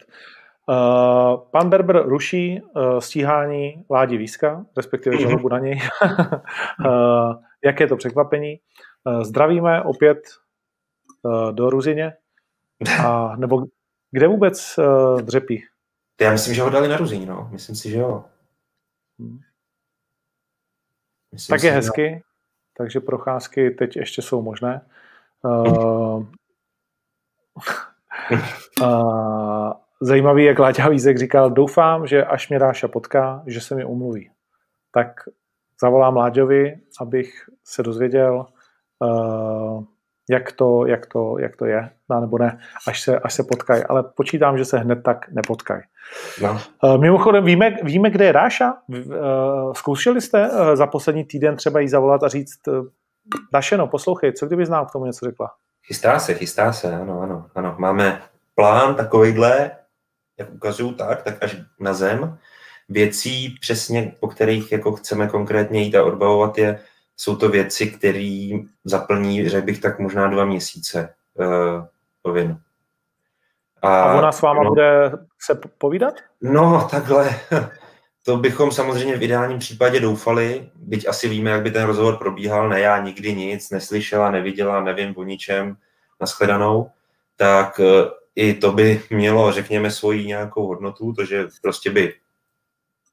Uh, pan Berber ruší uh, stíhání Ládi Výska, respektive mhm. žalobu na něj. uh, jaké to překvapení. Uh, zdravíme opět uh, do Ruzině. A, nebo kde vůbec uh, dřepí? Já myslím, že ho dali na Ruzině, no. Myslím si, že jo. Hmm. Myslím tak si, je hezky, že... takže procházky teď ještě jsou možné. Uh, uh, zajímavý, jak Láďa Vízek říkal, doufám, že až mě Dáša potká, že se mi umluví. Tak zavolám Láďovi, abych se dozvěděl, uh, jak to, jak to, jak to je, no, nebo ne, až se, až se potkají. Ale počítám, že se hned tak nepotkají. No. Uh, mimochodem, víme, víme, kde je Dáša? Uh, zkoušeli jste uh, za poslední týden třeba jí zavolat a říct, Dašeno, poslouchej, co kdyby znám k tomu něco řekla? Chystá se, chystá se, ano, ano, ano. Máme plán takovýhle, jak ukazuju tak, tak až na zem. Věcí přesně, po kterých jako chceme konkrétně jít a odbavovat je, jsou to věci, které zaplní, řekl bych, tak možná dva měsíce uh, povinu. A, a ona s váma no, bude se povídat? No, takhle. To bychom samozřejmě v ideálním případě doufali, byť asi víme, jak by ten rozhovor probíhal, ne já nikdy nic neslyšela, neviděla, nevím o ničem, nashledanou, tak eh, i to by mělo, řekněme, svoji nějakou hodnotu, to, že prostě by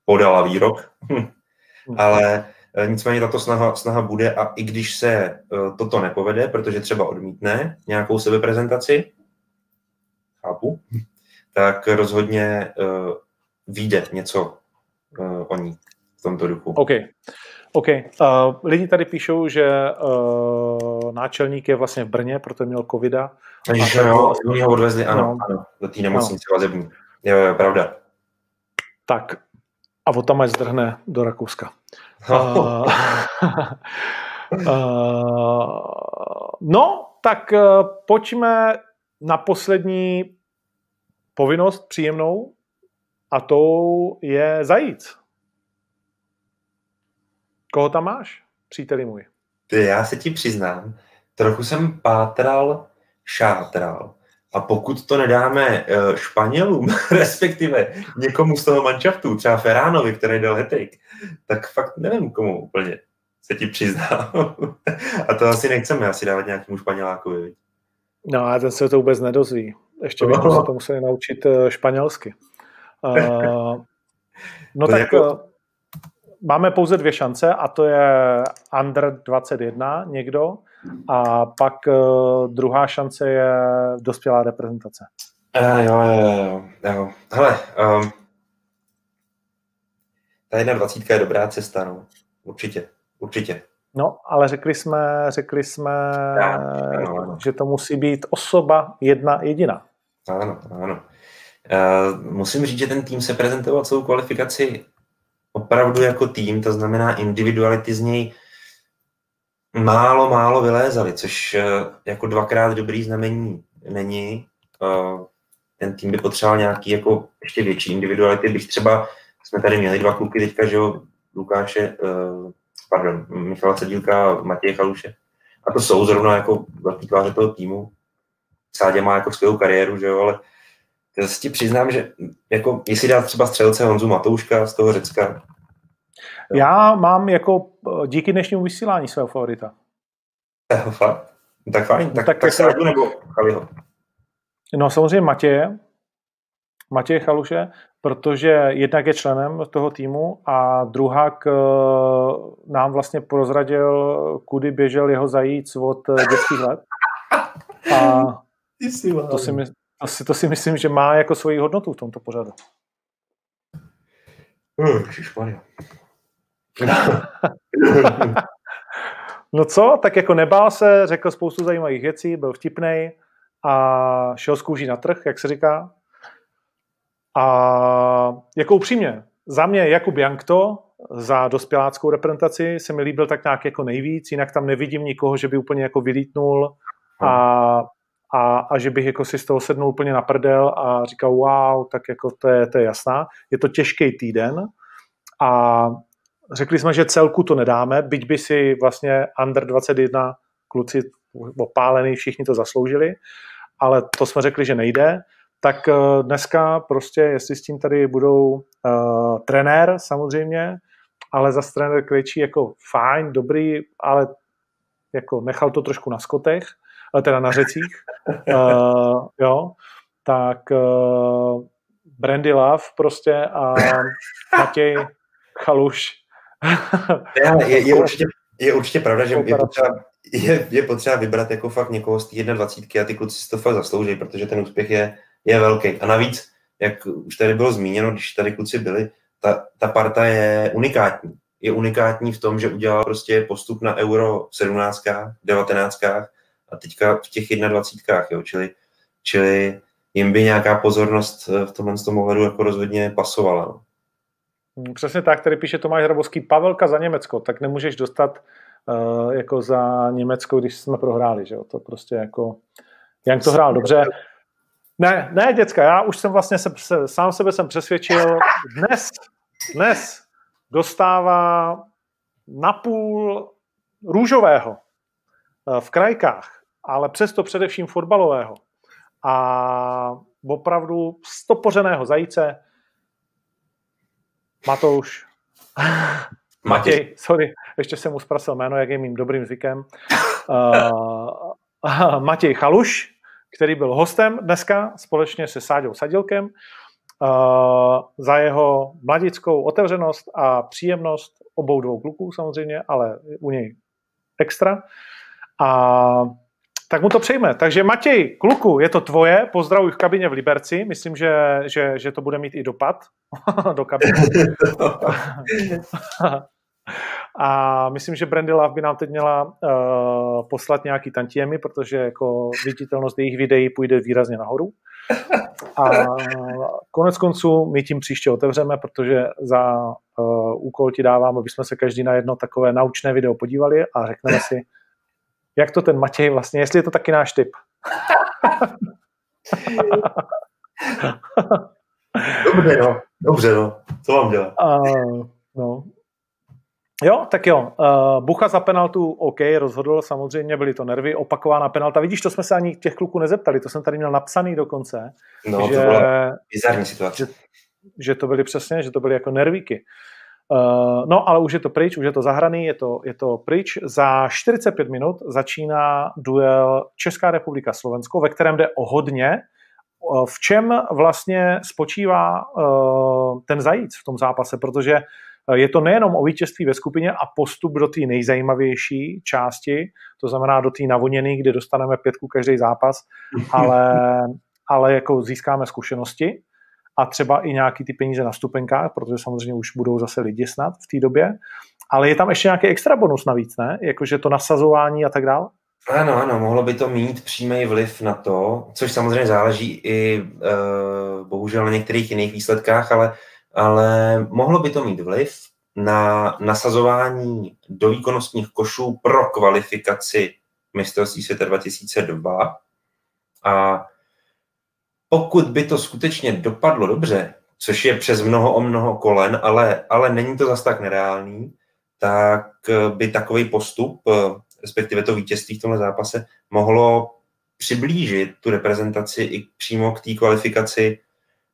podala výrok, ale eh, nicméně tato snaha, snaha bude a i když se eh, toto nepovede, protože třeba odmítne nějakou sebeprezentaci, chápu, tak rozhodně uh, vyjde něco uh, o ní v tomto duchu. OK. OK. Uh, lidi tady píšou, že uh, náčelník je vlastně v Brně, protože měl covida. Takže jo, vlastně... oni ho odvezli, ano, no. ano do té nemocnice no. vazební. Jo, jo, pravda. Tak a o tam zdrhne do Rakouska. Uh, uh, no, tak uh, pojďme na poslední povinnost příjemnou a tou je zajíc. Koho tam máš, příteli můj? Já se ti přiznám, trochu jsem pátral, šátral. A pokud to nedáme uh, Španělům, respektive někomu z toho manšaftu, třeba Feránovi, který dal hetrik, tak fakt nevím komu úplně se ti přiznám. a to asi nechceme asi dávat nějakému Španělákovi. No a ten se to vůbec nedozví. Ještě bychom no. se to museli naučit uh, španělsky. Uh, no to tak jako... máme pouze dvě šance a to je under 21 někdo a pak uh, druhá šance je dospělá reprezentace. Uh, jo, jo, jo, jo. Hele, um, ta jedna dvacítka je dobrá cesta, no. Určitě, určitě. No, ale řekli jsme, řekli jsme ano, ano. že to musí být osoba jedna jediná. Ano, ano. Uh, musím říct, že ten tým se prezentoval celou kvalifikaci opravdu jako tým, to znamená individuality z něj málo, málo vylézali, což uh, jako dvakrát dobrý znamení není. Uh, ten tým by potřeboval nějaký jako ještě větší individuality, bych třeba, jsme tady měli dva kluky teďka, že jo, Lukáše, uh, pardon, Michala Sedílka a Matěje Chaluše. A to jsou zrovna jako velký tváře toho týmu. Sádě má jako skvělou kariéru, že jo, ale si ti přiznám, že jako, jestli dát třeba střelce Honzu Matouška z toho Řecka. Já mám jako díky dnešnímu vysílání svého favorita. Fakt? Tak fajn, tak, tak, tak Sáďu nebo Chaliho? No samozřejmě Matěje, Matěje Chaluše, protože jednak je členem toho týmu a druhák eh, nám vlastně prozradil, kudy běžel jeho zajíc od dětských let. A to si, my, to, si, to si myslím, že má jako svoji hodnotu v tomto pořadu. no co, tak jako nebál se, řekl spoustu zajímavých věcí, byl vtipný a šel z kůží na trh, jak se říká. A jako upřímně, za mě Jakub Jankto za dospěláckou reprezentaci se mi líbil tak nějak jako nejvíc, jinak tam nevidím nikoho, že by úplně jako vylítnul a, a, a že bych jako si z toho sednul úplně na prdel a říkal wow, tak jako to je, to je jasná. Je to těžký týden a řekli jsme, že celku to nedáme, byť by si vlastně under 21 kluci opálený, všichni to zasloužili, ale to jsme řekli, že nejde. Tak eh, dneska prostě, jestli s tím tady budou uh, trenér samozřejmě, ale za trenér Krejčí jako fajn, dobrý, ale jako nechal to trošku na skotech, teda na řecích, uh, jo, tak uh, Brandy Love prostě a Matěj Chaluš. je, je, je, určitě, je určitě pravda, že je potřeba, je, je potřeba vybrat jako fakt někoho z té 21 a ty kluci si to fakt zaslouží, protože ten úspěch je, je velký. A navíc, jak už tady bylo zmíněno, když tady kluci byli, ta, ta parta je unikátní. Je unikátní v tom, že udělal prostě postup na euro v 17, 19 a teďka v těch 21, jo, čili, čili jim by nějaká pozornost v tomhle tom ohledu jako rozhodně pasovala. No. Hmm, přesně tak, tady píše Tomáš Hrabovský, Pavelka za Německo, tak nemůžeš dostat uh, jako za Německo, když jsme prohráli, že jo, to prostě jako, jak to hrál dobře. Ne, ne, děcka, já už jsem vlastně se, se, sám sebe jsem přesvědčil, dnes, dnes dostává napůl růžového eh, v krajkách, ale přesto především fotbalového a opravdu stopořeného zajíce Matouš. Matěj, sorry, ještě jsem mu zprasil jméno, jak je mým dobrým zvykem. Uh, Matěj Chaluš, který byl hostem dneska společně se Sáďou Sadilkem uh, za jeho mladickou otevřenost a příjemnost obou dvou kluků samozřejmě, ale u něj extra. A tak mu to přejme. Takže Matěj, kluku, je to tvoje, pozdravuj v kabině v Liberci, myslím, že, že, že to bude mít i dopad do kabiny. A myslím, že Brandy Love by nám teď měla uh, poslat nějaký tantiemy, protože jako viditelnost jejich videí půjde výrazně nahoru. A konec konců my tím příště otevřeme, protože za uh, úkol ti dávám, aby jsme se každý na jedno takové naučné video podívali a řekneme si, jak to ten Matěj vlastně, jestli je to taky náš typ. Dobře, no. Dobře, no. Co mám dělat? Uh, no. Jo, tak jo. Uh, Bucha za penaltu, OK, rozhodl, samozřejmě byly to nervy, opakovaná penalta. Vidíš, to jsme se ani těch kluků nezeptali, to jsem tady měl napsaný dokonce. No, že, to byla bizarní situace. Že, že to byly přesně, že to byly jako nervíky. Uh, no, ale už je to pryč, už je to zahraný, je to, je to pryč. Za 45 minut začíná duel Česká republika Slovensko, ve kterém jde o hodně. Uh, v čem vlastně spočívá uh, ten zajíc v tom zápase, protože je to nejenom o vítězství ve skupině a postup do té nejzajímavější části, to znamená do té navoněné, kde dostaneme pětku každý zápas, ale, ale jako získáme zkušenosti a třeba i nějaký ty peníze na stupenkách, protože samozřejmě už budou zase lidi snad v té době. Ale je tam ještě nějaký extra bonus navíc, ne? Jakože to nasazování a tak dále? Ano, ano, mohlo by to mít přímý vliv na to, což samozřejmě záleží i e, bohužel na některých jiných výsledkách, ale, ale mohlo by to mít vliv na nasazování do výkonnostních košů pro kvalifikaci mistrovství světa 2002 a pokud by to skutečně dopadlo dobře, což je přes mnoho o mnoho kolen, ale, ale není to zas tak nereálný, tak by takový postup, respektive to vítězství v tomhle zápase, mohlo přiblížit tu reprezentaci i přímo k té kvalifikaci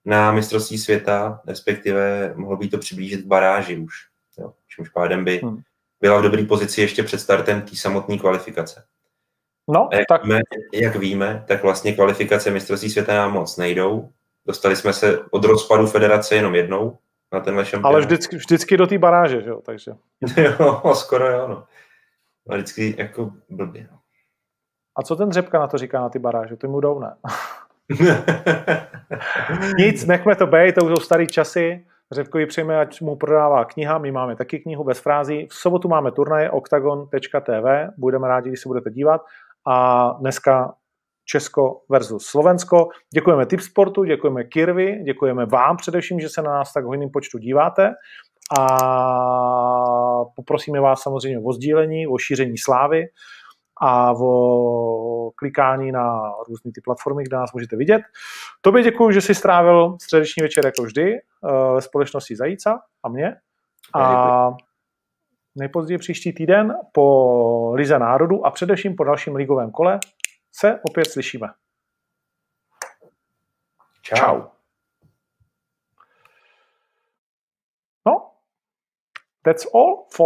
na mistrovství světa, respektive mohlo by to přiblížit k baráži už. Jo, čímž pádem by hmm. byla v dobré pozici ještě před startem té samotné kvalifikace. No, jak, tak... víme, jak víme, tak vlastně kvalifikace mistrovství světa nám moc nejdou. Dostali jsme se od rozpadu federace jenom jednou na tenhle šampionát. Ale vždycky, vždycky do té baráže, že jo, takže. jo, skoro jo, no. A vždycky jako blbě, no. A co ten Řepka na to říká na ty baráže? To mu jdou, ne? Nic, nechme to být, to už jsou starý časy. Řepkovi přejme, ať mu prodává kniha, my máme taky knihu bez frází. V sobotu máme turnaj octagon.tv, budeme rádi, když se budete dívat a dneska Česko versus Slovensko. Děkujeme Tipsportu, děkujeme Kirvi, děkujeme vám především, že se na nás tak hojným počtu díváte a poprosíme vás samozřejmě o sdílení, o šíření slávy a o klikání na různé ty platformy, kde nás můžete vidět. Tobě děkuji, že jsi strávil středeční večer jako vždy eh, ve společnosti Zajíca a mě. A nejpozději příští týden po Lize národu a především po dalším ligovém kole se opět slyšíme. Čau. Čau. No, that's all for